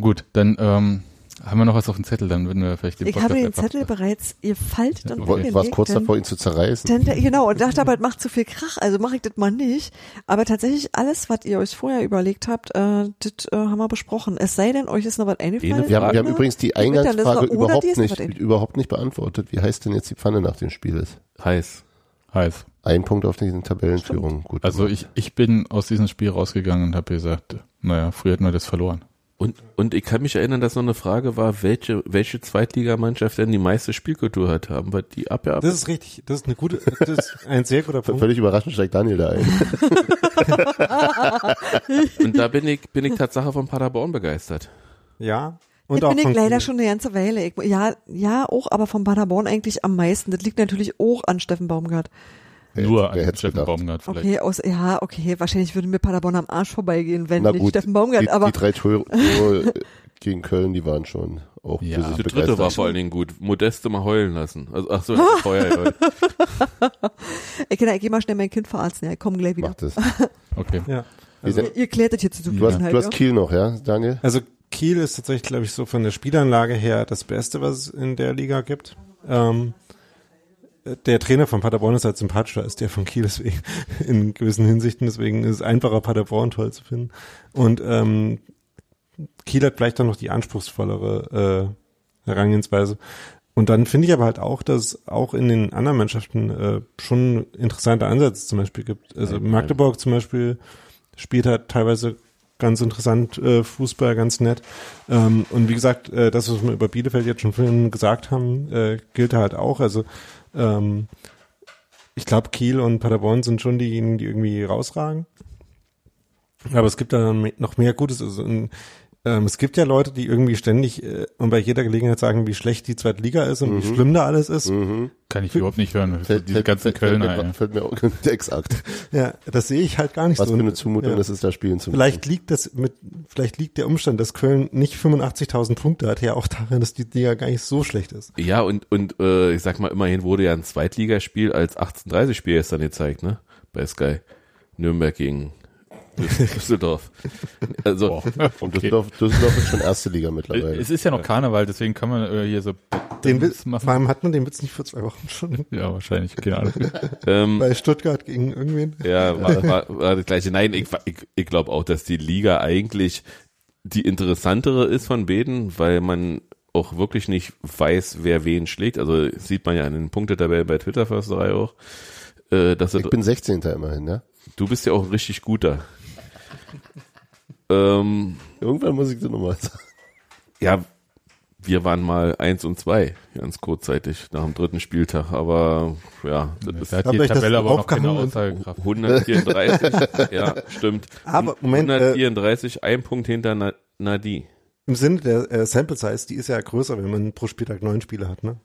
gut, dann ähm, haben wir noch was auf dem Zettel, dann würden wir vielleicht den Ich habe den Zettel bereits gefaltet und Okay. Du hingelegt, warst kurz denn- davor, ihn zu zerreißen. Denn, genau, und dachte aber, es macht zu viel Krach, also mache ich das mal nicht. Aber tatsächlich alles, was ihr euch vorher überlegt habt, äh, das äh, haben wir besprochen. Es sei denn, euch ist noch was eingefallen. Wir haben, wir haben übrigens die Eingangsfrage überhaupt nicht, überhaupt nicht beantwortet. Wie heißt denn jetzt die Pfanne nach dem Spiel ist? heiß. Heiß. Ein Punkt auf diesen Tabellenführung. Gut. Also ich, ich bin aus diesem Spiel rausgegangen und habe gesagt, naja, früher hätten wir das verloren. Und, und ich kann mich erinnern, dass noch eine Frage war, welche, welche Zweitligamannschaft denn die meiste Spielkultur hat. Haben wir die abgearbeitet? Das ist richtig. Das ist eine gute, das ist ein sehr guter Punkt. Völlig überraschend steigt Daniel da ein. Und da bin ich, bin ich Tatsache von Paderborn begeistert. Ja. Und Jetzt bin ich leider Kiel. schon eine ganze Weile. Ich, ja, ja, auch, aber von Paderborn eigentlich am meisten. Das liegt natürlich auch an Steffen Baumgart. Nur an Steffen gedacht? Baumgart vielleicht. Okay, aus, ja, okay, wahrscheinlich würde mir Paderborn am Arsch vorbeigehen, wenn Na nicht gut, Steffen Baumgart, die, aber die drei Tore gegen Köln, die waren schon auch Ja. für sich Die dritte war vor allen Dingen gut. Modeste mal heulen lassen. Also, ach so, vorher, ja. ich, ich geh mal schnell mein Kind verarzten, ja, ich komm gleich wieder. Macht es. Okay. Ja. Also, denn- Ihr klärt das hier zu Du hast, Zufriedenheit, du hast ja? Kiel noch, ja, Daniel? also Kiel ist tatsächlich, glaube ich, so von der Spielanlage her das Beste, was es in der Liga gibt. Ähm, der Trainer von Paderborn ist halt sympathischer als der von Kiel, deswegen in gewissen Hinsichten, deswegen ist es einfacher, Paderborn toll zu finden. Und ähm, Kiel hat vielleicht dann noch die anspruchsvollere äh, Herangehensweise. Und dann finde ich aber halt auch, dass es auch in den anderen Mannschaften äh, schon interessante Ansätze zum Beispiel gibt. Also Magdeburg zum Beispiel spielt halt teilweise ganz interessant äh, Fußball, ganz nett. Ähm, und wie gesagt, äh, das, was wir über Bielefeld jetzt schon vorhin gesagt haben, äh, gilt halt auch. Also ähm, ich glaube, Kiel und Paderborn sind schon diejenigen, die irgendwie rausragen. Aber es gibt da noch mehr Gutes. Also in, ähm, es gibt ja Leute, die irgendwie ständig äh, und bei jeder Gelegenheit sagen, wie schlecht die zweite Liga ist und wie schlimm da alles ist. Mhm. Kann ich überhaupt nicht hören. Fällt, Diese fällt, ganzen fällt, fällt, Kölner. mir, ey. fällt mir auch exakt. Ja, das sehe ich halt gar nicht Was so. für eine Zumutung ja. ist es, da spielen zu müssen. Vielleicht liegt das mit, vielleicht liegt der Umstand, dass Köln nicht 85.000 Punkte hat, ja auch daran, dass die Liga gar nicht so schlecht ist. Ja, und, und äh, ich sag mal, immerhin wurde ja ein Zweitligaspiel als 1830-Spiel gestern gezeigt, ne? Bei Sky. Nürnberg gegen Düsseldorf. Also, Boah, Und okay. Düsseldorf, Düsseldorf ist schon erste Liga mittlerweile. Es ist ja noch Karneval, deswegen kann man äh, hier so Den Witz, machen. vor allem hat man den Witz nicht vor zwei Wochen schon Ja, wahrscheinlich, keine Ahnung. ähm, bei Stuttgart gegen irgendwen. ja, war, war, war das gleiche. Nein, ich, ich, ich glaube auch, dass die Liga eigentlich die interessantere ist von beiden, weil man auch wirklich nicht weiß, wer wen schlägt. Also sieht man ja in den Punktetabellen bei Twitter Försterei auch. Äh, dass Ich bin 16. immerhin, ja. du bist ja auch ein richtig guter. Ähm, Irgendwann muss ich das nochmal sagen. Ja, wir waren mal eins und zwei, ganz kurzzeitig, nach dem dritten Spieltag, aber ja, das Da ist hat die Tabelle aber noch keine? Aussagekraft. 134, ja, stimmt. Aber, Moment, äh, 134, ein Punkt hinter Na Nadi. Im Sinne der äh, Sample Size, die ist ja größer, wenn man pro Spieltag neun Spiele hat, ne?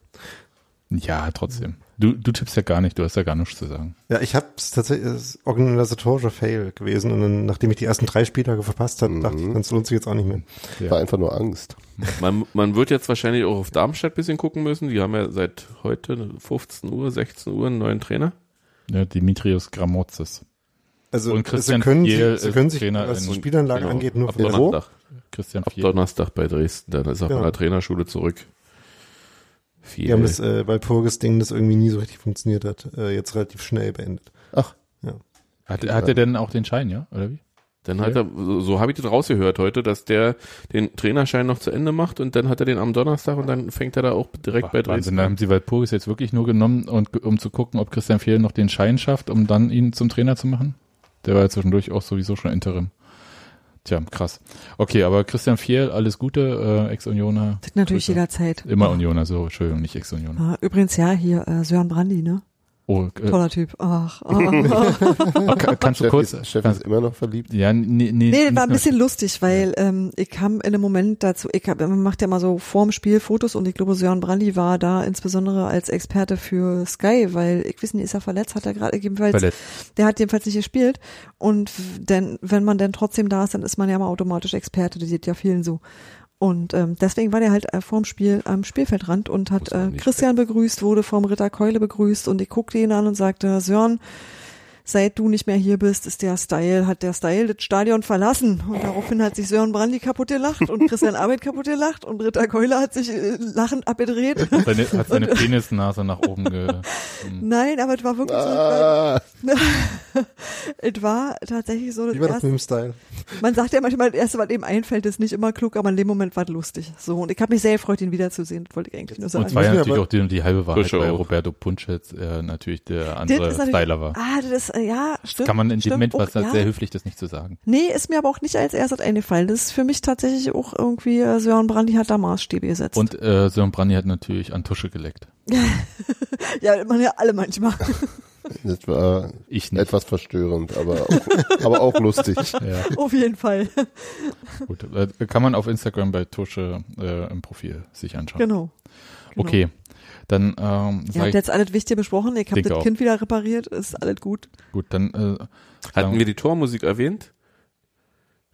Ja, trotzdem. Du, du tippst ja gar nicht, du hast ja gar nichts zu sagen. Ja, ich habe es tatsächlich, es ist organisatorischer Fail gewesen und dann, nachdem ich die ersten drei Spieltage verpasst habe, dachte ich, das lohnt sich jetzt auch nicht mehr. Ja. War einfach nur Angst. Man, man wird jetzt wahrscheinlich auch auf Darmstadt bisschen gucken müssen. Die haben ja seit heute 15 Uhr, 16 Uhr einen neuen Trainer. Ja, Dimitrios Gramotzes. Also Und Christian sie können, Fiel sie, sie können sich, Trainer was die Spielanlage Genau. angeht, nur Ab Donnerstag. Christian Ab. Donnerstag bei Dresden. Dann ist er Genau. von der Trainerschule zurück. Viel. Die haben das, äh, weil Purges Ding, das irgendwie nie so richtig funktioniert hat, äh, jetzt relativ schnell beendet. Ach, Hat, hat er denn auch den Schein, ja? Oder wie? Dann hat er, so, so habe ich das rausgehört heute, dass der den Trainerschein noch zu Ende macht und dann hat er den am Donnerstag und dann fängt er da auch direkt bei Wahnsinn, Dresden da an. haben sie Walpurgis jetzt wirklich nur genommen, und, um zu gucken, ob Christian Fiel noch den Schein schafft, um dann ihn zum Trainer zu machen. Der war ja zwischendurch auch sowieso schon Interim. Tja, krass. Okay, aber Christian Fiel, alles Gute, äh, Ex-Unioner. Natürlich Grüße. jederzeit. Immer Unioner, so, Entschuldigung, nicht Ex-Unioner. Ah, übrigens, ja, hier, äh, Sören Brandi, ne? Oh, äh, Toller Typ. Ach, ach, kann, kannst du Chef, kurz, ist, Chef ist immer noch verliebt. ja, nee, nee, Nee, war ein bisschen lustig, weil ähm, ich kam in einem Moment dazu, ich hab, man macht ja mal so vorm Spiel Fotos und ich glaube, Sören Brandi war da insbesondere als Experte für Sky, weil ich weiß nicht, ist er verletzt, hat er gerade jedenfalls, verletzt. der hat jedenfalls nicht gespielt und denn, wenn man dann trotzdem da ist, dann ist man ja mal automatisch Experte, das geht ja vielen so. Und ähm, deswegen war der halt äh, vorm Spiel am Spielfeldrand und hat äh, Christian begrüßt, wurde vom Ritter Keule begrüßt und ich guckte ihn an und sagte, Sören, seit du nicht mehr hier bist, ist der Style, hat der Style das Stadion verlassen. Und daraufhin hat sich Sören Brandi kaputt gelacht und Christian Arbeit kaputt gelacht und Ritter Keuler hat sich äh, lachend abgedreht. Seine, hat seine Penisnase nach oben ge. Nein, aber es war wirklich so. Ah, Es war tatsächlich so, war das erste, mit dem Style? man sagt ja manchmal, das erste, was eben einfällt, ist nicht immer klug, aber in dem Moment war es lustig. So, und ich habe mich sehr gefreut, ihn wiederzusehen, das wollte ich eigentlich nur sagen. Und es war ja natürlich auch die, die halbe Wahrheit, weil. Roberto Punschetz äh, natürlich der andere Styler war. Ah, das ist, ja, stimmt. Kann man in dem Moment, auch, was ja. sehr höflich, das nicht zu sagen. Nee, ist mir aber auch nicht als erstes eingefallen. Das ist für mich tatsächlich auch irgendwie, äh, Sören Brandi hat da Maßstäbe gesetzt. Und äh, Sören Brandy hat natürlich an Tusche geleckt. ja, man ja alle manchmal. das war Ich nicht. etwas verstörend, aber auch, aber auch lustig. Ja, Auf jeden Fall. gut. Äh, kann man auf Instagram bei Tusche äh, im Profil sich anschauen. Genau. genau. Okay. Dann ähm, Ihr habt jetzt alles Wichtige besprochen. Ich habe das auch. Kind wieder repariert. Ist alles gut. gut, dann äh, Hatten wir die Tormusik erwähnt?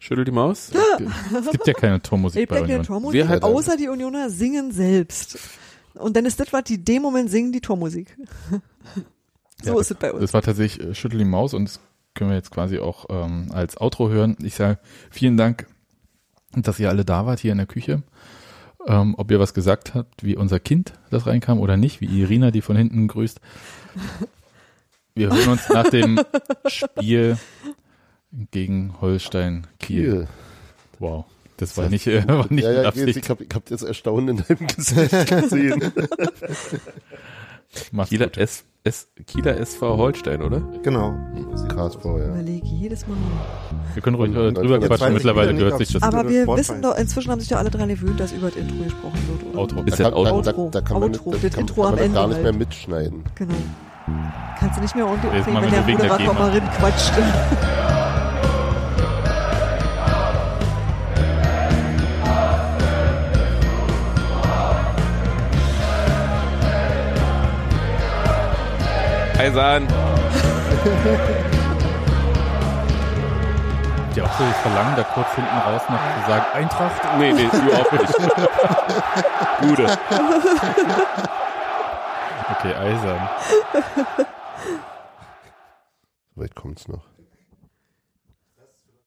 Schüttel die Maus. es gibt ja keine Tormusik Ich bei Union. Tormusik, Wir halt- außer die Unioner singen selbst. Und dann ist das, was die in dem Moment singen, die Tormusik. so Ja, ist es bei uns. Das war tatsächlich äh, Schüttel die Maus und das können wir jetzt quasi auch ähm, als Outro hören. Ich sage vielen Dank, dass ihr alle da wart hier in der Küche. Ähm, ob ihr was gesagt habt, wie unser Kind das reinkam oder nicht, wie Irina, die von hinten grüßt. Wir hören uns nach dem Spiel gegen Holstein Kiel. Wow, das war nicht, äh, war nicht ja, ja, Absicht. ich habe hab jetzt Erstaunen in deinem Gesicht gesehen. Macht's Kieler, gut. S, S, Kieler SV Holstein, oder? Genau. KSV, ja. Überlege jedes Mal. Wir können ruhig äh, Und- drüber und- quatschen. Mittlerweile gehört nicht, sich das Aber wir wissen doch, inzwischen haben sich ja alle dran gewöhnt, dass über das Intro gesprochen wird, oder? Outro. Ist Da das kann, da, Outro. da, da kann man, Outro, das das kann, Intro kann am man gar Ende nicht mehr halt. mitschneiden. Genau. Kannst du nicht mehr machen wenn der Moderator mal GEMA. Eisern. Ja, auch so das Verlangen, da kurz hinten raus noch zu sagen, Eintracht. Nee, nee, überhaupt nicht. Gute. Okay, eisern. Weit kommt's noch.